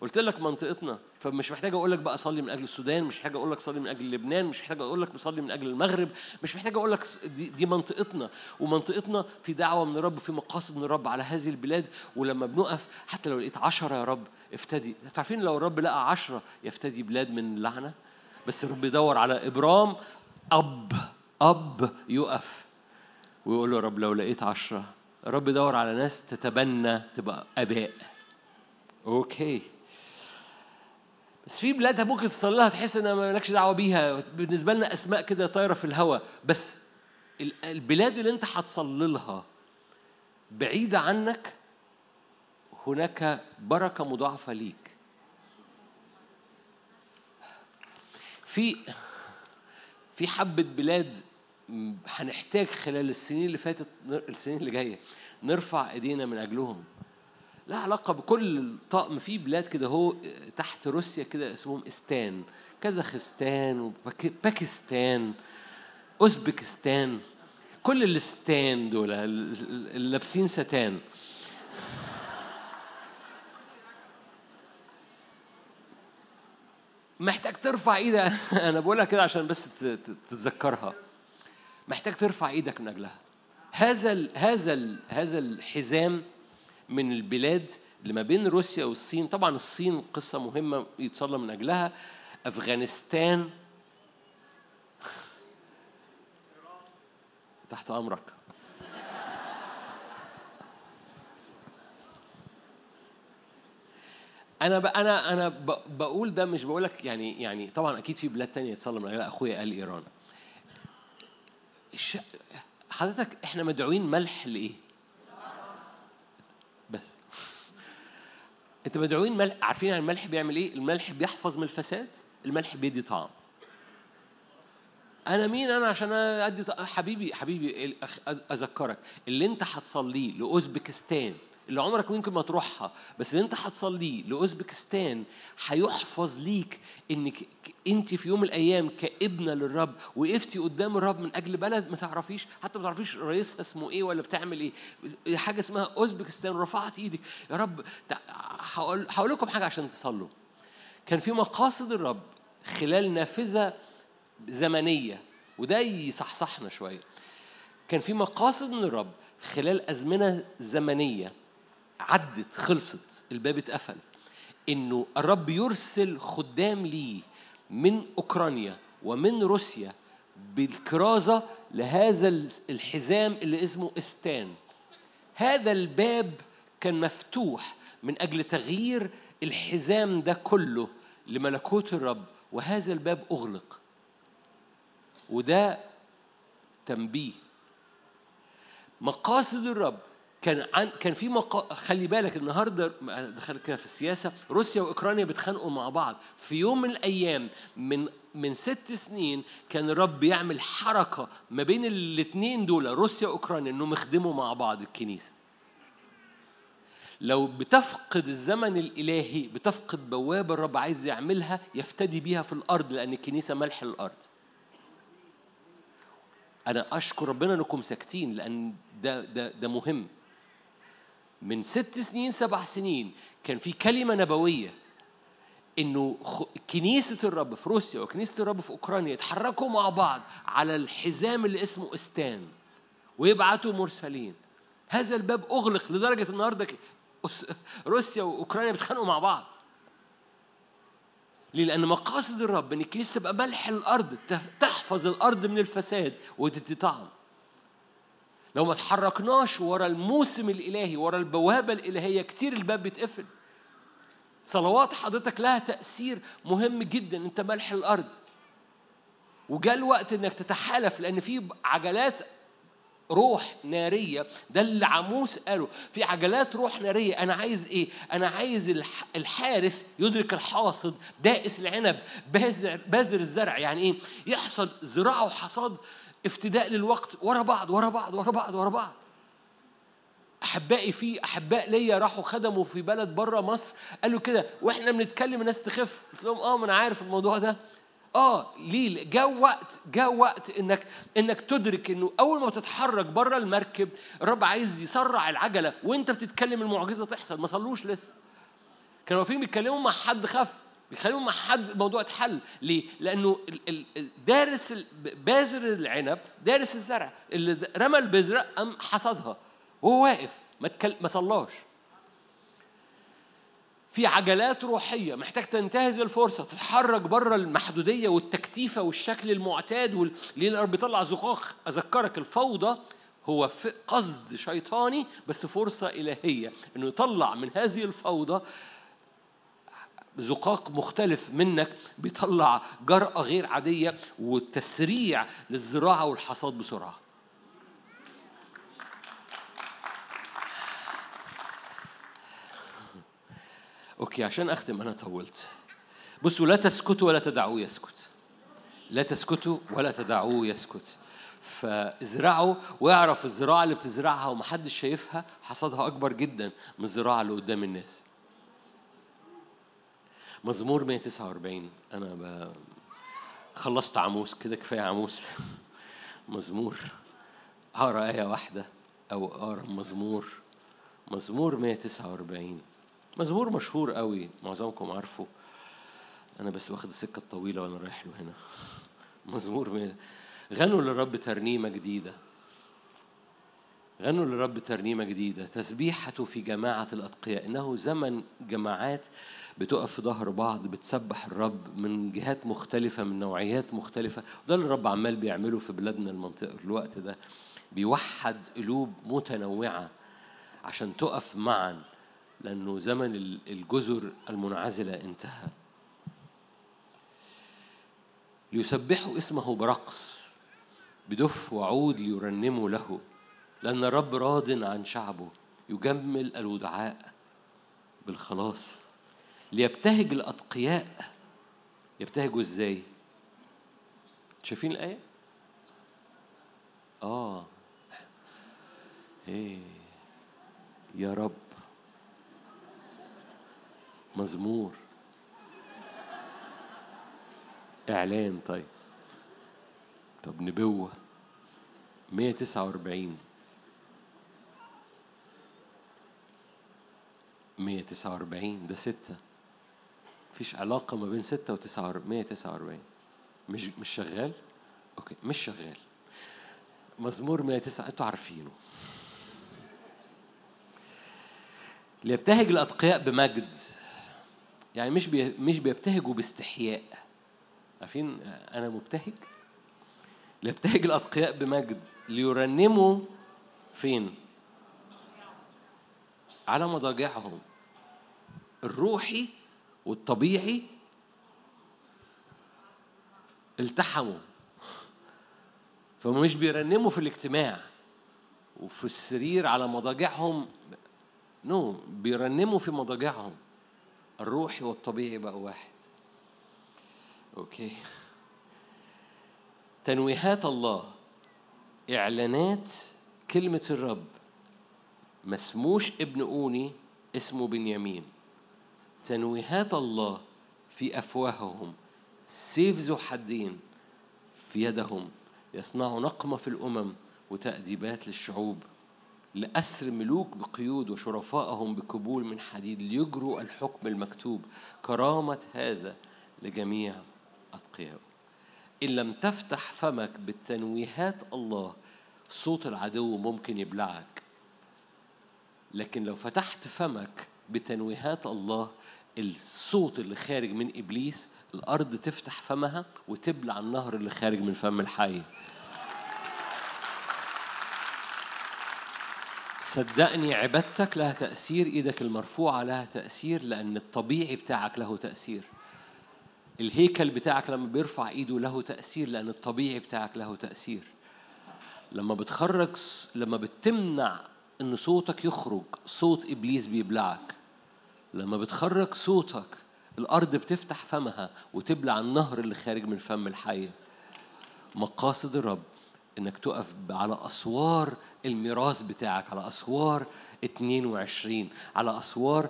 قلت لك منطقتنا فمش محتاج أقول لك بقى صلي من أجل السودان مش محتاج أقول لك صلي من أجل لبنان مش محتاج أقول لك صلي من أجل المغرب مش محتاج أقول لك دي, دي منطقتنا. ومنطقتنا في دعوة من الرب في مقاصد من الرب على هذه البلاد. ولما بنقف حتى لو لقيت عشرة يا رب افتدي. تعرفين لو الرب لقى عشرة يفتدي بلاد من اللعنه بس الرب يدور على إبرام أب. أب يقف ويقول له رب لو لقيت عشرة. الرب يدور على ناس تتبنى تبقى أباء. okay. بس في بلاد ممكن تصلي لها تحس ان مالكش دعوة بيها. بالنسبة لنا أسماء كده طايرة في الهواء بس ال- البلاد اللي أنت هتصلي لها بعيدة عنك هناك بركة مضاعفة ليك. في في حبة بلاد هنحتاج خلال السنين اللي فاتت السنين اللي جاية نرفع إيدينا من أجلهم. لا علاقة بكل الطقم في بلاد كده هو تحت روسيا كده اسمهم إستان كازاخستان وباكستان أوزبكستان كل الإستان دول لابسين ستان. محتاج ترفع إيدك. أنا بقولها كده عشان بس تتذكرها. محتاج ترفع إيدك من اجلها. هذا ال هذا ال هذا الحزام من البلاد اللي ما بين روسيا والصين. طبعا الصين قصة مهمة يتصلى من اجلها. افغانستان. تحت امرك. أنا ب... أنا أنا ب... بقول ده مش بقولك يعني يعني طبعا أكيد في بلاد تانية يتصلى من اجلها أخويا قال إيران. الش... حضرتك إحنا مدعوين ملح لإيه؟ بس. أنت مدعوين ملح عارفين يعني الملح بيعمل إيه؟ الملح بيحفظ من الفساد الملح بيدي طعم. أنا مين؟ أنا عشان أدي حبيبي حبيبي أذكرك اللي أنت هتصليه لأوزبكستان اللي عمرك ممكن ما تروحها بس اللي انت هتصليه لأوزبكستان هيحفظ ليك إنك انت في يوم من الأيام كابنة للرب وقفتي قدام الرب من أجل بلد ما تعرفيش حتى ما تعرفيش رئيسها اسمه إيه ولا بتعمل إيه. حاجة اسمها أوزبكستان رفعت إيدك. يا رب هقول لكم حاجة عشان تصلوا. كان في مقاصد الرب خلال نافذة زمنية وده يصحصحنا شوية. كان في مقاصد من الرب خلال أزمنة زمنية. عدت خلصت الباب اتقفل. إنه الرب يرسل خدام ليه من أوكرانيا ومن روسيا بالكرازة لهذا الحزام اللي اسمه إستان. هذا الباب كان مفتوح من أجل تغيير الحزام ده كله لملكوت الرب وهذا الباب أغلق. وده تنبيه. مقاصد الرب كان عن كان في مقا... خلي بالك النهارده دخل كده في السياسة روسيا وأوكرانيا بيتخانقوا مع بعض. في يوم من الأيام من من ست سنين كان الرب يعمل حركة ما بين الاثنين دول روسيا وأوكرانيا إنهم يخدموا مع بعض الكنيسة. لو بتفقد الزمن الإلهي بتفقد بوابة الرب عايز يعملها يفتدي بيها في الأرض لأن الكنيسة ملح الأرض. أنا أشكر ربنا إنكم ساكتين لأن ده ده ده مهم. من ست سنين سبع سنين كان في كلمة نبوية إنه كنيسة الرب في روسيا وكنيسة الرب في أوكرانيا يتحركوا مع بعض على الحزام اللي اسمه استان ويبعتوا مرسلين هذا الباب أغلق لدرجة النهارده روسيا وأوكرانيا بيتخانقوا مع بعض ليه؟ لأن مقاصد الرب إن الكنيسة تبقى ملح الأرض تحفظ الأرض من الفساد وتدي طعم. لو ما تحركناش ورا الموسم الإلهي ورا البوابة الإلهية كتير الباب بيتقفل. صلوات حضرتك لها تأثير مهم جدا أنت ملح الأرض. وجاء الوقت إنك تتحالف لأن في عجلات روح نارية ده اللي عاموس قاله في عجلات روح نارية أنا عايز إيه؟ أنا عايز الح- الحارث يدرك الحاصد دائس العنب بازر, بازر الزرع يعني إيه؟ يحصل زراعة وحصاد افتداء للوقت ورا بعض ورا بعض ورا بعض ورا بعض. أحبائي في أحباء ليا راحوا خدموا في بلد بره مصر قالوا كده وإحنا بنتكلم الناس تخف. قلت لهم آه ما أنا عارف الموضوع ده. آه ليه؟ جاء وقت جاء وقت إنك إنك تدرك إنه أول ما تتحرك بره المركب الرب عايز يسرع العجلة وأنت بتتكلم المعجزة تحصل ما صلوش لسه. كانوا واقفين بيتكلموا مع حد خف. بيتكلموا مع حد الموضوع اتحل. ليه؟ لأنه دارس بازر العنب دارس الزرع. اللي رمى البذرة قام حصدها. وهو واقف ما تكل... ما صلاش. في عجلات روحية محتاج تنتهز الفرصة تتحرك بره المحدودية والتكتيفة والشكل المعتاد وال... ليه الرب بيطلع زقاق. أذكرك الفوضى هو قصد شيطاني بس فرصة إلهية إنه يطلع من هذه الفوضى زقاق مختلف منك بيطلع جرأة غير عادية وتسريع للزراعة والحصاد بسرعة. أوكي عشان أختم أنا طولت. بصوا لا تسكتوا ولا تدعوه يسكت. لا تسكتوا ولا تدعوه يسكت. فازرعوا واعرف الزراعة اللي بتزرعها ومحدش شايفها حصادها أكبر جدا من الزراعة اللي قدام الناس. مزمور 149 أنا ب... خلصت عموس كده كفاية عموس. مزمور. هقرأ آية واحدة أو أقرأ مزمور. مزمور 149 مزمور مشهور قوي معظمكم عارفه. أنا بس واخد السكة الطويلة وأنا رايح له هنا. مزمور 100 غنوا للرب ترنيمة جديدة. غنوا للرب ترنيمة جديدة. تسبيحته في جماعة الأتقياء. إنه زمن جماعات بتقف في ظهر بعض بتسبح الرب من جهات مختلفة من نوعيات مختلفة. وده اللي الرب عمال بيعمله في بلادنا المنطقة الوقت ده. بيوحد قلوب متنوعة عشان تقف معا لأنه زمن الجزر المنعزلة انتهى. ليسبحوا اسمه برقص. بدف وعود ليرنموا له. لأن الرب راض عن شعبه يجمل الودعاء بالخلاص. ليبتهج الأتقياء. يبتهجوا إزاي؟ شايفين الآية؟ آه. إيه. يا رب. مزمور. إعلان طيب. طب نبوة. 149 149 ده ستة. مفيش علاقة ما بين ستة وتسعة 149 مش مش شغال؟ أوكي مش شغال. مزمور 109 أنتوا عارفينه. ليبتهج الأتقياء بمجد. يعني مش بي مش بيبتهجوا باستحياء. عارفين؟ أنا مبتهج؟ ليبتهج الأتقياء بمجد. ليرنموا فين؟ على مضاجعهم. الروحي والطبيعي التحموا. فهم مش بيرنموا في الاجتماع وفي السرير على مضاجعهم. نو بيرنموا في مضاجعهم. الروحي والطبيعي بقى واحد. okay. تنويهات الله إعلانات كلمة الرب. ما اسموش بن اوني اسمه بنيامين. تنويهات الله في افواههم سيف ذو حدين في يدهم يصنعوا نقمة في الامم وتأديبات للشعوب لأسر ملوك بقيود وشرفائهم بكبول من حديد ليجروا الحكم المكتوب. كرامة هذا لجميع أتقياء إن لم تفتح فمك بالتنويهات الله صوت العدو ممكن يبلعك. لكن لو فتحت فمك بتنويهات الله الصوت اللي خارج من إبليس الأرض تفتح فمها وتبلع النهر اللي خارج من فم الحي. صدقني عبادتك لها تأثير إيدك المرفوعة لها تأثير لأن الطبيعي بتاعك له تأثير. الهيكل بتاعك لما بيرفع إيده له تأثير لأن الطبيعي بتاعك له تأثير. لما بتخرج لما بتمنع إن صوتك يخرج صوت إبليس بيبلعك. لما بتخرج صوتك الأرض بتفتح فمها وتبلع النهر اللي خارج من فم الحية مقاصد الرب إنك تقف على أسوار الميراث بتاعك على أسوار 22 على أسوار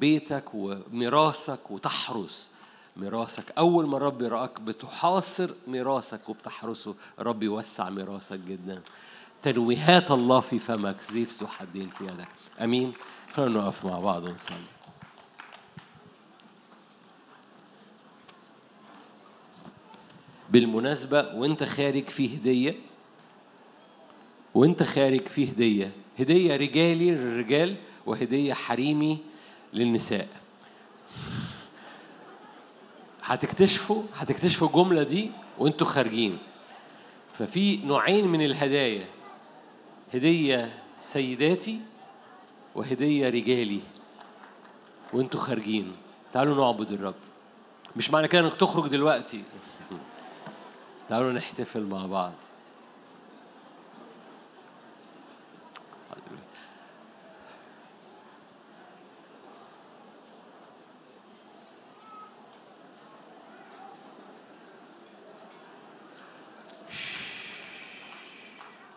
بيتك وميراثك وتحرس. ميراثك أول ما الرب يراك بتحاصر ميراثك وبتحرسه الرب يوسع ميراثك جدا. تنويهات الله في فمك. زيف ذو حدين في يدك أمين. خلينا نقف مع بعض ونصلي. بالمناسبة وانت خارج في هدية؟ وانت خارج في هدية. هدية رجالي للرجال وهدية حريمي للنساء. هتكتشفوا هتكتشفوا الجملة دي وانتوا خارجين. ففي نوعين من الهدايا. هدية سيداتي وهدية رجالي وانتوا خارجين. تعالوا نعبد الرب. مش معنى كده انك تخرج دلوقتي. تعالوا نحتفل مع بعض.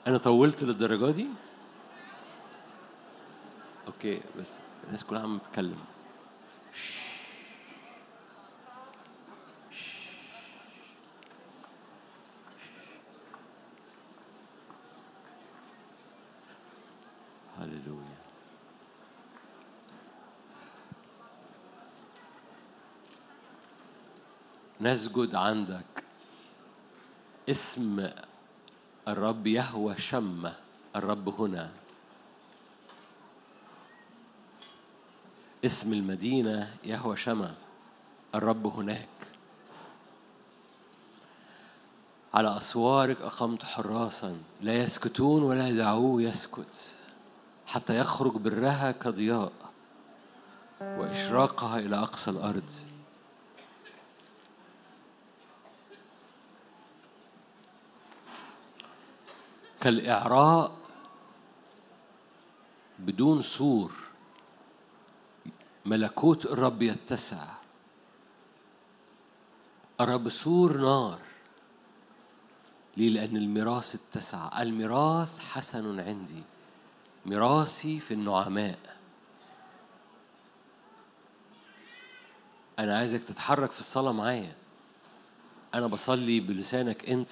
أنا طولت للدرجة دي؟ أوكي بس الناس كلها عم بتتكلم. هللويا. نسجد عندك. اسم الرب يهوى شمة الرب هنا. اسم المدينة يهوى شمة الرب هناك. على أسوارك أقمت حراسا لا يسكتون ولا يدعوه يسكت حتى يخرج برها كضياء وإشراقها إلى أقصى الأرض. كالإعراء بدون سور. ملكوت الرب يتسع. الرب سور نار. ليه؟ لأن الميراث اتسع. الميراث حسن عندي. ميراثي في النعماء. أنا عايزك تتحرك في الصلاة معايا. أنا بصلي بلسانك أنت.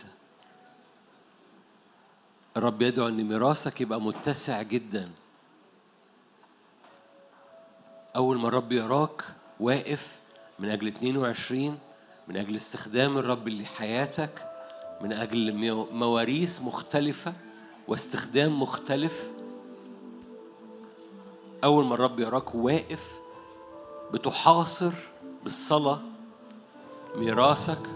الرب يدعو إن ميراثك يبقى متسع جدا. أول ما الرب يراك واقف من أجل 22 من أجل استخدام الرب لحياتك من أجل مواريث مختلفة واستخدام مختلف أول ما الرب يراك واقف بتحاصر بالصلاة ميراثك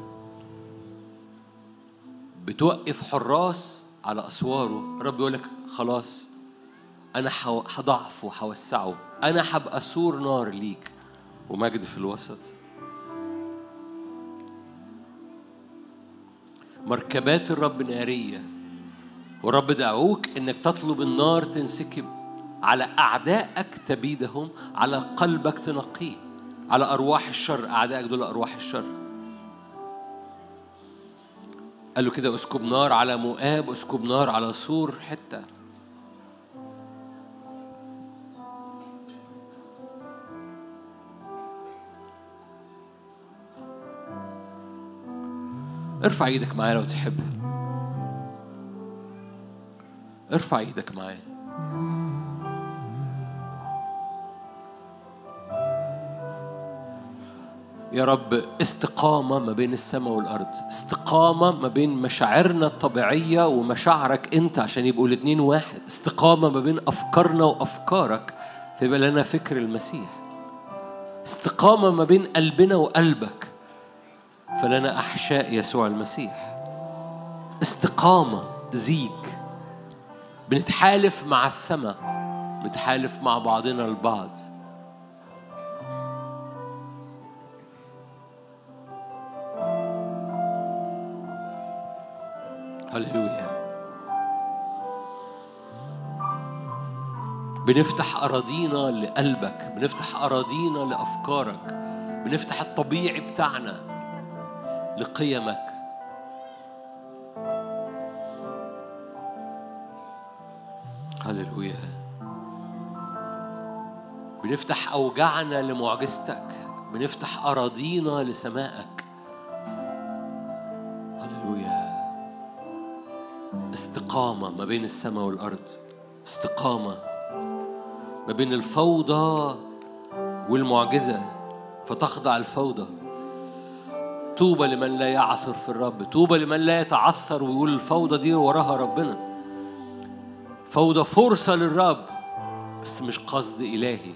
بتوقف حراس على أسواره الرب يقول لك خلاص حو- هضعفه وهوسعه أنا هبقى سور نار ليك. ومجد في الوسط. مركبات الرب نارية. والرب دعوك إنك تطلب النار تنسكب. على أعدائك تبيدهم على قلبك تنقيه. على أرواح الشر أعدائك دول أرواح الشر. قال له كده أسكب نار على مؤاب أسكب نار على سور حتة. ارفع إيدك معايا لو تحب. ارفع إيدك معايا. يا رب استقامة ما بين السماء والأرض استقامة ما بين مشاعرنا الطبيعية ومشاعرك أنت عشان يبقوا الاتنين واحد استقامة ما بين أفكارنا وأفكارك فيبقى لنا فكر المسيح. استقامة ما بين قلبنا وقلبك فلنا أحشاء يسوع المسيح. استقامة زيج بنتحالف مع السماء بنتحالف مع بعضنا البعض. هللويا. بنفتح أراضينا لقلبك بنفتح أراضينا لأفكارك بنفتح الطبيعي بتاعنا لقيمك. هللويا. بنفتح أوجاعنا لمعجزتك بنفتح أراضينا لسمائك. استقامة ما بين السماء والأرض. استقامة ما بين الفوضى والمعجزة. فتخضع الفوضى. طوبى لمن لا يعثر في الرب. طوبى لمن لا يتعثر ويقول الفوضى دي وراها ربنا. فوضى فرصة للرب بس مش قصد إلهي.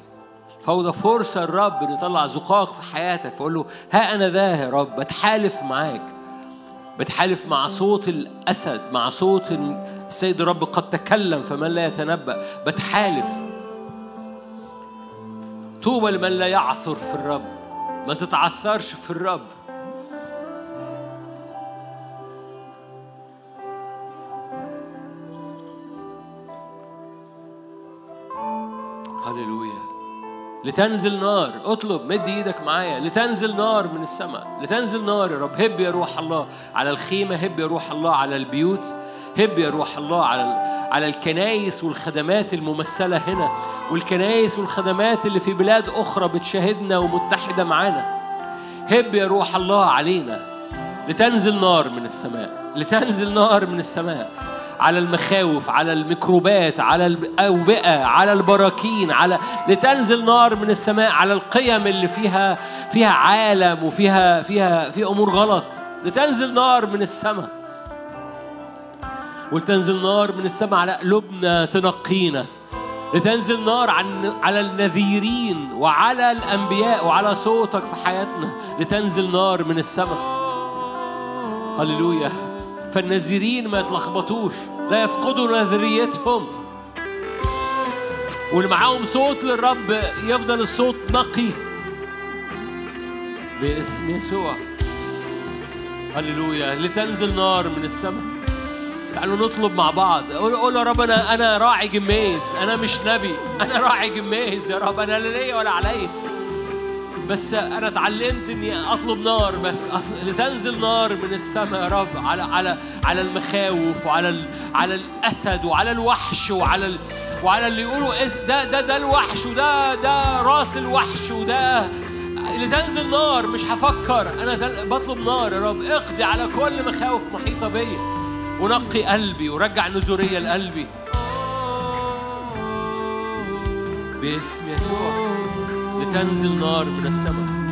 فوضى فرصة الرب إن يطلع زقاق في حياتك. فقول له ها أنا ذا يا رب بتحالف معاك. بتحالف مع صوت الأسد مع صوت السيد الرب قد تكلم فمن لا يتنبأ. بتحالف. طوبى لمن لا يعثر في الرب. ما تتعثرش في الرب. لتنزل نار. اطلب مد إيدك معايا. لتنزل نار من السماء. لتنزل نار يا رب. هب يا روح الله على الخيمة. هب يا روح الله على البيوت. هب يا روح الله على على الكنايس والخدمات الممثلة هنا والكنايس والخدمات اللي في بلاد أخرى بتشاهدنا ومتحدة معانا. هب يا روح الله علينا. لتنزل نار من السماء. لتنزل نار من السماء. على المخاوف على الميكروبات على الأوبئة على البراكين على لتنزل نار من السماء على القيم اللي فيها فيها عالم وفيها فيها في أمور غلط. لتنزل نار من السماء. ولتنزل نار من السماء على قلوبنا تنقينا. لتنزل نار عن على النذيرين وعلى الأنبياء وعلى صوتك في حياتنا. لتنزل نار من السماء. هللويا. فالنذيرين ما يتلخبطوش. لا يفقدوا نذريتهم واللي معاهم صوت للرب يفضل الصوت نقي باسم يسوع. هللويا. لتنزل نار من السماء. تعالوا نطلب مع بعض. قول يا رب أنا أنا راعي جميز. أنا مش نبي. أنا راعي جميز يا رب. أنا لا ليا ولا عليا. بس أنا اتعلمت إني أطلب نار بس لتنزل نار من السماء يا رب على على على المخاوف وعلى ال... على الأسد وعلى الوحش وعلى ال... وعلى اللي يقولوا ده ده ده الوحش وده ده راس الوحش وده. لتنزل نار مش هفكر تل- بطلب نار يا رب. اقضي على كل مخاوف محيطة بيا ونقي قلبي ورجع نزوريه لقلبي. باسم يسوع. لتنزل نار من السماء.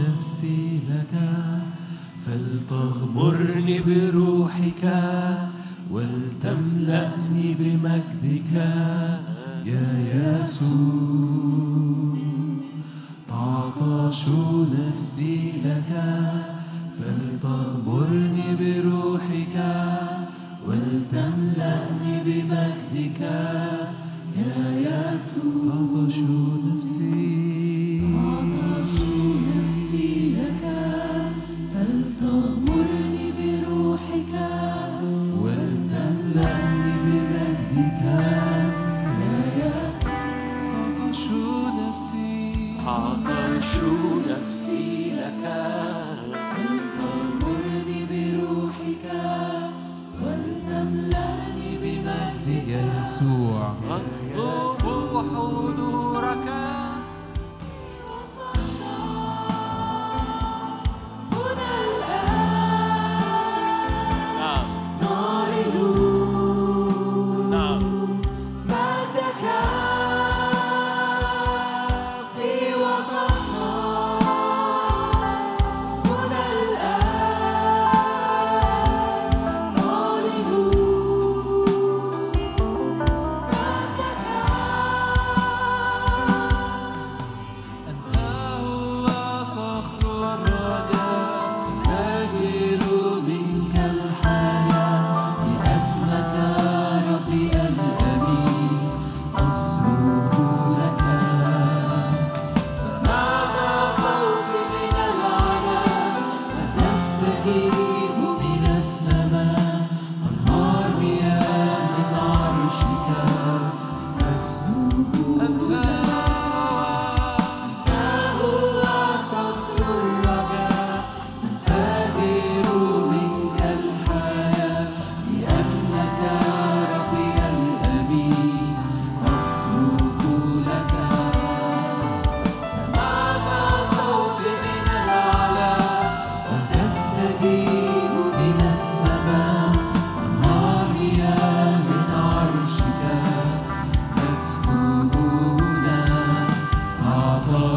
نفسي لك فلتغمرني بروحك ولتملأني بمجدك. يا يسوع تعطش نفسي لك فلتغمرني بروحك ولتملأني بمجدك. يا يسوع تعطش نفسي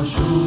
Chuva.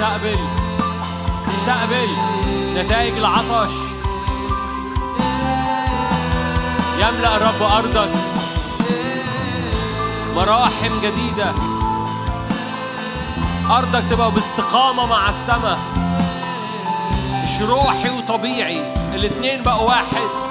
إيدك واستقبل استقبل نتائج العطش. يملأ الرب أرضك. مراحم جديدة. أرضك تبقى باستقامة مع السماء. مش روحي وطبيعي. الاتنين بقوا واحد.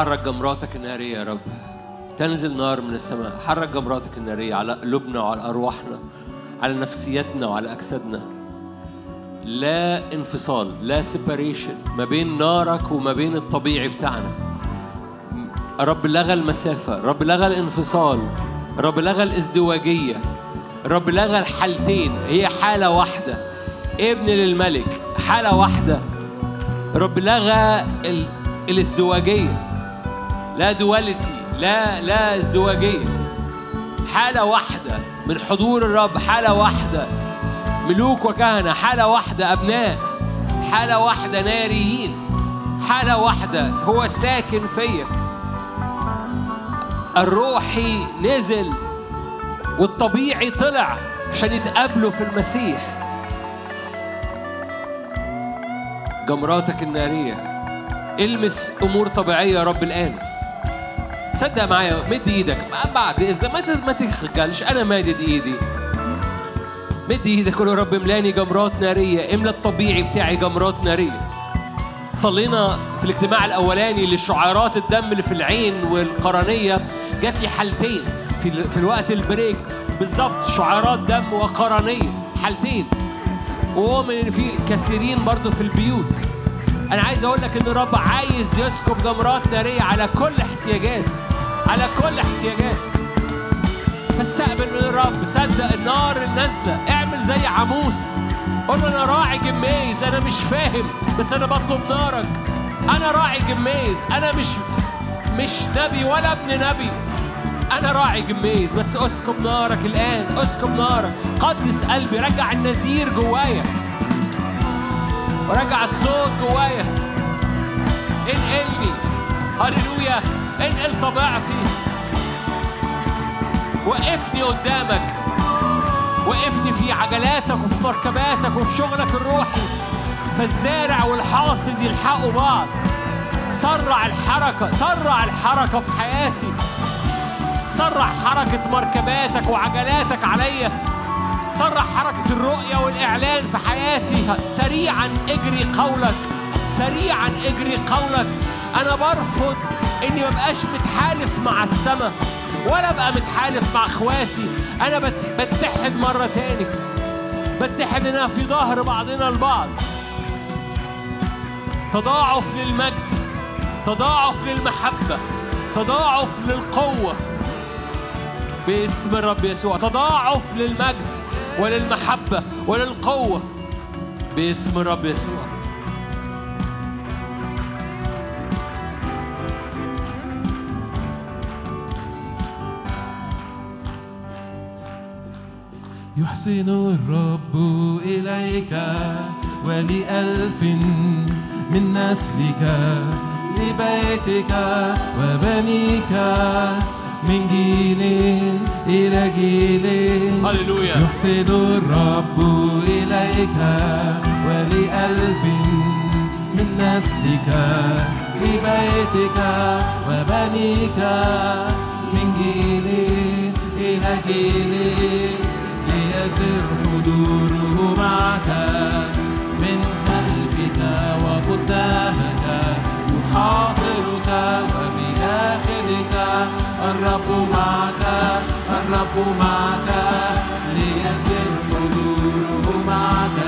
حرك جمراتك النارية يا رب. تنزل نار من السماء. حرك جمراتك النارية على قلوبنا وعلى أرواحنا على نفسيتنا وعلى أجسادنا. لا انفصال لا سيباريشن ما بين نارك وما بين الطبيعي بتاعنا. رب لغى المسافة رب لغى الانفصال رب لغى الازدواجية رب لغى الحالتين. هي حالة واحدة. ابن للملك حالة واحدة. رب لغى ال... الازدواجية. لا دواليتي لا لا ازدواجية. حالة واحدة من حضور الرب حالة واحدة ملوك وكهنة حالة واحدة أبناء حالة واحدة ناريين حالة واحدة هو ساكن فيا. الروحي نزل والطبيعي طلع عشان يتقابلوا في المسيح. جمراتك النارية إلمس أمور طبيعية يا رب الآن. صدق معايا مد إيدك. بعد إذا ما تخجلش. أنا مادد إيدي. مد إيدك قول يا رب. املاني جمرات نارية. املى الطبيعي بتاعي جمرات نارية. صلينا في الاجتماع الأولاني لشعيرات الدم اللي في العين والقرنية. جات لي حالتين في في الوقت البريك. بالظبط شعيرات دم وقرنية. حالتين. وأؤمن إن في كثيرين برضو في البيوت. أنا عايز أقول لك إن الرب عايز يسكب جمرات نارية على كل احتياجات. على كل احتياجات فاستقبل من الرب صدق النار النازلة. اعمل زي عموس. قول أنا راعي جميز أنا مش فاهم بس أنا بطلب نارك أنا راعي جميز أنا مش مش نبي ولا ابن نبي. أنا راعي جميز بس اسكب نارك الآن اسكب نارك. قدس قلبي رجع النذير جوايا. ورجع الصوت جوايا. انقلني. هللويا. انقل طبيعتي وقفني قدامك. وقفني في عجلاتك وفي مركباتك وفي شغلك الروحي. فالزارع والحاصد يلحقوا بعض. سرع الحركة سرع الحركة في حياتي. سرع حركة مركباتك وعجلاتك عليا. سرع حركة الرؤية والإعلان في حياتي. سريعا اجري قولك. سريعا اجري قولك. أنا برفض إني مبقاش متحالف مع السماء ولا أبقى متحالف مع إخواتي. أنا بت- بتحد مرة تاني. بتحد إننا في ظهر بعضنا البعض. تضاعف للمجد تضاعف للمحبة تضاعف للقوة. باسم الرب يسوع تضاعف للمجد وللمحبة وللقوة. باسم الرب يسوع. يحسن الرب إليك ولألف من نسلك لبيتك وبنيك من جيل إلى جيل. هللويا. يحسن الرب إليك ولألف من نسلك لبيتك وبنيك من جيل إلى جيل. حضوره معك من خلفك وقدامك يحاصرك وبداخلك الرب معك الرب معك ليسر حضوره معك.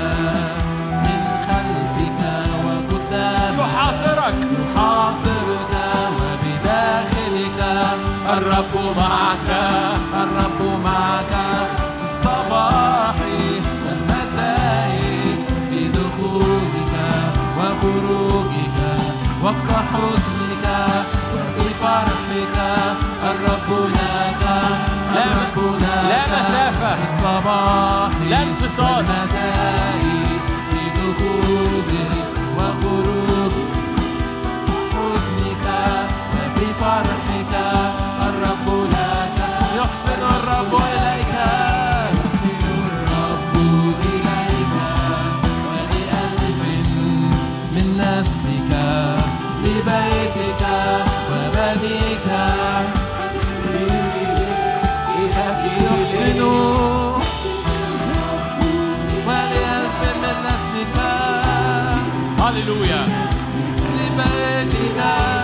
من خلفك وقدامك يحاصرك. يحاصرك وبداخلك الرب معك. وقت حزنك وفي فرحك. الرب لك الرب لك. لا مسافة. في الصباح لا انفصال. والمساء في دخولك وخروجك حزنك وفي فرحك. الرب لك. يحسن الرب. هللويا لبيتك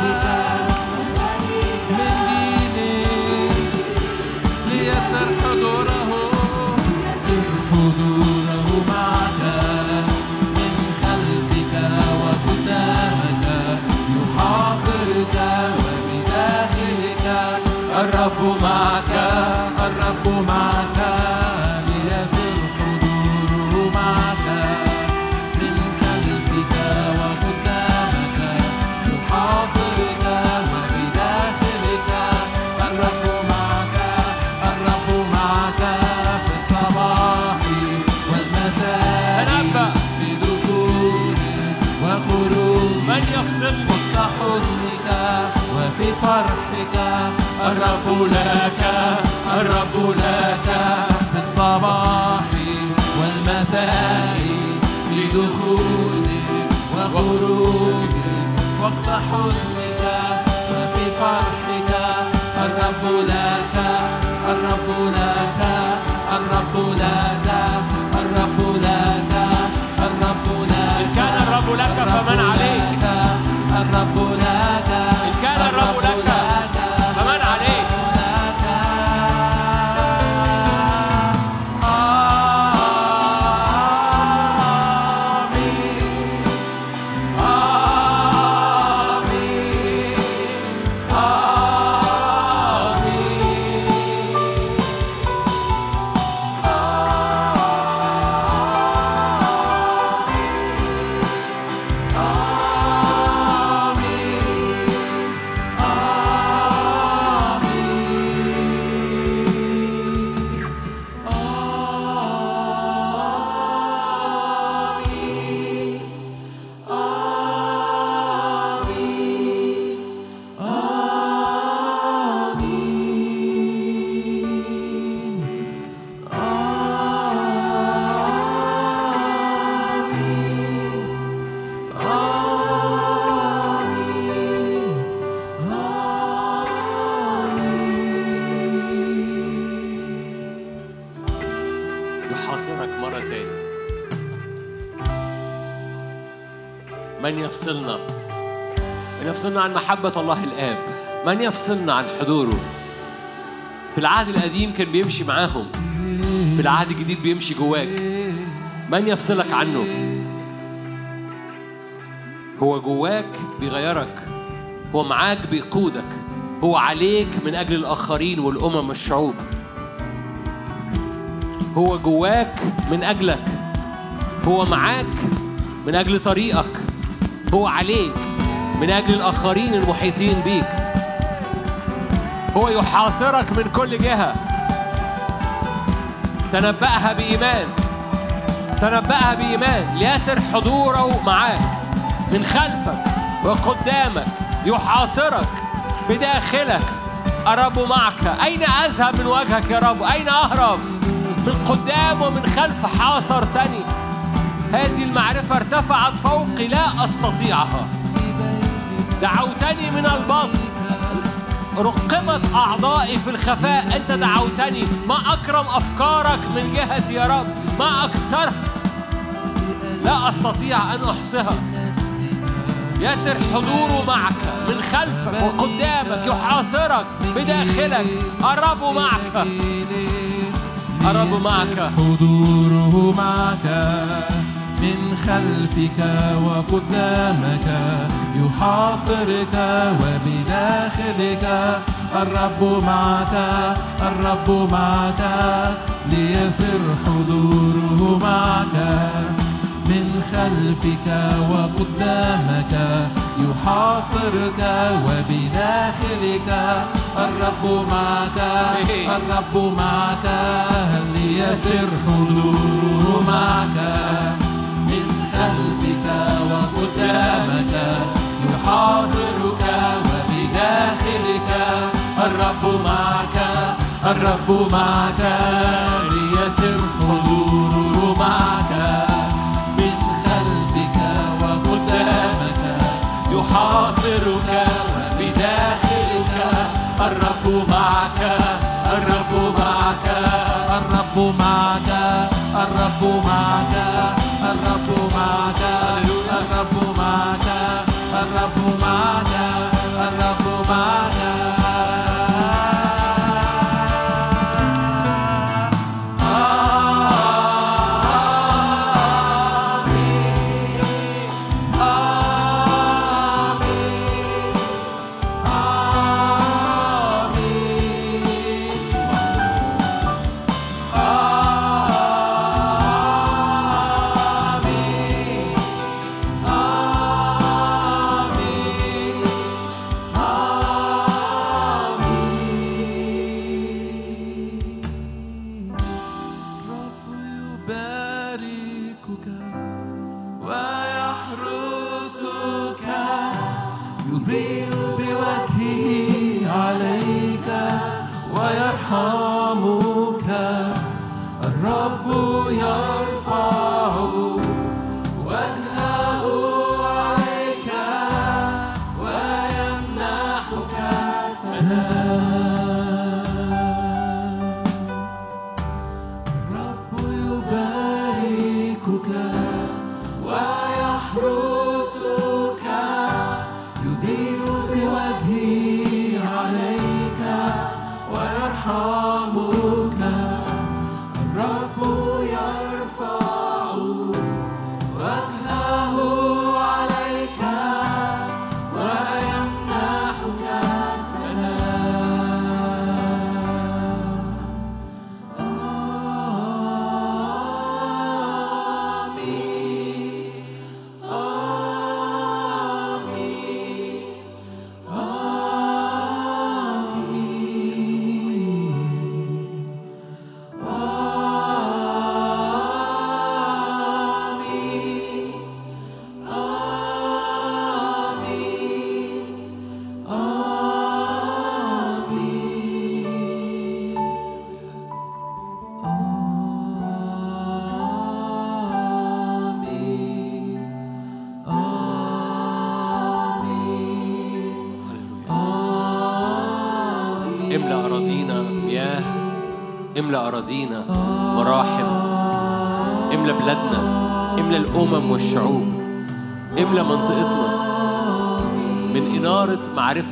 لك في الصباح والمساء في دخولك وخروجك وقت حزنك وفي فرحك الرب لك الرب لك الرب لك الرب لك الرب لك. إن كان الرب لك فمن عليك. الرب لك. يفصلنا عن محبة الله الآب. من يفصلنا عن حضوره؟ في العهد القديم كان بيمشي معاهم. في العهد الجديد بيمشي جواك. من يفصلك عنه؟ هو جواك بيغيرك. هو معاك بيقودك. هو عليك من أجل الآخرين والأمم والشعوب هو جواك من أجلك. هو معاك من أجل طريقك. هو عليك. من أجل الآخرين المحيطين بيك. هو يحاصرك من كل جهة. تنبأها بإيمان. تنبأها بإيمان. ليسر حضوره معاك. من خلفك وقدامك يحاصرك. بداخلك الرب معك. أين أذهب من وجهك يا رب؟ أين أهرب؟ من قدام ومن خلف حاصرتني. هذه المعرفة ارتفعت فوقي لا أستطيعها. دعوتني من البطن رقمت أعضائي في الخفاء. أنت دعوتني. ما أكرم أفكارك من جهتي يا رب. ما أكثرها. لا أستطيع أن أحصيها. يسر حضوره معك. من خلفك وقدامك يحاصرك. بداخلك. الرب معك. الرب معك. حضوره معك. من خلفك وقدامك يحاصرك وبداخلك. الرب معك الرب معك ليسر حضوره معك. من خلفك وقدامك يحاصرك وبداخلك. الرب معك الرب معك ليسر حضوره معك. من خلفك وقدامك يحاصرك وبداخلك. الرب معك الرب معك ليسر حضوره معك من خلفك وقدامك يحاصرك وبداخلك. الرب معك الرب معك الرب معك الرب معك. الرب معك الرب معك الرب معك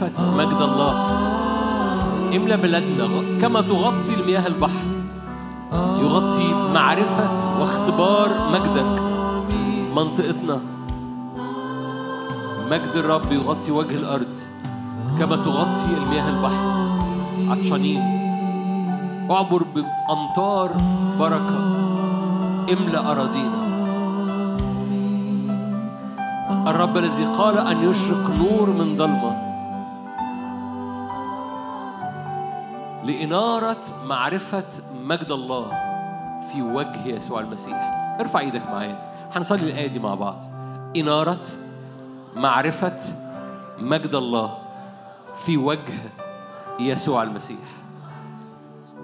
معرفة مجد الله؟ املى بلادنا كما تغطي المياه البحر. يغطي معرفة واختبار مجدك. منطقتنا. مجد الرب يغطي وجه الأرض كما تغطي المياه البحر. عطشانين. اعبر بأمطار بركة. املأ أراضينا. الرب الذي قال أن يشرق نور من ضلمة لإنارة معرفة مجد الله في وجه يسوع المسيح. ارفع إيدك معايا. هنصلي الآية دي مع بعض. إنارة معرفة مجد الله في وجه يسوع المسيح.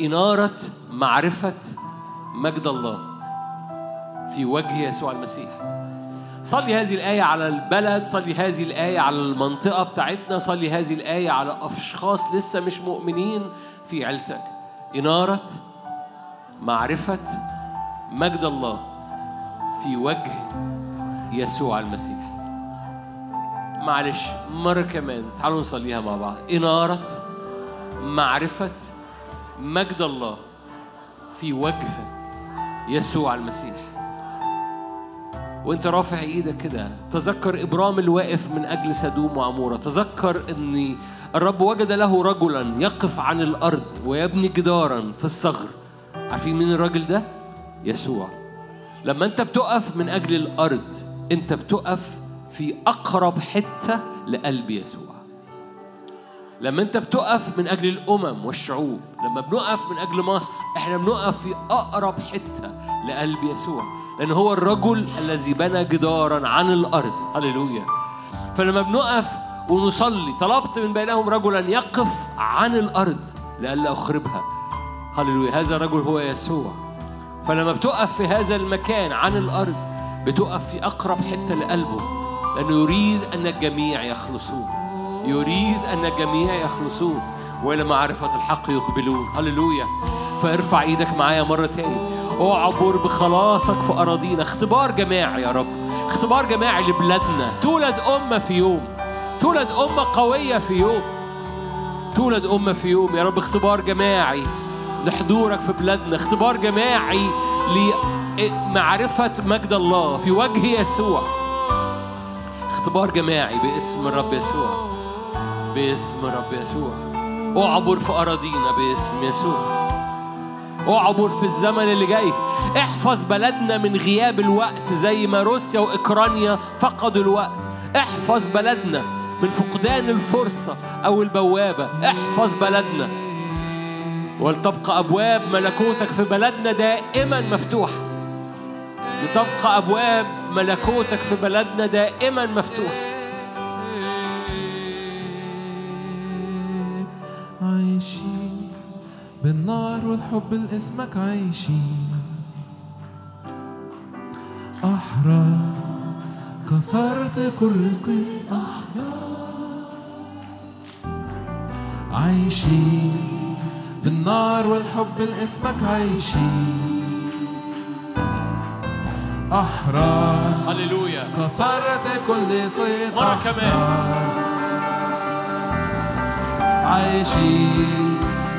إنارة معرفة مجد الله في وجه يسوع المسيح. صلي هذه الآية على البلد صلي هذه الآية على المنطقة بتاعتنا صلي هذه الآية على أشخاص لسه مش مؤمنين في عيلتك. إنارة معرفة مجد الله في وجه يسوع المسيح. معلش مرة كمان تعالوا نصليها مع بعض. إنارة معرفة مجد الله في وجه يسوع المسيح. وانت رافع إيدك كده. تذكر إبرام الواقف من أجل سدوم وعمورة. تذكر إن الرب وجد له رجلا يقف عن الأرض ويبني جدارا في الصغر. عارفين مين الراجل ده؟ يسوع. لما انت بتقف من أجل الأرض انت بتقف في أقرب حتة لقلب يسوع. لما انت بتقف من أجل الأمم والشعوب لما بنقف من أجل مصر إحنا بنقف في أقرب حتة لقلب يسوع. لأن هو الرجل الذي بنى جدارا عن الأرض. هللويا. فلما بنقف ونصلي طلبت من بينهم رجلا يقف عن الأرض لئلا أخربها. هللويا. هذا الرجل هو يسوع. فلما بتقف في هذا المكان عن الأرض بتقف في أقرب حتة لقلبه لأنه يريد أن الجميع يخلصون. يريد أن الجميع يخلصون. وإلى معرفة الحق يقبلون. هللويا. فارفع إيدك معايا مرة تاني. اعبر بخلاصك في أراضينا. اختبار جماعي يا رب. اختبار جماعي لبلادنا. تولد أمة في يوم. تولد أمة قوية في يوم. تولد أمة في يوم يا رب. اختبار جماعي لحضورك في بلادنا. اختبار جماعي لمعرفة مجد الله في وجه يسوع. اختبار جماعي باسم الرب يسوع. باسم الرب يسوع. اعبر في أراضينا باسم يسوع. اعبر في الزمن اللي جاي. احفظ بلدنا من غياب الوقت زي ما روسيا وأوكرانيا فقدوا الوقت. احفظ بلدنا من فقدان الفرصة أو البوابة. احفظ بلدنا. ولتبقى أبواب ملكوتك في بلدنا دائما مفتوحة. لتبقى أبواب ملكوتك في بلدنا دائما مفتوحة. عايشين بالنار والحب لاسمك عايشين. أحرار كسرت كل قيد أحرار عايشين بالنار والحب لاسمك عايشين. أحرار هللويا. كسرت كل قيد مرة كمان. عايشين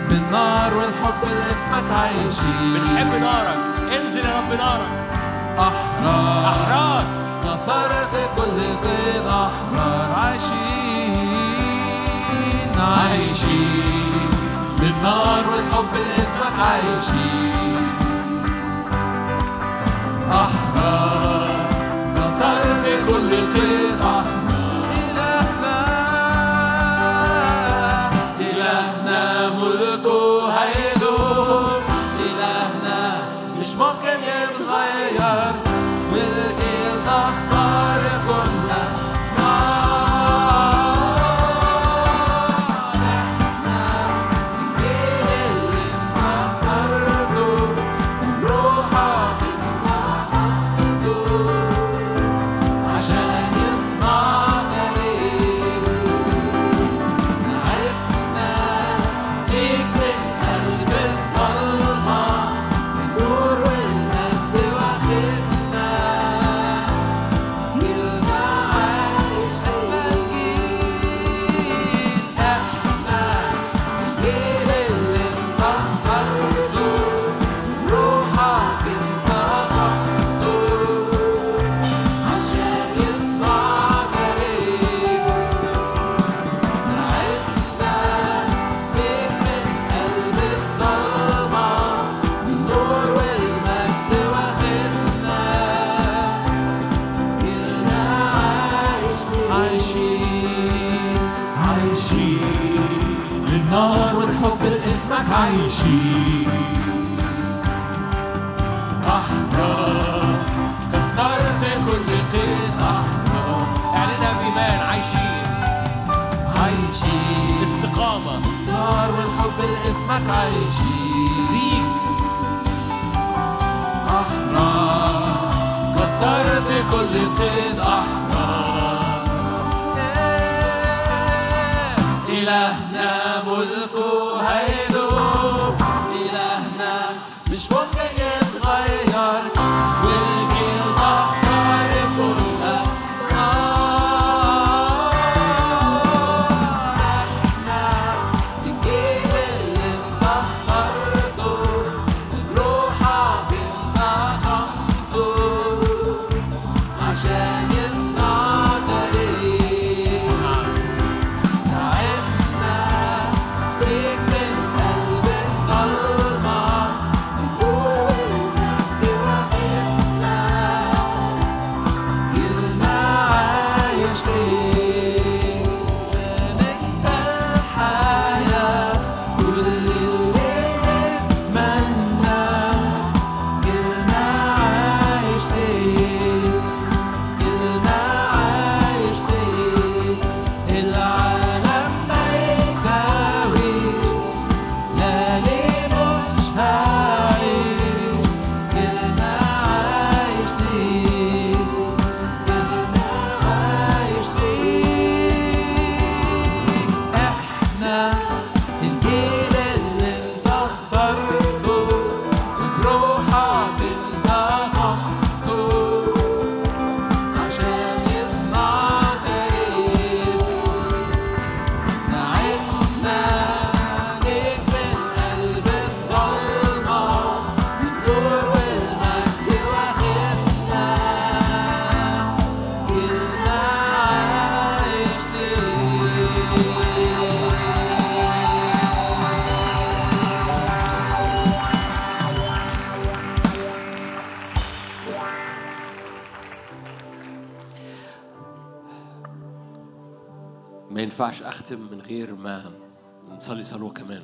بالنار والحب لاسمك عايشين. بنحب نارك. انزل يا رب نارك. أحرار. أحرار. كسرت كل قيد أحرار. عايشين. عايشين. بالنار والحب لاسمك عايشين. أحرار. كسرت كل قيد نار والحب لاسمك عايشين. زيك. أحرار كسرت كل قيد أحرار إلهنا ملكه. ينفعش أختم من غير ما نصلي صلوة كمان.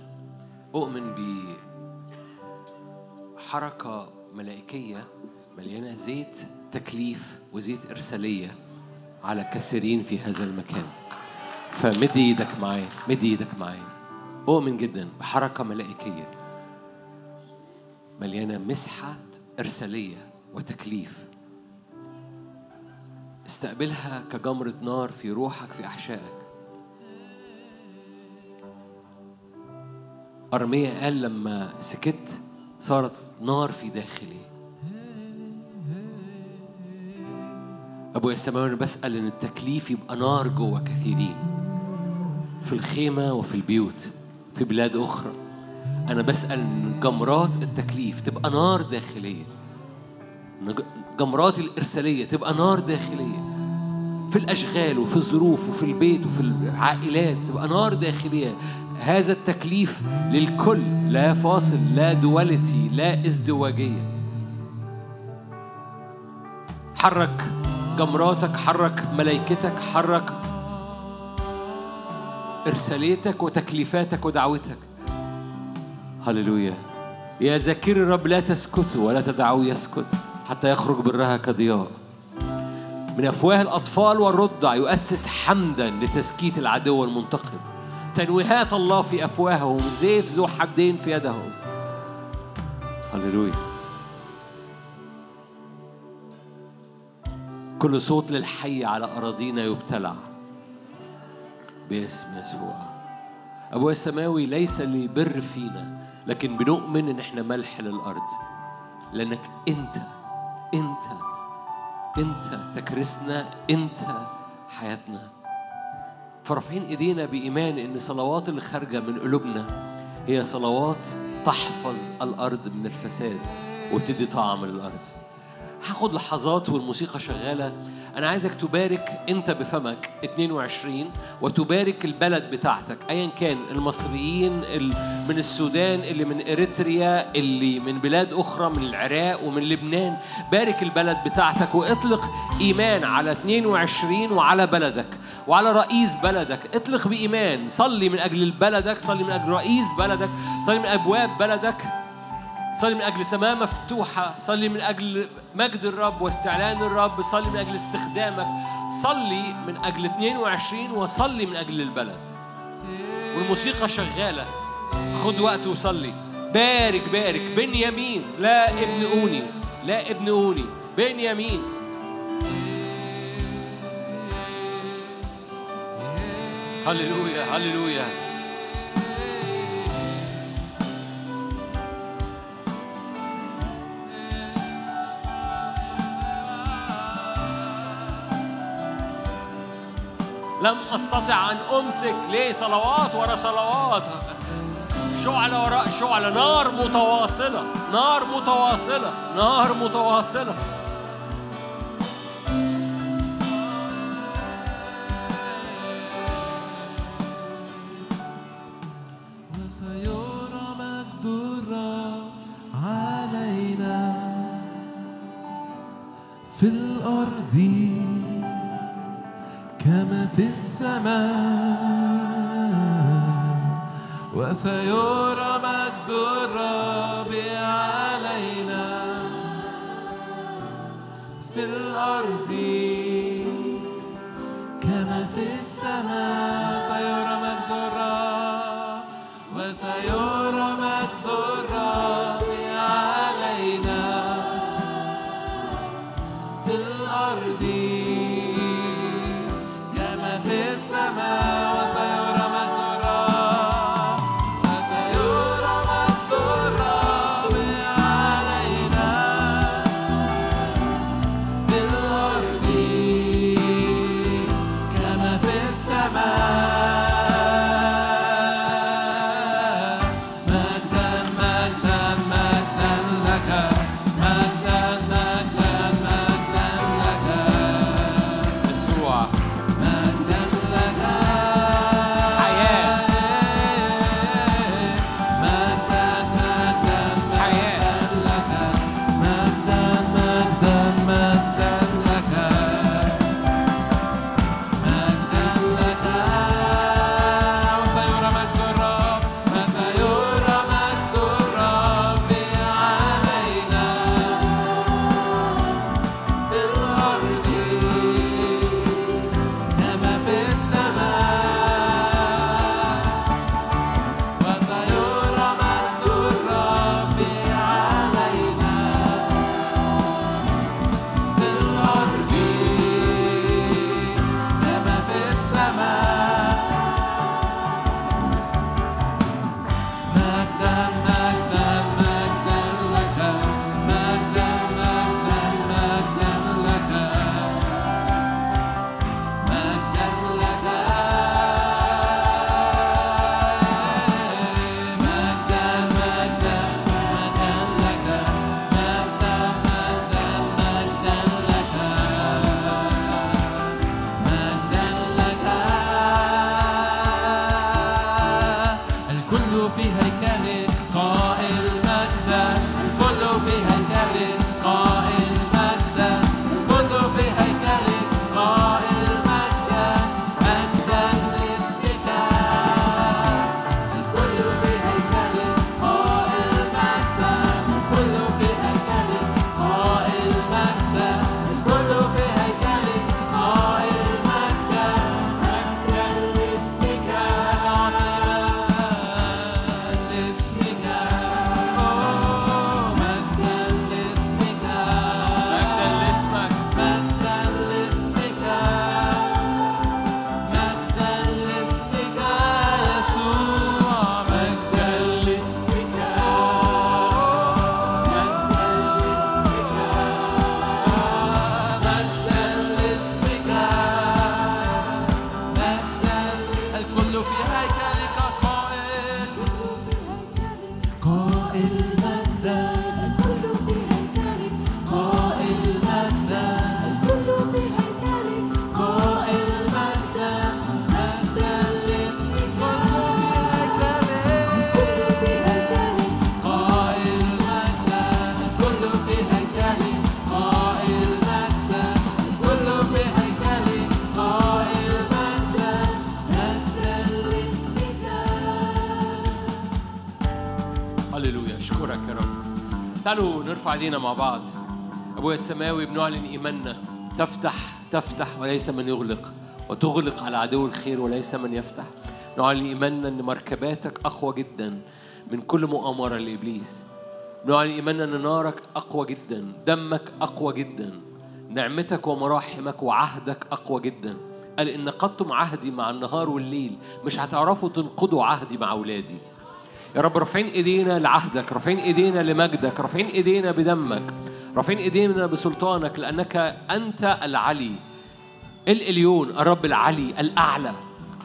أؤمن بحركة ملائكية مليانة زيت تكليف وزيت إرسالية على كثيرين في هذا المكان. فمد إيدك معايا مد إيدك معايا أؤمن جدا بحركة ملائكية مليانة مسحة إرسالية وتكليف. استقبلها كجمرة نار في روحك في أحشائك. أرميا قال لما سكت صارت نار في داخلي. أبويا السماوي أنا بسأل إن التكليف يبقى نار جوه كثيرين في الخيمة وفي البيوت في بلاد أخرى. أنا بسأل إن جمرات التكليف تبقى نار داخلية. جمرات الإرسالية تبقى نار داخلية. في الأشغال وفي الظروف وفي البيت وفي العائلات تبقى نار داخلية. هذا التكليف للكل لا فاصل لا دواليتي لا ازدواجية. حرك جمراتك حرك ملائكتك حرك إرساليتك وتكليفاتك ودعوتك. هللويا. يا ذاكر الرب لا تسكتوا ولا تدعوه يسكت حتى يخرج برها كضياء. من أفواه الأطفال والرضع يؤسس حمدا لتسكيت العدو المنتقم. تنويهات الله في أفواههم. زيف ذو حدين في يدهم. هللويا. كل صوت للحي على أراضينا يبتلع باسم يسوع. أبويا السماوي ليس لبر فينا لكن بنؤمن إن إحنا ملح للأرض. لأنك أنت أنت أنت تكرسنا أنت حياتنا. فرافعين إيدينا بإيمان إن الصلوات اللي خارجه من قلوبنا هي صلوات تحفظ الأرض من الفساد وتدي طعم للأرض. هاخد لحظات والموسيقى شغالة. أنا عايزك تبارك أنت بفمك 22 وتبارك البلد بتاعتك ايا كان المصريين ال- من السودان اللي من إريتريا اللي من بلاد أخرى من العراق ومن لبنان. بارك البلد بتاعتك وإطلق إيمان على 22 وعلى بلدك وعلى رئيس بلدك. إطلق بإيمان. صلي من أجل بلدك صلي من أجل رئيس بلدك صلي من أبواب بلدك. صلي من أجل سماء مفتوحة صلي من أجل مجد الرب واستعلان الرب صلي من أجل استخدامك صلي من أجل 22 وصلي من أجل البلد. والموسيقى شغالة. خد وقت وصلي. بارك بارك. بنيامين. لا ابن أوني. لا ابن أوني. بنيامين. هللويا هللويا. لم أستطع أن أمسك ليه صلوات ورا صلوات. شعلة وراء شعلة نار متواصلة. نار متواصلة. نار متواصلة. علينا. في الأرض كما في السماء وسيرى مجد الرب علينا في الأرض كما في السماء سيرى مجد الرب وسيرى مجد ايدينا مع بعض. أبويا السماوي بنعلن إيماننا تفتح تفتح وليس من يغلق وتغلق على عدو الخير وليس من يفتح. نعلن إيماننا إن مركباتك أقوى جدا من كل مؤامرة لإبليس. نعلن إيماننا إن نارك أقوى جدا دمك أقوى جدا نعمتك ومراحمك وعهدك أقوى جدا. قال إن نقضتم عهدي مع النهار والليل مش هتعرفوا تنقضوا عهدي مع أولادي. يا رب رافعين ايدينا لعهدك رافعين ايدينا لمجدك رافعين ايدينا بدمك رافعين ايدينا بسلطانك لانك انت العلي الاليون الرب العلي الاعلى.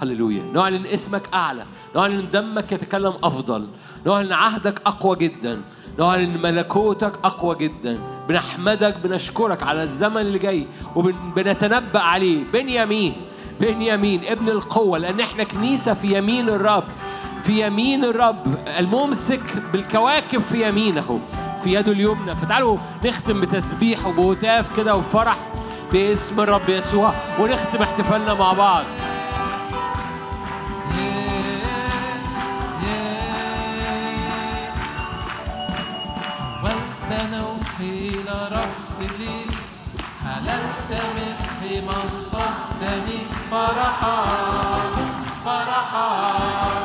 هللويا. نعلن اسمك اعلى نعلن دمك يتكلم افضل نعلن عهدك اقوى جدا نعلن ملكوتك اقوى جدا. بنحمدك بنشكرك على الزمن اللي جاي وبنتنبأ عليه. بنيامين بنيامين ابن القوة لأن إحنا كنيسة في يمين الرب. في يمين الرب الممسك بالكواكب في يمينه في يده اليمنى. فتعالوا نختم بتسبيح وبهتاف كده وفرح باسم الرب يسوع ونختم احتفالنا مع بعض. والتنوحي لرقصي حللت مسحي منطقتني فرحا فرحا.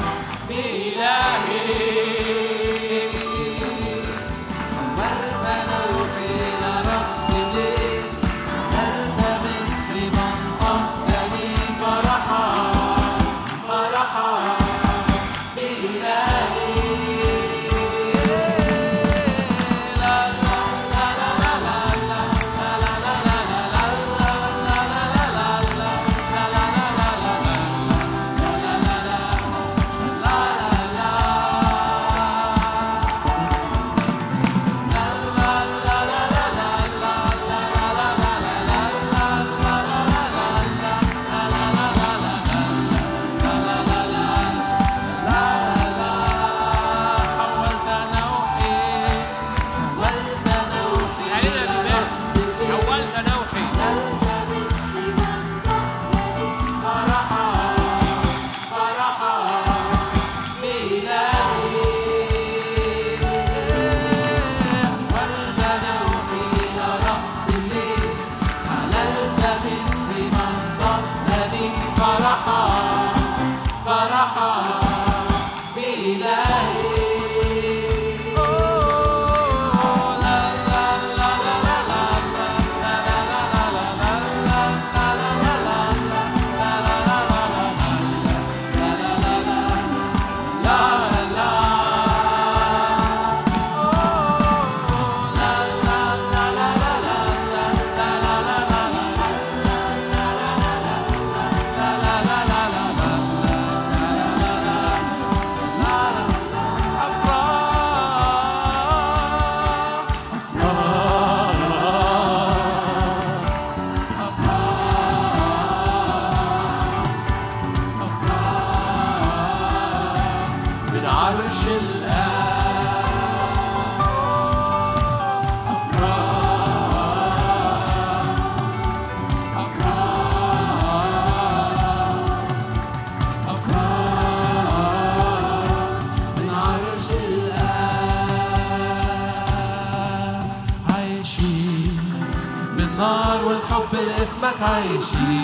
لاسمك عايشين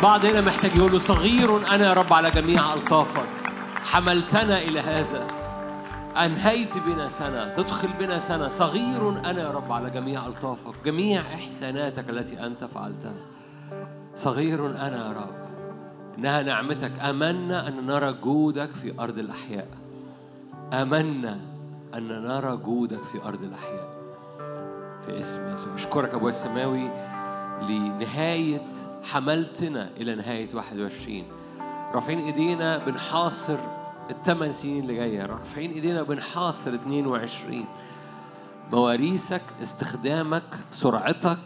البعض هنا محتاج يقول له صغير أنا يا رب على جميع ألطافك حملتنا إلى هذا أنهيت بنا سنة تدخل بنا سنة صغير أنا يا رب على جميع ألطافك جميع إحساناتك التي أنت فعلتها صغير أنا يا رب إنها نعمتك آمنا أن نرى جودك في أرض الأحياء آمنا أن نرى جودك في أرض الأحياء في اسم يسوع. اشكرك ابويا السماوي لنهاية حملتنا إلى نهاية 21 رافعين إيدينا بنحاصر الثمان سنين اللي جاية. رافعين إيدينا بنحاصر 22 مواريثك استخدامك سرعتك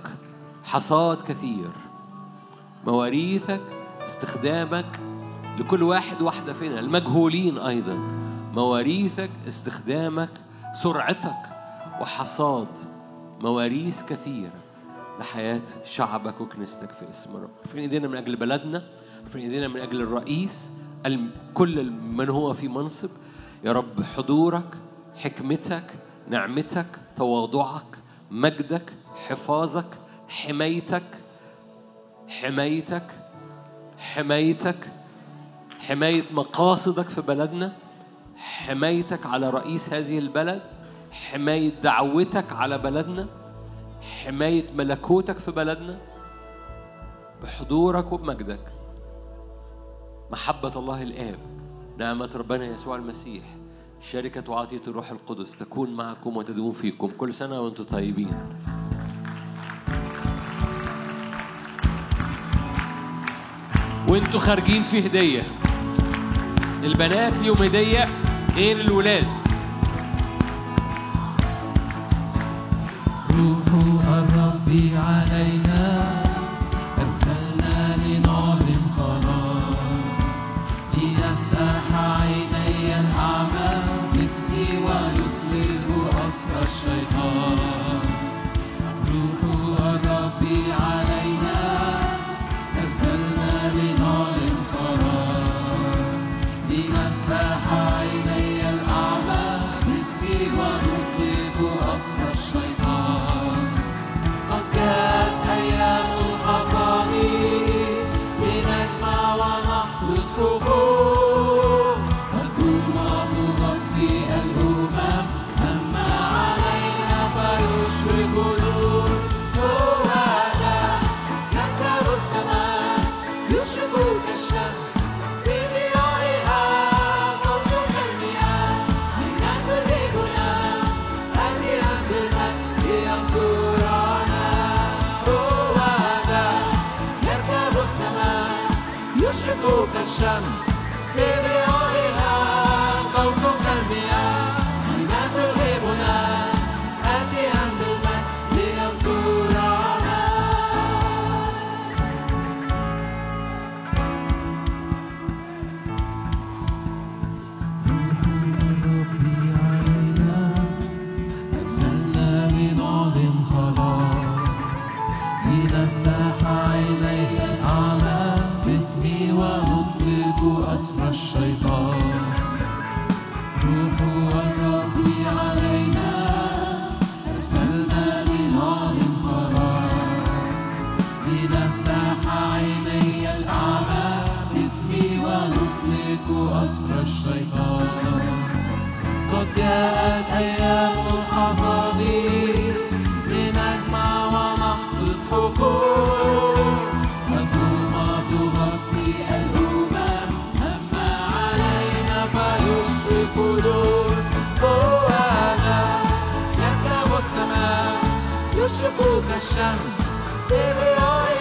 حصاد كثير. مواريثك استخدامك لكل واحد واحدة فينا المجهولين أيضا. مواريثك استخدامك سرعتك وحصاد. مواريث كثيرة. لحياة شعبك وكنيستك في اسم الرب رافعين ايدينا من أجل بلدنا؟ رافعين ايدينا من أجل الرئيس؟ كل من هو في منصب؟ يا رب حضورك حكمتك نعمتك تواضعك مجدك حفاظك حمايتك حمايتك حمايتك حماية مقاصدك في بلدنا حمايتك على رئيس هذه البلد حماية دعوتك على بلدنا حماية ملكوتك في بلدنا بحضورك وبمجدك. محبة الله الآب نعمة ربنا يسوع المسيح شركة وعطية الروح القدس تكون معكم وتدوم فيكم كل سنة وأنتم طيبين. وانتوا خارجين في هدية. البنات ليهم هدية غير الولاد. الرب علينا. يشرق كالشمس في ضيائها